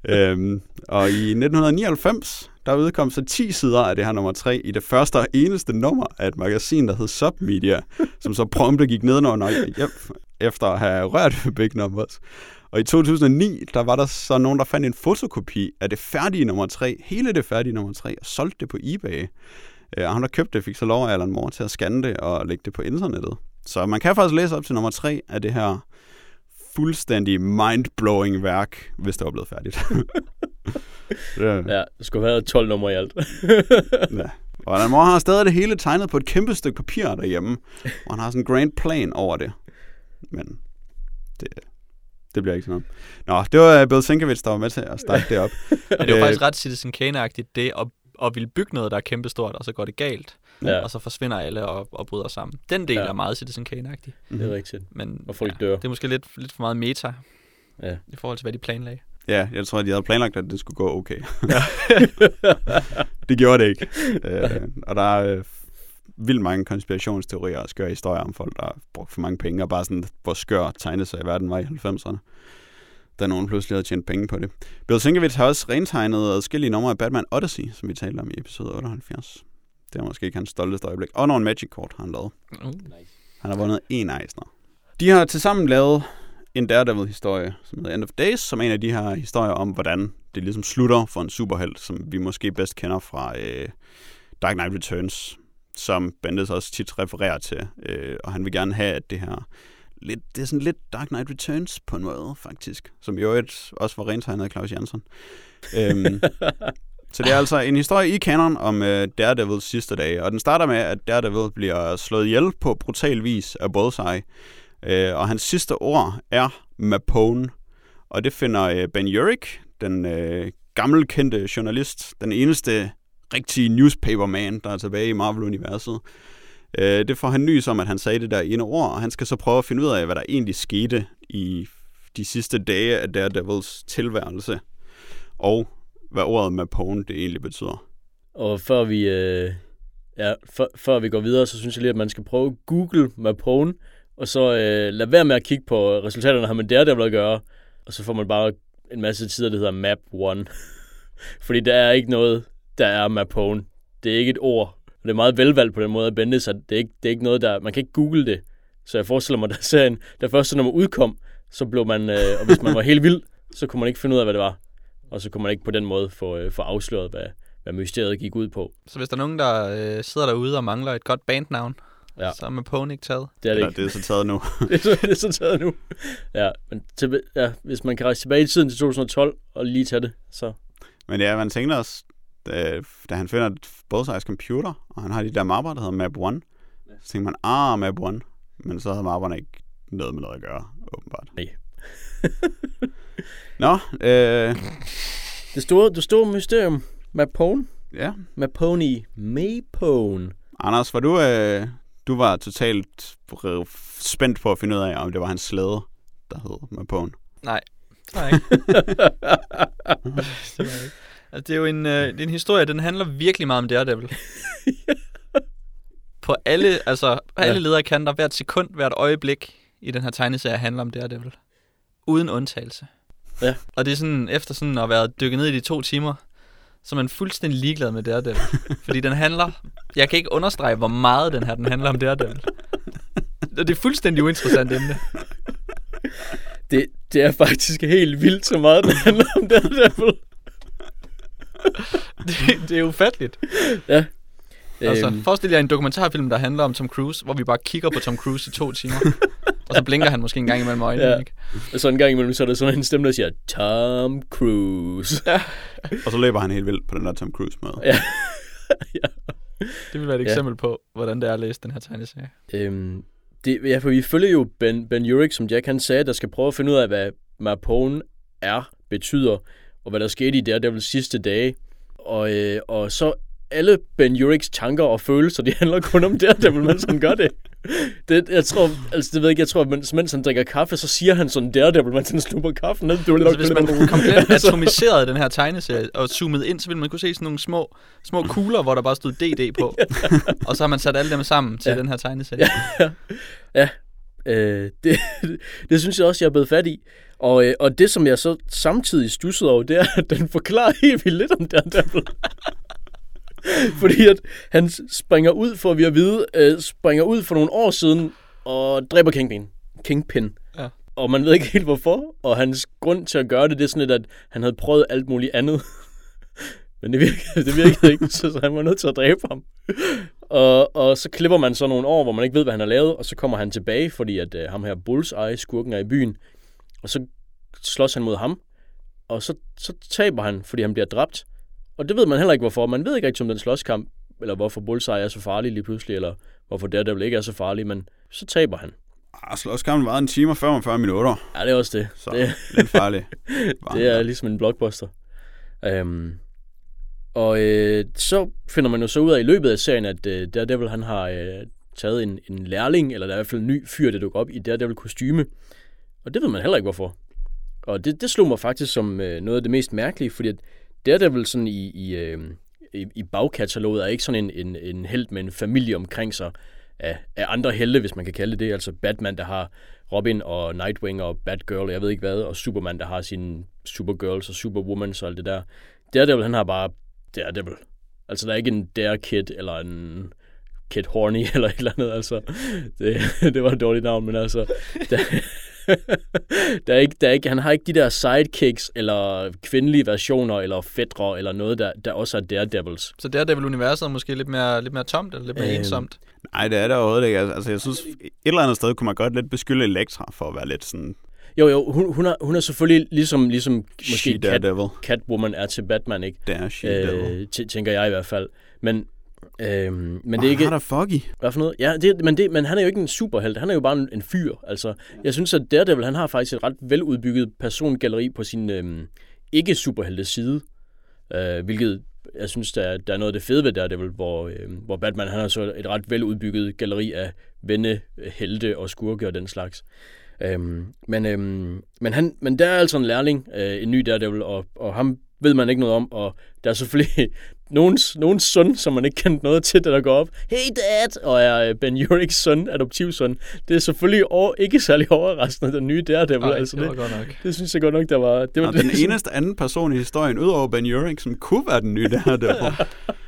øhm, og i 1999, der udkom så 10 sider af det her nummer 3 i det første og eneste nummer af et magasin, der hed Submedia, som så prompte gik nedenunder efter at have rørt ved Big Numbers. Og i 2009, der var der så nogen, der fandt en fotokopi af det færdige nummer 3, hele det færdige nummer 3, og solgte det på eBay. Og han, der købte det, fik så lov af Alan Moore til at scanne det og lægge det på internettet. Så man kan faktisk læse op til nummer 3 af det her fuldstændig mind-blowing værk, hvis det var blevet færdigt. det... Ja, det skulle have været 12 numre i alt. ja. Og Alan Moore har stadig det hele tegnet på et kæmpe stykke papir derhjemme, og han har sådan en grand plan over det. Men det, det bliver ikke sådan noget. Nå, det var Bill Sienkiewicz, der var med til at starte det op. ja, det var faktisk ret Citizen Kane-agtigt, det at, og vil bygge noget, der er kæmpestort, og så går det galt, Ja, og så forsvinder alle og, og bryder sammen. Den del Ja. er meget Citizen Kane-agtig, det er rigtigt. men Og folk ja, dør. det er måske lidt, lidt for meget meta Ja. i forhold til, hvad de planlagde. Ja, jeg tror, at de havde planlagt, at det skulle gå okay. det gjorde det ikke. Øh, og der er øh, vildt mange konspirationsteorier og skøre historier om folk, der har brugt for mange penge, og bare sådan, hvor skør tegneserier verden var i 90'erne. Da nogen pludselig havde tjent penge på det. Bill Sienkiewicz har også rentegnet adskillige numre af Batman Odyssey, som vi talte om i episode 78. Det er måske ikke hans stolteste øjeblik. Og nogle Magic-kort har han lavet. Uh. Han har vundet en Eisner. De har tilsammen lavet en Daredevil-historie, som hedder End of Days, som er en af de her historier om, hvordan det ligesom slutter for en superhelt, som vi måske bedst kender fra øh, Dark Knight Returns, som Bendis også tit refererer til. Øh, og han vil gerne have, at det her lidt, det er sådan lidt Dark Knight Returns på en måde, faktisk. Som i øvrigt også var rentegnet af Claus Jansson. øhm, så det er altså en historie i kanon om øh, Daredevils sidste dage, og den starter med, at Daredevil bliver slået ihjel på brutal vis af Bullseye, øh, og hans sidste ord er Mapone, og det finder øh, Ben Urich, den øh, gammelkendte journalist, den eneste rigtige newspaperman, der er tilbage i Marvel-universet. Øh, det får han nys om, at han sagde det der ene ord, og han skal så prøve at finde ud af, hvad der egentlig skete i de sidste dage af Daredevils tilværelse, og hvad ordet Mapone det egentlig betyder. Og før vi, øh, ja, før, før vi går videre, så synes jeg lige, at man skal prøve Google Mapone, og så øh, lad være med at kigge på resultaterne, har man Daredevil at gøre, og så får man bare en masse tider, der hedder Map 1. Fordi der er ikke noget, der er Mapone. Det er ikke et ord. Og det er meget velvalgt på den måde at Bendis, at det er ikke, det er ikke noget, der... Man kan ikke google det. Så jeg forestiller mig, da serien, da første nummer udkom, så blev man... Øh, og hvis man var helt vild, så kunne man ikke finde ud af, hvad det var. Og så kunne man ikke på den måde få, øh, få afsløret, hvad, hvad mysteriet gik ud på. Så hvis der er nogen, der øh, sidder derude og mangler et godt bandnavn, Ja. så er Mapone ikke taget. Det er det Eller ikke. det er så taget nu. det, er så, det er så taget nu. Ja, men til, ja, hvis man kan rejse tilbage i tiden til 2012 og lige tage det, så... Men ja, man tænker også, da, da han finder Bullseyes computer, og han har de der mapper, der hedder Map 1, så tænker man, ah, Map 1. Men så havde mapperne ikke noget med noget at gøre, åbenbart. Nej. Nå, øh, Det store, det store mysterium, Mapone. ja. Mapone. Mapone. Anders, var du, øh, du var totalt øh, spændt på at finde ud af, om det var hans slæde, der hed Mapone. Nej, nej det var ikke. Det er jo en, øh, det er en historie, den handler virkelig meget om Daredevil. på alle, altså, på alle Ja. lederkanter, hvert sekund, hvert øjeblik i den her tegneserie handler om Daredevil. Uden undtagelse. Ja. Og det er sådan, efter sådan at være dykket ned i de to timer, så er man fuldstændig ligeglad med Daredevil. fordi den handler, jeg kan ikke understrege, hvor meget den her, den handler om Daredevil. Og det er fuldstændig uinteressant emne. Det, det er faktisk helt vildt så meget, det handler om Daredevil. Det, det er ufatteligt. Ja. Altså, Øhm, forestil jer en dokumentarfilm, der handler om Tom Cruise, hvor vi bare kigger på Tom Cruise i to timer. og så blinker han måske en gang imellem øjnene, Ja. ja. ikke? og så en gang imellem, så er der sådan en stemme, der siger, Tom Cruise. Og så løber han helt vildt på den der Tom Cruise måde. Ja. Det vil være et Ja. eksempel på, hvordan det er at læse den her tegneserie. Øhm, det, ja, for vi følger jo Ben, ben Urich, som Jack han sagde, der skal prøve at finde ud af, hvad Mapone er, betyder, og hvad der skete i Daredevils sidste dage. Og, øh, og så alle Ben Urichs tanker og følelser, de handler kun om Daredevil, mens han gør det. det jeg tror, altså det ved jeg ikke, jeg tror, at mens, mens han drikker kaffe, så siger han sådan Daredevil, mens han slupper kaffen ned. Altså, hvis man komplet Altså, atomiserede den her tegneserie og zoomede ind, så ville man kunne se sådan nogle små, små kugler, hvor der bare stod DD på. og så har man sat alle dem sammen til Ja. den her tegneserie. Øh, det, det synes jeg også, jeg er blevet fat i. Og, øh, og det, som jeg så samtidig stussede over, det er, at den forklarer helt vildt lidt om Daredevil. Fordi at han springer ud, for vi at vide, øh, springer ud for nogle år siden og dræber Kingpin. Kingpin. Ja. Og man ved ikke helt hvorfor, og hans grund til at gøre det, det er sådan lidt, at han havde prøvet alt muligt andet. Men det virkede, det virkede ikke, så han var nødt til at dræbe ham. Og, og så klipper man så nogle år, hvor man ikke ved, hvad han har lavet, og så kommer han tilbage, fordi at øh, ham her Bullseye, skurken, er i byen. Og så slås han mod ham, og så, så taber han, fordi han bliver dræbt. Og det ved man heller ikke, hvorfor. Man ved ikke rigtig om den slåskamp, eller hvorfor Bullseye er så farlig lige pludselig, eller hvorfor Daredevil ikke er så farlig, men så taber han. Ah, slåskampen var en time og 45 minutter, Ja, det er også det. så Det, lidt farligt. det er ligesom en blockbuster. Øhm, og øh, så finder man jo så ud af i løbet af serien, at øh, Daredevil han har øh, taget en, en lærling, eller der er i hvert fald en ny fyr, der dukker op i Daredevil kostyme. Og det ved man heller ikke, hvorfor. Og det, det slog mig faktisk som øh, noget af det mest mærkelige, fordi at Daredevil sådan i, i, øh, i, i bagkataloget er ikke sådan en, en, en held med en familie omkring sig af, af andre helte, hvis man kan kalde det det. Altså Batman, der har Robin og Nightwing og Batgirl, og jeg ved ikke hvad, og Superman, der har sine Supergirls og Superwoman og alt det der. Daredevil, han har bare Daredevil. Altså, der er ikke en Dare Kid eller en Kid Horny eller et eller andet, altså. Det, det var et dårligt navn, men altså... Der, der er ikke, der er ikke, han har ikke de der sidekicks, eller kvindelige versioner, eller fædre, eller noget, der, der også er Daredevils. Så Daredevil-universet er måske lidt mere, lidt mere tomt, eller lidt mere Øhm, ensomt. Nej, det er der overhovedet ikke. Altså, jeg synes, et eller andet sted kunne man godt lidt beskylde Elektra for at være lidt sådan Jo, jo, hun, hun, er, hun er selvfølgelig ligesom, ligesom she måske Cat, Daredevil. Catwoman er til Batman, ikke? Det er she Devil. Øh, t- tænker jeg i hvert fald. Men, øh, men det er ikke... Han er foggy. Hvad for noget? Ja, det, men, det, men han er jo ikke en superhelt. Han er jo bare en, en fyr. Altså, jeg synes, at Daredevil, han har faktisk et ret veludbygget persongalleri på sin øh, ikke-superhelte side. Øh, hvilket jeg synes, der er, der er noget af det fede ved Daredevil, hvor, øh, hvor Batman han har så et ret veludbygget galleri af venne, helte og skurke og den slags. Øhm, men, øhm, men, han, men der er altså en lærling, øh, en ny Daredevil, og, og ham ved man ikke noget om, og der er selvfølgelig nogens, nogens søn, som man ikke kendte noget til, der går op. Hey dad! Og er øh, Ben Urichs søn, adoptivsøn. Det er selvfølgelig over, ikke særlig overraskende, den nye Daredevil. Ej, altså, det var det, godt nok. det synes jeg godt nok, der var... Det var Og den eneste anden person i historien, udover Ben Urich, som kunne være den nye Daredevil.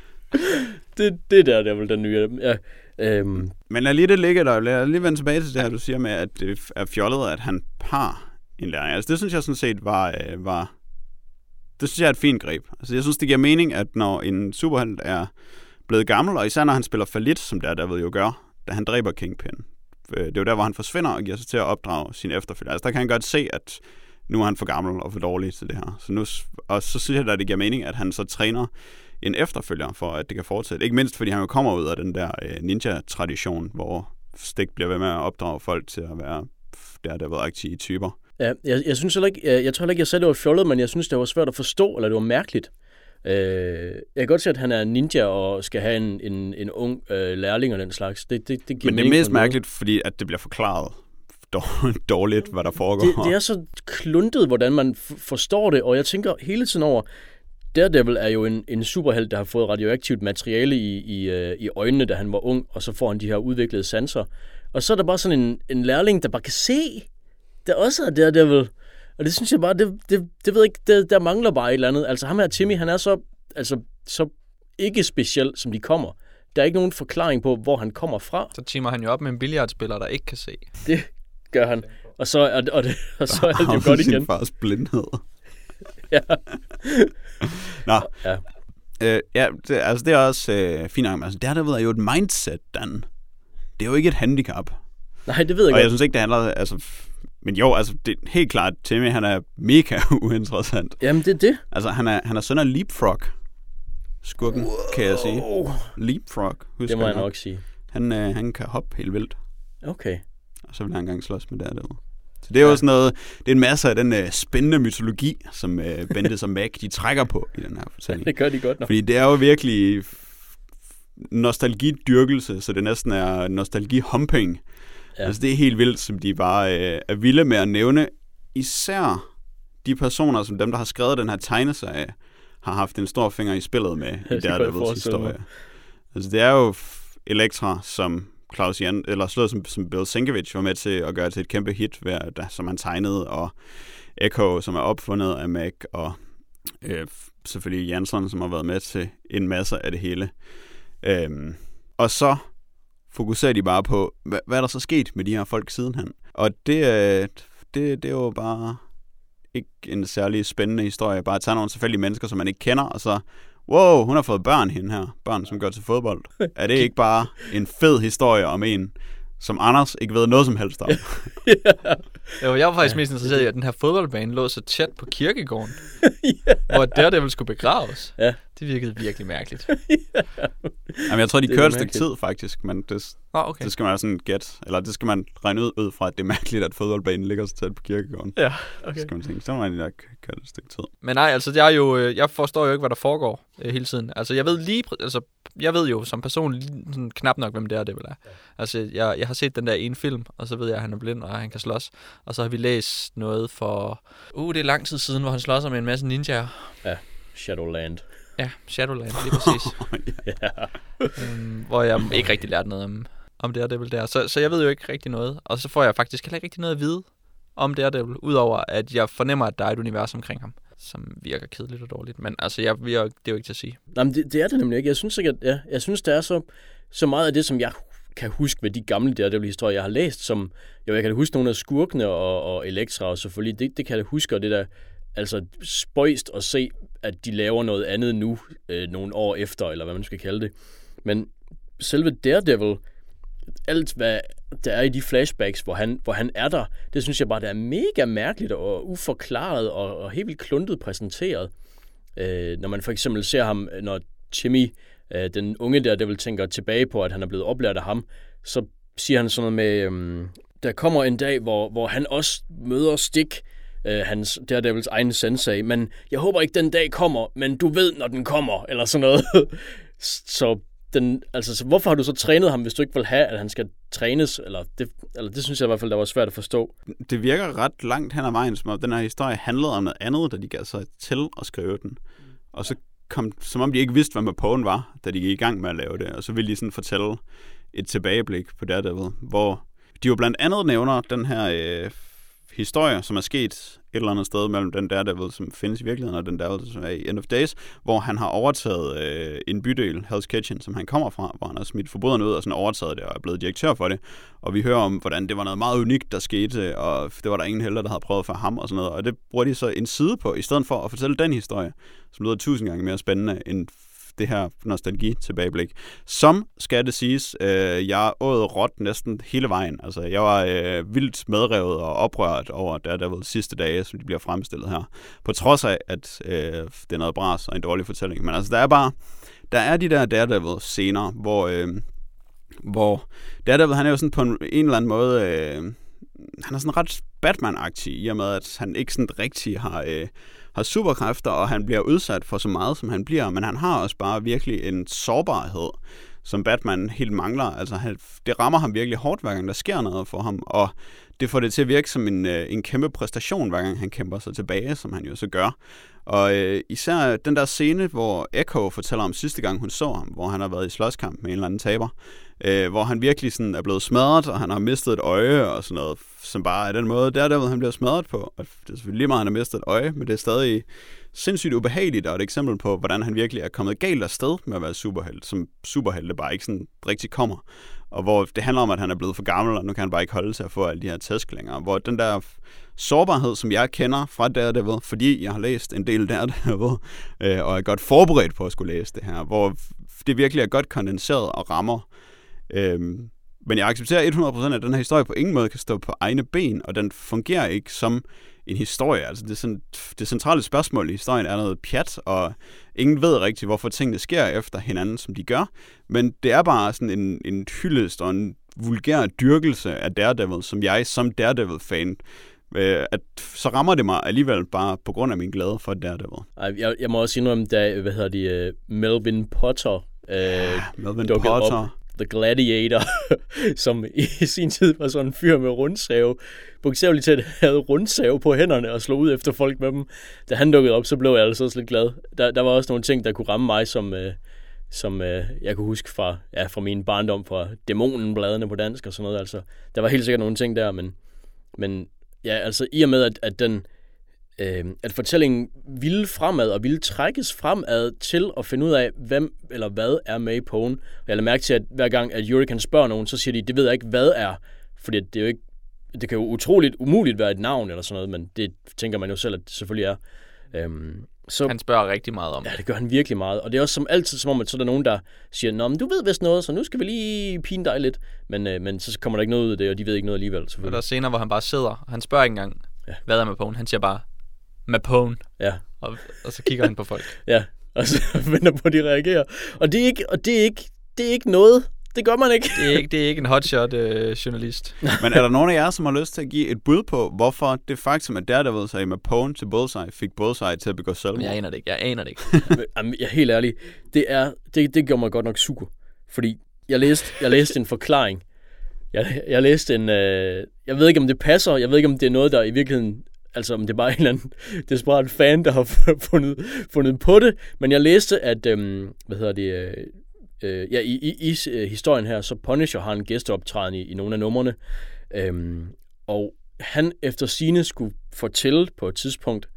det, det der, der vel den nye. Ja, øhm, Men lad lige det ligge der. Lad lige vende tilbage til det her, du siger med, at det er fjollet, at han har en læring. Altså det synes jeg sådan set var, øh, var det synes jeg er et fint greb. Altså jeg synes, det giver mening, at når en superhelt er blevet gammel, og især når han spiller falit, som der der jo gør, da han dræber Kingpin. Øh, det er jo der, hvor han forsvinder og giver sig til at opdrage sin efterfølger. Altså der kan han godt se, at nu er han for gammel og for dårlig til det her. Så nu, og så synes jeg, at det giver mening, at han så træner en efterfølger for, at det kan fortsætte. Ikke mindst, fordi han jo kommer ud af den der øh, ninja-tradition, hvor Stik bliver ved med at opdrage folk til at være der, der været aktive typer. ja, jeg, jeg synes heller ikke, jeg, jeg tror heller ikke, jeg det var fjollet, men jeg synes, det var svært at forstå, eller det var mærkeligt. Øh, jeg kan godt se, at han er ninja og skal have en, en, en ung øh, lærling og den slags. Det, det, det giver Men det er mest mærkeligt, fordi at det bliver forklaret dår- dårligt, hvad der foregår. det, det er så kluntet, hvordan man forstår det, og jeg tænker hele tiden over, Daredevil er jo en, en superhelt, der har fået radioaktivt materiale i, i, øh, i øjnene, da han var ung, og så får han de her udviklede sanser. Og så er der bare sådan en, en lærling, der bare kan se, der også er Daredevil. Og det synes jeg bare, det, det, det ved jeg ikke, det, der mangler bare et eller andet. Altså ham her, Timmy, han er så, altså, så ikke speciel, som de kommer. Der er ikke nogen forklaring på, hvor han kommer fra. Så teamer han jo op med en billiardspiller, der ikke kan se. Det gør han. Og så er, og det, og så er det jo godt sin igen. fars blindhed. Ja. Nå, Ja. øh, ja, det, altså det er også øh, fint nok. men Altså, Daredevil er jo et mindset, Dan. Det er jo ikke et handicap. Nej, det ved jeg Og jeg synes ikke, det handler... Altså, men jo, altså, det er helt klart, Timmy, han er mega uinteressant. Jamen, det er det. Altså, han er, han er søn af Leapfrog. Skurken, kan jeg sige. Leapfrog, husker det må jeg nok. sige. Han, øh, han kan hoppe helt vildt. Okay. Og så vil han engang slås med Daredevil. Så det er jo Ja. sådan noget, det er en masse af den øh, spændende mytologi, som øh, Bendis og Mac, de trækker på i den her fortælling. Det gør de godt nok. Fordi det er jo virkelig nostalgidyrkelse, så det næsten er nostalgi-humping. Ja. Altså det er helt vildt, som de bare øh, er vilde med at nævne. Især de personer, som dem, der har skrevet den her tegneserie, har haft en stor finger i spillet med i Daredevils historie. Altså det er jo Elektra, som Claus Jan, eller sådan som, som Bill Sienkiewicz var med til at gøre til et kæmpe hit, ved, der, som han tegnede, og Echo, som er opfundet af Mac, og øh, selvfølgelig Jansson, som har været med til en masse af det hele. Øhm, og så fokuserer de bare på, hvad, hvad er der så sket med de her folk sidenhen? Og det, øh, det, det er jo bare ikke en særlig spændende historie. Bare at tage nogle tilfældige mennesker, som man ikke kender, og så, wow, hun har fået børn hende her. Børn, som går til fodbold. Er det ikke bare en fed historie om en, som Anders ikke ved noget som helst om? Jo, jeg var faktisk ja. mest interesseret i, at den her fodboldbane lå så tæt på kirkegården, hvor Daredevil skulle begraves. Ja. Det virkede virkelig mærkeligt. Jamen, jeg tror, de Det kørte et stykke tid, faktisk, men det, Nå, okay. det skal man sådan gætte, eller det skal man regne ud, ud fra, at det er mærkeligt, at fodboldbanen ligger så tæt på kirkegården. Ja, Okay. Så skal man tænke, så må man nok køre et stykke tid. Men nej, altså jeg, er jo, øh, jeg forstår jo ikke, hvad der foregår øh, hele tiden. Altså jeg ved lige, altså jeg ved jo som person lige, sådan, knap nok, hvem det er, det vil er. Altså jeg, jeg har set den der ene film, og så ved jeg, at han er blind, og han kan slås. Og så har vi læst noget for, uh, det er lang tid siden, hvor han slås med en masse ninjaer. Shadowland. Ja, Shadowland, lige præcis. ja. øhm, hvor jeg ikke rigtig lærte noget om, om Daredevil der. Så, så jeg ved jo ikke rigtig noget. Og så får jeg faktisk heller ikke rigtig noget at vide om Daredevil, udover at jeg fornemmer, at der er et univers omkring ham, som virker kedeligt og dårligt. Men altså, jeg, jeg, det er jo ikke til at sige. Nej, men det, det er det nemlig ikke. Jeg synes ikke, at, ja, jeg synes, det er så, så meget af det, som jeg kan huske ved de gamle Daredevil-historier, jeg har læst, som, jo, jeg kan huske nogle af skurkene og, og Elektra, og selvfølgelig, det, det kan jeg huske, og det der, altså spøjst at se, at de laver noget andet nu, øh, nogle år efter, eller hvad man skal kalde det. Men selve Daredevil, alt hvad der er i de flashbacks, hvor han, hvor han er der, det synes jeg bare, det er mega mærkeligt og uforklaret og, og helt vildt kluntet præsenteret. Øh, når man for eksempel ser ham, når Timmy, øh, den unge der, der vil tænker tilbage på, at han er blevet oplært af ham, så siger han sådan noget med, øhm, der kommer en dag, hvor, hvor han også møder Stik, øh, hans Daredevils egen sensei, men jeg håber ikke, den dag kommer, men du ved, når den kommer, eller sådan noget. så den, altså, så hvorfor har du så trænet ham, hvis du ikke vil have, at han skal trænes? Eller det, eller det synes jeg i hvert fald, der var svært at forstå. Det virker ret langt hen ad vejen, som om den her historie handlede om noget andet, da de gav sig til at skrive den. Og så kom, som om de ikke vidste, hvad Mapoen var, da de gik i gang med at lave det. Og så ville de sådan fortælle et tilbageblik på Daredevil, hvor de jo blandt andet nævner den her øh, historie, som er sket et eller andet sted mellem den Daredevil, som findes i virkeligheden, og den Daredevil, som er i End of Days, hvor han har overtaget øh, en bydel, Hell's Kitchen, som han kommer fra, hvor han har smidt forbryderne ud og sådan overtaget det og er blevet direktør for det. Og vi hører om, hvordan det var noget meget unikt, der skete, og det var der ingen heller, der havde prøvet for ham og sådan noget. Og det bruger de så en side på, i stedet for at fortælle den historie, som lyder tusind gange mere spændende end det her nostalgi-tilbageblik. Som, skal det siges, øh, jeg åd råt næsten hele vejen. Altså, jeg var øh, vildt medrevet og oprørt over Daredevil sidste dage, som de bliver fremstillet her. På trods af, at øh, det er noget bras og en dårlig fortælling. Men altså, der er bare, der er de der Daredevil-scener, hvor, øh, hvor Daredevil, han er jo sådan på en, en eller anden måde, øh, han er sådan ret Batman-agtig, i og med, at han ikke sådan rigtig har... Øh, har superkræfter, og han bliver udsat for så meget, som han bliver, men han har også bare virkelig en sårbarhed, som Batman helt mangler. Altså, han, det rammer ham virkelig hårdt, hver gang der sker noget for ham, og det får det til at virke som en, øh, en kæmpe præstation, hver gang han kæmper sig tilbage, som han jo så gør. Og øh, især den der scene, hvor Echo fortæller om sidste gang, hun så ham, hvor han har været i slåskamp med en eller anden taber, øh, hvor han virkelig sådan er blevet smadret, og han har mistet et øje og sådan noget, som bare er den måde, der er der, hvor han bliver smadret på. Og det er selvfølgelig lige meget, han har mistet et øje, men det er stadig sindssygt ubehageligt, og et eksempel på, hvordan han virkelig er kommet galt afsted med at være superhelt, som superhelte bare ikke sådan rigtig kommer. Og hvor det handler om, at han er blevet for gammel, og nu kan han bare ikke holde til at få alle de her tæsk længere. Hvor den der sårbarhed, som jeg kender fra Daredevil, fordi jeg har læst en del Daredevil, øh, og er godt forberedt på at skulle læse det her, hvor det virkelig er godt kondenseret og rammer. Øhm, men jeg accepterer 100% at den her historie på ingen måde kan stå på egne ben, og den fungerer ikke som en historie. Altså det, sådan, det centrale spørgsmål i historien er noget pjat, og ingen ved rigtig, hvorfor tingene sker efter hinanden, som de gør. Men det er bare sådan en, en hyldest og en vulgær dyrkelse af Daredevil, som jeg som Daredevil-fan øh, at så rammer det mig alligevel bare på grund af min glæde for Daredevil. Ej, jeg, jeg må også indrømme, da, hvad hedder de, uh, Melvin Potter øh, Melvin dukkede Potter. op, The Gladiator, som i sin tid var sådan en fyr med rundsave, bogstaveligt talt havde rundsave på hænderne og slog ud efter folk med dem. Da han dukkede op, så blev jeg altså også lidt glad. Der, der var også nogle ting, der kunne ramme mig, som, øh, som øh, jeg kunne huske fra, ja, fra min barndom, fra Dæmonenbladene på dansk og sådan noget. Altså, der var helt sikkert nogle ting der, men, men ja, altså i og med, at, at den øh, at fortællingen ville fremad og ville trækkes fremad til at finde ud af, hvem eller hvad er med i Pone. Og jeg lader mærke til, at hver gang, at Yuri kan spørge nogen, så siger de, det ved jeg ikke, hvad er. Fordi det er jo ikke, det kan jo utroligt umuligt være et navn eller sådan noget, men det tænker man jo selv, at det selvfølgelig er. Øhm, så, Han spørger rigtig meget om Ja, det. det gør han virkelig meget. Og det er også som altid, som om, at så er der nogen, der siger, Nå, men du ved vist noget, så nu skal vi lige pine dig lidt. Men, øh, men så kommer der ikke noget ud af det, og de ved ikke noget alligevel, Og der er scener, hvor han bare sidder, og han spørger ikke engang, Ja. hvad er Mapone? Han siger bare, Mapone, Ja, og, og så kigger han på folk. ja. og så venter på, at de reagerer. Og det er ikke, og det er ikke, det er ikke noget. Det gør man ikke. Det er ikke, det er ikke en hotshot øh, journalist. Men er der nogen af jer, som har lyst til at give et bud på, hvorfor det faktum, at Daredevil sagde med Pone til Bullseye, fik Bullseye til at begå selvmord? Men jeg aner det ikke. Jeg aner det ikke. Jamen, jeg er helt ærlig. Det, er, det, det gjorde mig godt nok sukker. Fordi jeg læste, jeg læste en forklaring. Jeg, jeg læste en... Øh, jeg ved ikke, om det passer. Jeg ved ikke, om det er noget, der i virkeligheden... Altså, om det er bare en eller anden desperat fan, der har fundet, fundet på det. Men jeg læste, at... øhm, hvad hedder det... Øh, øh, ja, i, i, i øh, historien her, så Punisher har en gæsteoptræden i, i nogle af numrene. Øhm, og han efter sine skulle fortælle på et tidspunkt,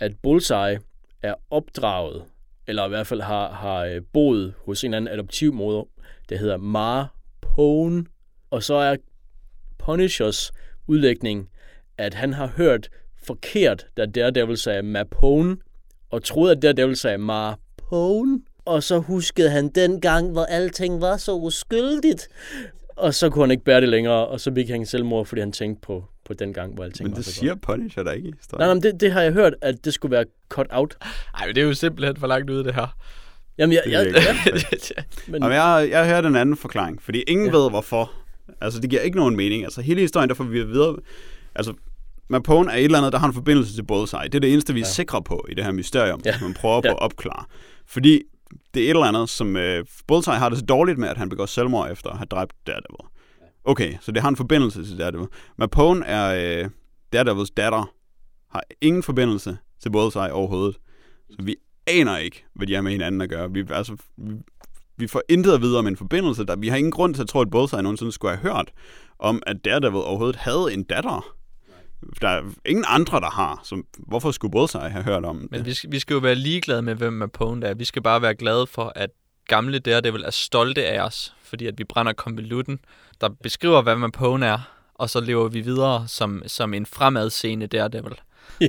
at Bullseye er opdraget, eller i hvert fald har, har øh, boet hos en eller anden adoptivmoder, der hedder Mara Pone. Og så er Punishers udlægning, at han har hørt forkert, da Daredevil sagde Mapone, og troede, at Daredevil sagde Marpone. Og så huskede han den gang, hvor alting var så uskyldigt. Og så kunne han ikke bære det længere, og så begik han selvmord, fordi han tænkte på, på den gang, hvor alting Men var det så siger godt. Punisher der ikke i. Nej, nej, men det, det har jeg hørt, at det skulle være cut out. Ej, men det er jo simpelthen for langt ude, det her. Jamen, jeg, Det jeg, ikke ja, men, Og jeg, jeg hørte en anden forklaring, fordi ingen Ja. ved hvorfor. Altså, det giver ikke nogen mening. Altså, hele historien, der får vi at vide... Altså, Mapone er et eller andet, der har en forbindelse til Bullseye. Det er det eneste, vi er Ja. sikre på i det her mysterium, Ja. som man prøver på Ja. at opklare. Fordi det er et eller andet, som... Øh, Bullseye har det så dårligt med, at han begår selvmord efter at have dræbt Daredevil. Okay, så det har en forbindelse til Daredevil. Mapone er øh, Daredevils datter. Har ingen forbindelse til Bullseye overhovedet. Så vi aner ikke, hvad de har med hinanden at gøre. Vi, altså, vi, vi får intet at vide om en forbindelse. Der, vi har ingen grund til at tro, at Bullseye nogensinde skulle have hørt om, at Daredevil overhovedet havde en datter. Der er ingen andre, der har. Så hvorfor skulle Bullseye have hørt om Men det? vi skal, vi skal jo være ligeglade med, hvem Mapone er. Vi skal bare være glade for, at gamle Daredevil er stolte af os, fordi at vi brænder konvolutten, der beskriver, hvad Mapone er, og så lever vi videre som, som en fremadseende Daredevil.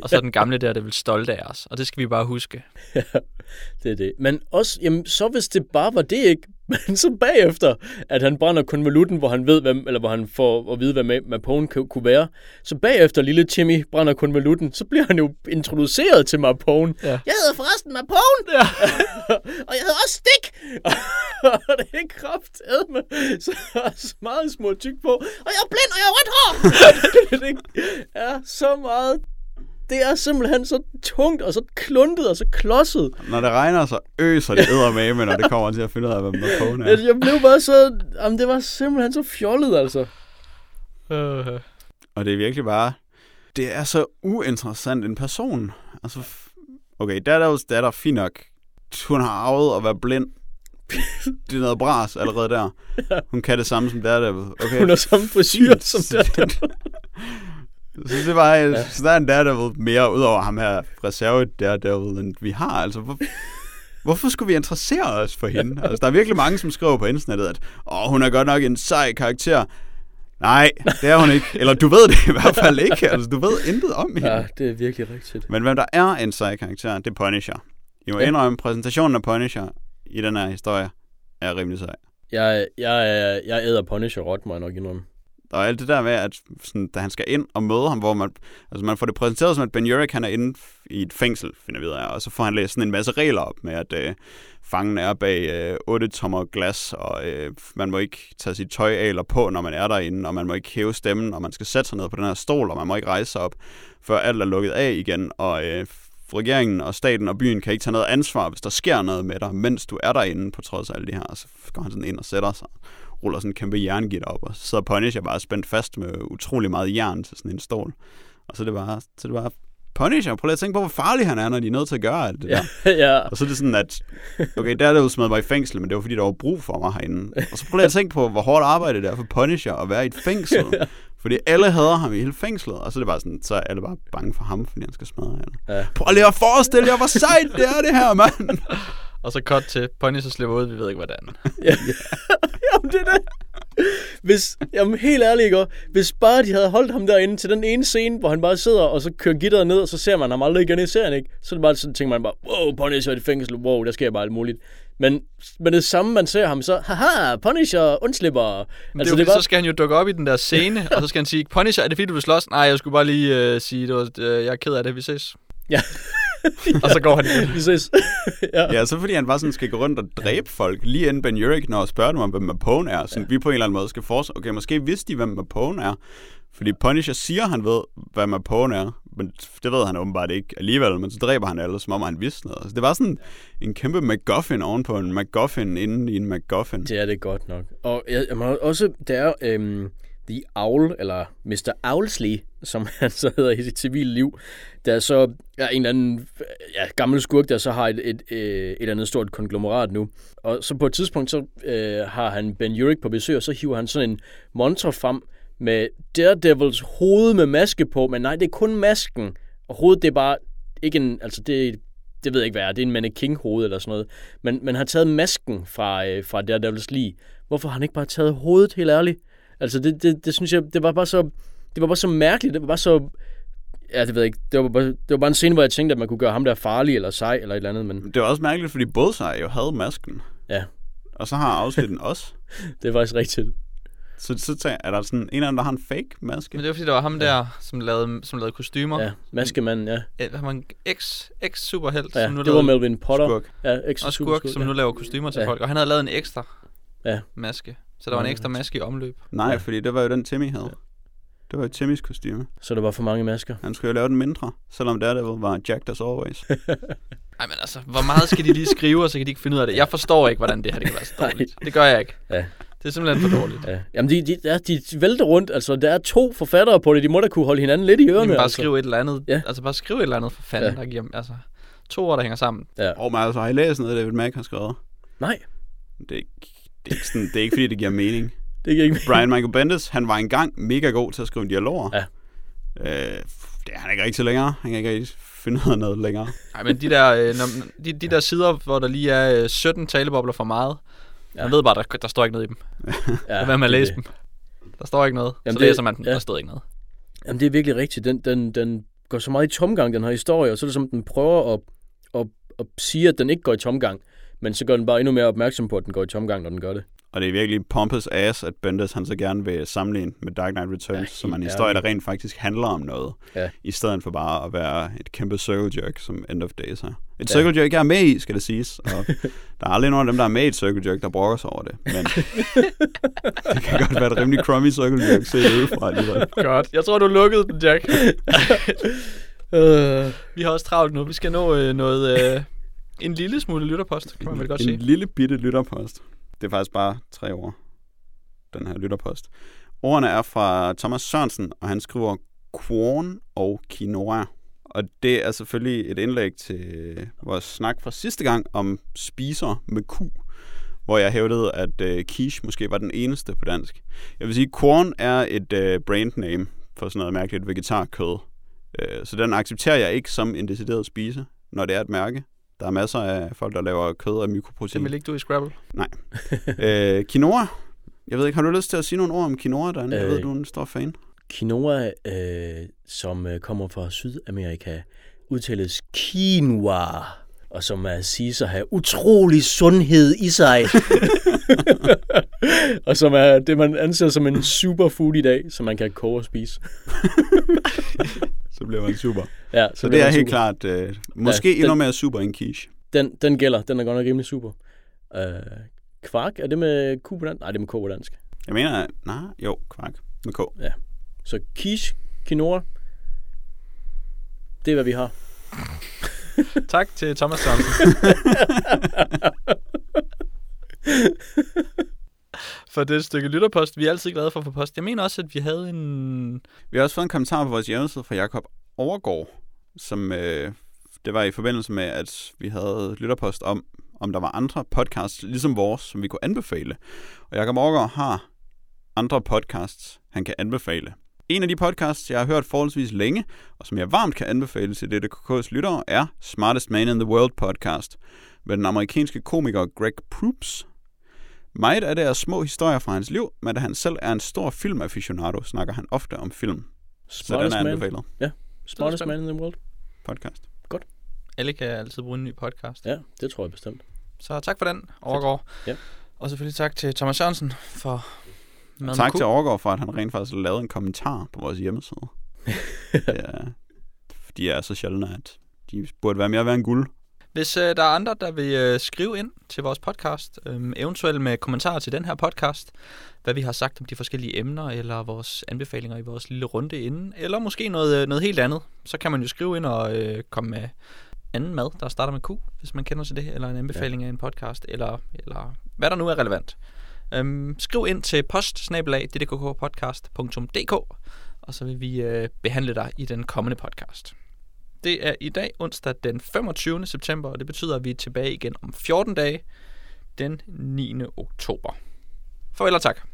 Og så den gamle Daredevil stolte af os, og det skal vi bare huske. det er det. Men også, jamen, så hvis det bare var det ikke, men så bagefter, at han brænder konvolutten, hvor han ved, hvem, eller hvor han får at vide, hvad Ma- Mapone ku- kunne være, så bagefter lille Timmy brænder konvolutten, så bliver han jo introduceret til Mapone. Ja. Jeg hedder forresten Mapone, Ja. og jeg hedder også Stick, og det er kraftedme, så jeg så meget små tyk på, og jeg er blind, og jeg har rødt hår. det er så meget det er simpelthen så tungt og så kluntet og så klodset. Når det regner, så øser det med, men når det kommer til at finde ud af, hvad Mapone er. Jeg, jeg blev bare så... Jamen, det var simpelthen så fjollet, altså. Øh. Og det er virkelig bare... Det er så uinteressant en person. Altså, okay, Daredevils datter, fint nok. Hun har arvet at være blind. Det er noget bras allerede der. Hun kan det samme som Daredevil. Okay, Hun har samme frisyr som der. Så det var, ja. så der er en Daredevil mere, udover ham her reserve Daredevil, end vi har. Altså, hvor, hvorfor skulle vi interessere os for hende? Altså, der er virkelig mange, som skriver på internettet, at Åh, hun er godt nok en sej karakter. Nej, det er hun ikke. Eller du ved det i hvert fald ikke. Altså, du ved intet om hende. Ja, det er virkelig rigtigt. Men hvem der er en sej karakter, det er Punisher. I må Ja. indrømme, præsentationen af Punisher i den her historie er rimelig sej. Jeg, jeg, jeg, jeg æder Punisher råt, må jeg nok indrømme. Og alt det der med, at sådan, da han skal ind og møde ham, hvor man, altså man får det præsenteret som, at Ben Urich, han er inde i et fængsel, finder vi ud af, og så får han læst sådan en masse regler op med, at øh, fangen er bag øh, 8 tommer glas, og øh, man må ikke tage sit tøj af eller på, når man er derinde, og man må ikke hæve stemmen, og man skal sætte sig ned på den her stol, og man må ikke rejse sig op, før alt er lukket af igen, og øh, regeringen og staten og byen kan ikke tage noget ansvar, hvis der sker noget med dig, mens du er derinde, på trods af alt det her, og så går han sådan ind og sætter sig ruller sådan en kæmpe jerngitter op, og så sidder Punisher bare spændt fast med utrolig meget jern til sådan en stol. Og så er det bare, så er det bare Punisher, prøv lige at tænke på, hvor farlig han er, når de er nødt til at gøre alt det der. ja. Og så er det sådan, at okay, der er det jo smidt mig i fængsel, men det var fordi, der var brug for mig herinde. Og så prøv lige at tænke på, hvor hårdt arbejde det er for Punisher at være i et fængsel. Fordi alle hader ham i hele fængslet, og så er det bare sådan, så er alle bare bange for ham, fordi han skal smadre alle. Ja. Prøv lige at forestille jer, hvor sejt det er, det her, mand! Og så cut til Punisher slipper ud, vi ved ikke hvordan. Jamen, det er det. Hvis, jamen helt ærligt, ikke? Hvis bare de havde holdt ham derinde til den ene scene, hvor han bare sidder, og så kører gitteret ned, og så ser man ham aldrig igen i serien, ikke? Så er det bare sådan, tænker man bare, wow, Punisher er i fængsel, wow, der sker bare alt muligt. Men med det samme, man ser ham, så, haha, Punisher undslipper. Men altså, det, det var... Så skal han jo dukke op i den der scene, og så skal han sige, Punisher, er det fordi, du vil slås? Nej, jeg skulle bare lige øh, sige, det var, øh, jeg er ked af det, vi ses. Ja. Og så går han igen. Vi ses. ja. Ja, så fordi han bare sådan skal gå rundt og dræbe folk, lige inden Ben Urich når og spørger dem om, hvem Mapone er. Så ja. vi på en eller anden måde skal forestille, okay, måske vidste de, hvem Mapone er. Fordi Punisher siger, han ved, hvad Mapone er, men det ved han åbenbart ikke alligevel, men så dræber han alle, som om han vidste noget. Så det var sådan en kæmpe MacGuffin ovenpå en MacGuffin inden i en MacGuffin. Det er det godt nok. Og jeg, jeg må også, der er øhm, The Owl, eller Mr. Owlsley, som han så hedder i sit civile liv, der så er en eller anden ja, gammel skurk, der så har et, et, et, et eller andet stort konglomerat nu. Og så på et tidspunkt, så øh, har han Ben Urich på besøg, og så hiver han sådan en monster frem med Daredevils hoved med maske på, men nej, det er kun masken. Og hovedet, det er bare ikke en, altså det, det ved jeg ikke, hvad er. Det er en mannequin hoved eller sådan noget. Men man har taget masken fra, øh, fra Daredevils lige. Hvorfor har han ikke bare taget hovedet, helt ærligt? Altså, det, det, det synes jeg, det var bare så, det var bare så mærkeligt. Det var bare så, ja, det ved jeg ikke. Det var, bare, det var bare en scene, hvor jeg tænkte, at man kunne gøre ham der farlig eller sej eller et eller andet, men Det var også mærkeligt, fordi Bullseye jo havde masken. ja, Og så har afsnitten også. det er faktisk rigtigt. Så, så tager, er der sådan en eller anden, der har en fake maske. Men det var fordi, der var ham der, som lavede, som lavede kostymer. Ja, maskemanden, ja. Ja, Han var en ex, ex-superhelt, ja som nu det var Melvin Potter. Skurk. Ja, ekstra og skurk, som ja. nu laver kostymer til Ja. folk. Og han havde lavet en ekstra Ja. maske. Så der var en Ja, ekstra maske i omløb. Nej, Ja. fordi det var jo den Timmy havde. Det var jo Timmys kostyme. Så der var for mange masker. Han skulle jo lave den mindre, selvom Daredevil var Jack as always. Ej, men altså, hvor meget skal de lige skrive, og så kan de ikke finde ud af det? Jeg forstår ikke, hvordan det her det kan være så dårligt. Det gør jeg ikke. Ja. Det er simpelthen for dårligt. Ja. Jamen, de, de, ja, de vælter rundt. Altså, der er to forfattere på det. De må da kunne holde hinanden lidt i ørerne. Jamen, bare altså. skrive et eller andet. Ja. Altså, bare skrive et eller andet for fanden, Ja. der giver altså, to ord, der hænger sammen. Ja. Og men altså, har I læst noget, David Mack har skrevet? Nej, Det er ikke, det er ikke, sådan, det er ikke fordi, det giver mening. det giver ikke Brian Michael Bendis, han var engang mega god til at skrive dialoger. Ja. Øh, det er han ikke rigtig til længere. Han kan ikke rigtig finde ud af noget længere. Nej, men de der, øh, når, de, de der sider, hvor der lige er øh, 17 talebobler for meget, Ja. man ved bare, der, der står ikke noget i dem. Ja, Lad være med at det er læse det. dem. Der står ikke noget. Jamen, så det- læser man den, ja. der står ikke noget. Jamen, det er virkelig rigtigt. Den, den, den går så meget i tomgang, den her historie, og så er det som, den prøver at, at, at sige, at den ikke går i tomgang. Men så gør den bare endnu mere opmærksom på, at den går i tomgang, når den gør det. Og det er virkelig pompous ass, at Bendis han så gerne vil sammenligne med Dark Knight Returns, Ja, som er en historie, der rent faktisk handler om noget. Ja. I stedet for bare at være et kæmpe circle jerk, som End of Days er. Et Ja. circle jerk, jeg er med i, skal det siges. Og der er aldrig nogen af dem, der er med i et circle jerk, der brokker sig over det. Men det kan godt være et rimelig crummy circle jerk, set udefra alligevel. Godt. Jeg tror, du lukkede den, Jack. Øh, Vi har også travlt nu. Vi skal nå øh, noget... Øh, en lille smule lytterpost, kan man vel godt en sige. lille bitte lytterpost. Det er faktisk bare tre ord, den her lytterpost. Ordene er fra Thomas Sørensen, og han skriver corn og quinoa. Og det er selvfølgelig et indlæg til vores snak fra sidste gang om spiser med Q, hvor jeg hævdede, at øh, quiche måske var den eneste på dansk. Jeg vil sige, corn er et øh, brand name for sådan noget mærkeligt vegetarkød. Øh, så den accepterer jeg ikke som en decideret spise, når det er et mærke. Der er masser af folk, der laver kød af Det mikroprotein. vil ikke du i Scrabble. øh, quinoa. Jeg ved ikke, har du lyst til at sige nogle ord om quinoa, Dan? Jeg Øh, ved, du er en stor fan. quinoa, øh, som øh, kommer fra Sydamerika, udtales quinoa, og som er siges at have utrolig sundhed i sig. og som er det, man anser som en superfood i dag, som man kan koge og spise. Så bliver man super. Ja, Så det bliver er helt super. klart, øh, måske den- endnu mere super end quiche. Den, den gælder. Den er godt nok rimelig super. Øh, kvark, er det med Q på dansk? Nej, det er med K på dansk. Jeg mener, nej, jo, kvark med K. Så quiche, quinoa, det er, hvad vi har. Tak til Thomas Sørensen. for det stykke lytterpost. Vi er altid glade for at få post. Jeg mener også, at vi havde en... Vi har også fået en kommentar på vores hjemmeside fra Jakob Overgaard, som øh, det var i forbindelse med, at vi havde lytterpost om, om der var andre podcasts, ligesom vores, som vi kunne anbefale. Og Jakob Overgaard har andre podcasts, han kan anbefale. En af de podcasts, jeg har hørt forholdsvis længe, og som jeg varmt kan anbefale til DDKK's lyttere, er Smartest Man in the World podcast med den amerikanske komiker Greg Proops. Meget af det er små historier fra hans liv, men da han selv er en stor filmaficionado, snakker han ofte om film. Så den Smartest er man, anbefalet smartest man in the world. podcast. Alle kan altid bruge en ny podcast. Ja, det tror jeg bestemt. Så tak for den, overgår. Ja. Og selvfølgelig tak til Thomas Sørensen for mad Tak til. Overgaard for, at han rent faktisk lavede en kommentar på vores hjemmeside. ja, de er så sjældne, at de burde være mere værd end guld. Hvis øh, der er andre, der vil øh, skrive ind til vores podcast, øh, eventuelt med kommentarer til den her podcast, hvad vi har sagt om de forskellige emner, eller vores anbefalinger i vores lille runde inden, eller måske noget, øh, noget helt andet, så kan man jo skrive ind og øh, komme med anden mad, der starter med Q, hvis man kender til det, eller en anbefaling ja. af en podcast, eller, eller hvad der nu er relevant. Øhm, skriv ind til post-ddkkpodcast.dk, og så vil vi øh, behandle dig i den kommende podcast. Det er i dag onsdag den 25. september, og det betyder, at vi er tilbage igen om 14 dage den 9. oktober. Farvel og tak.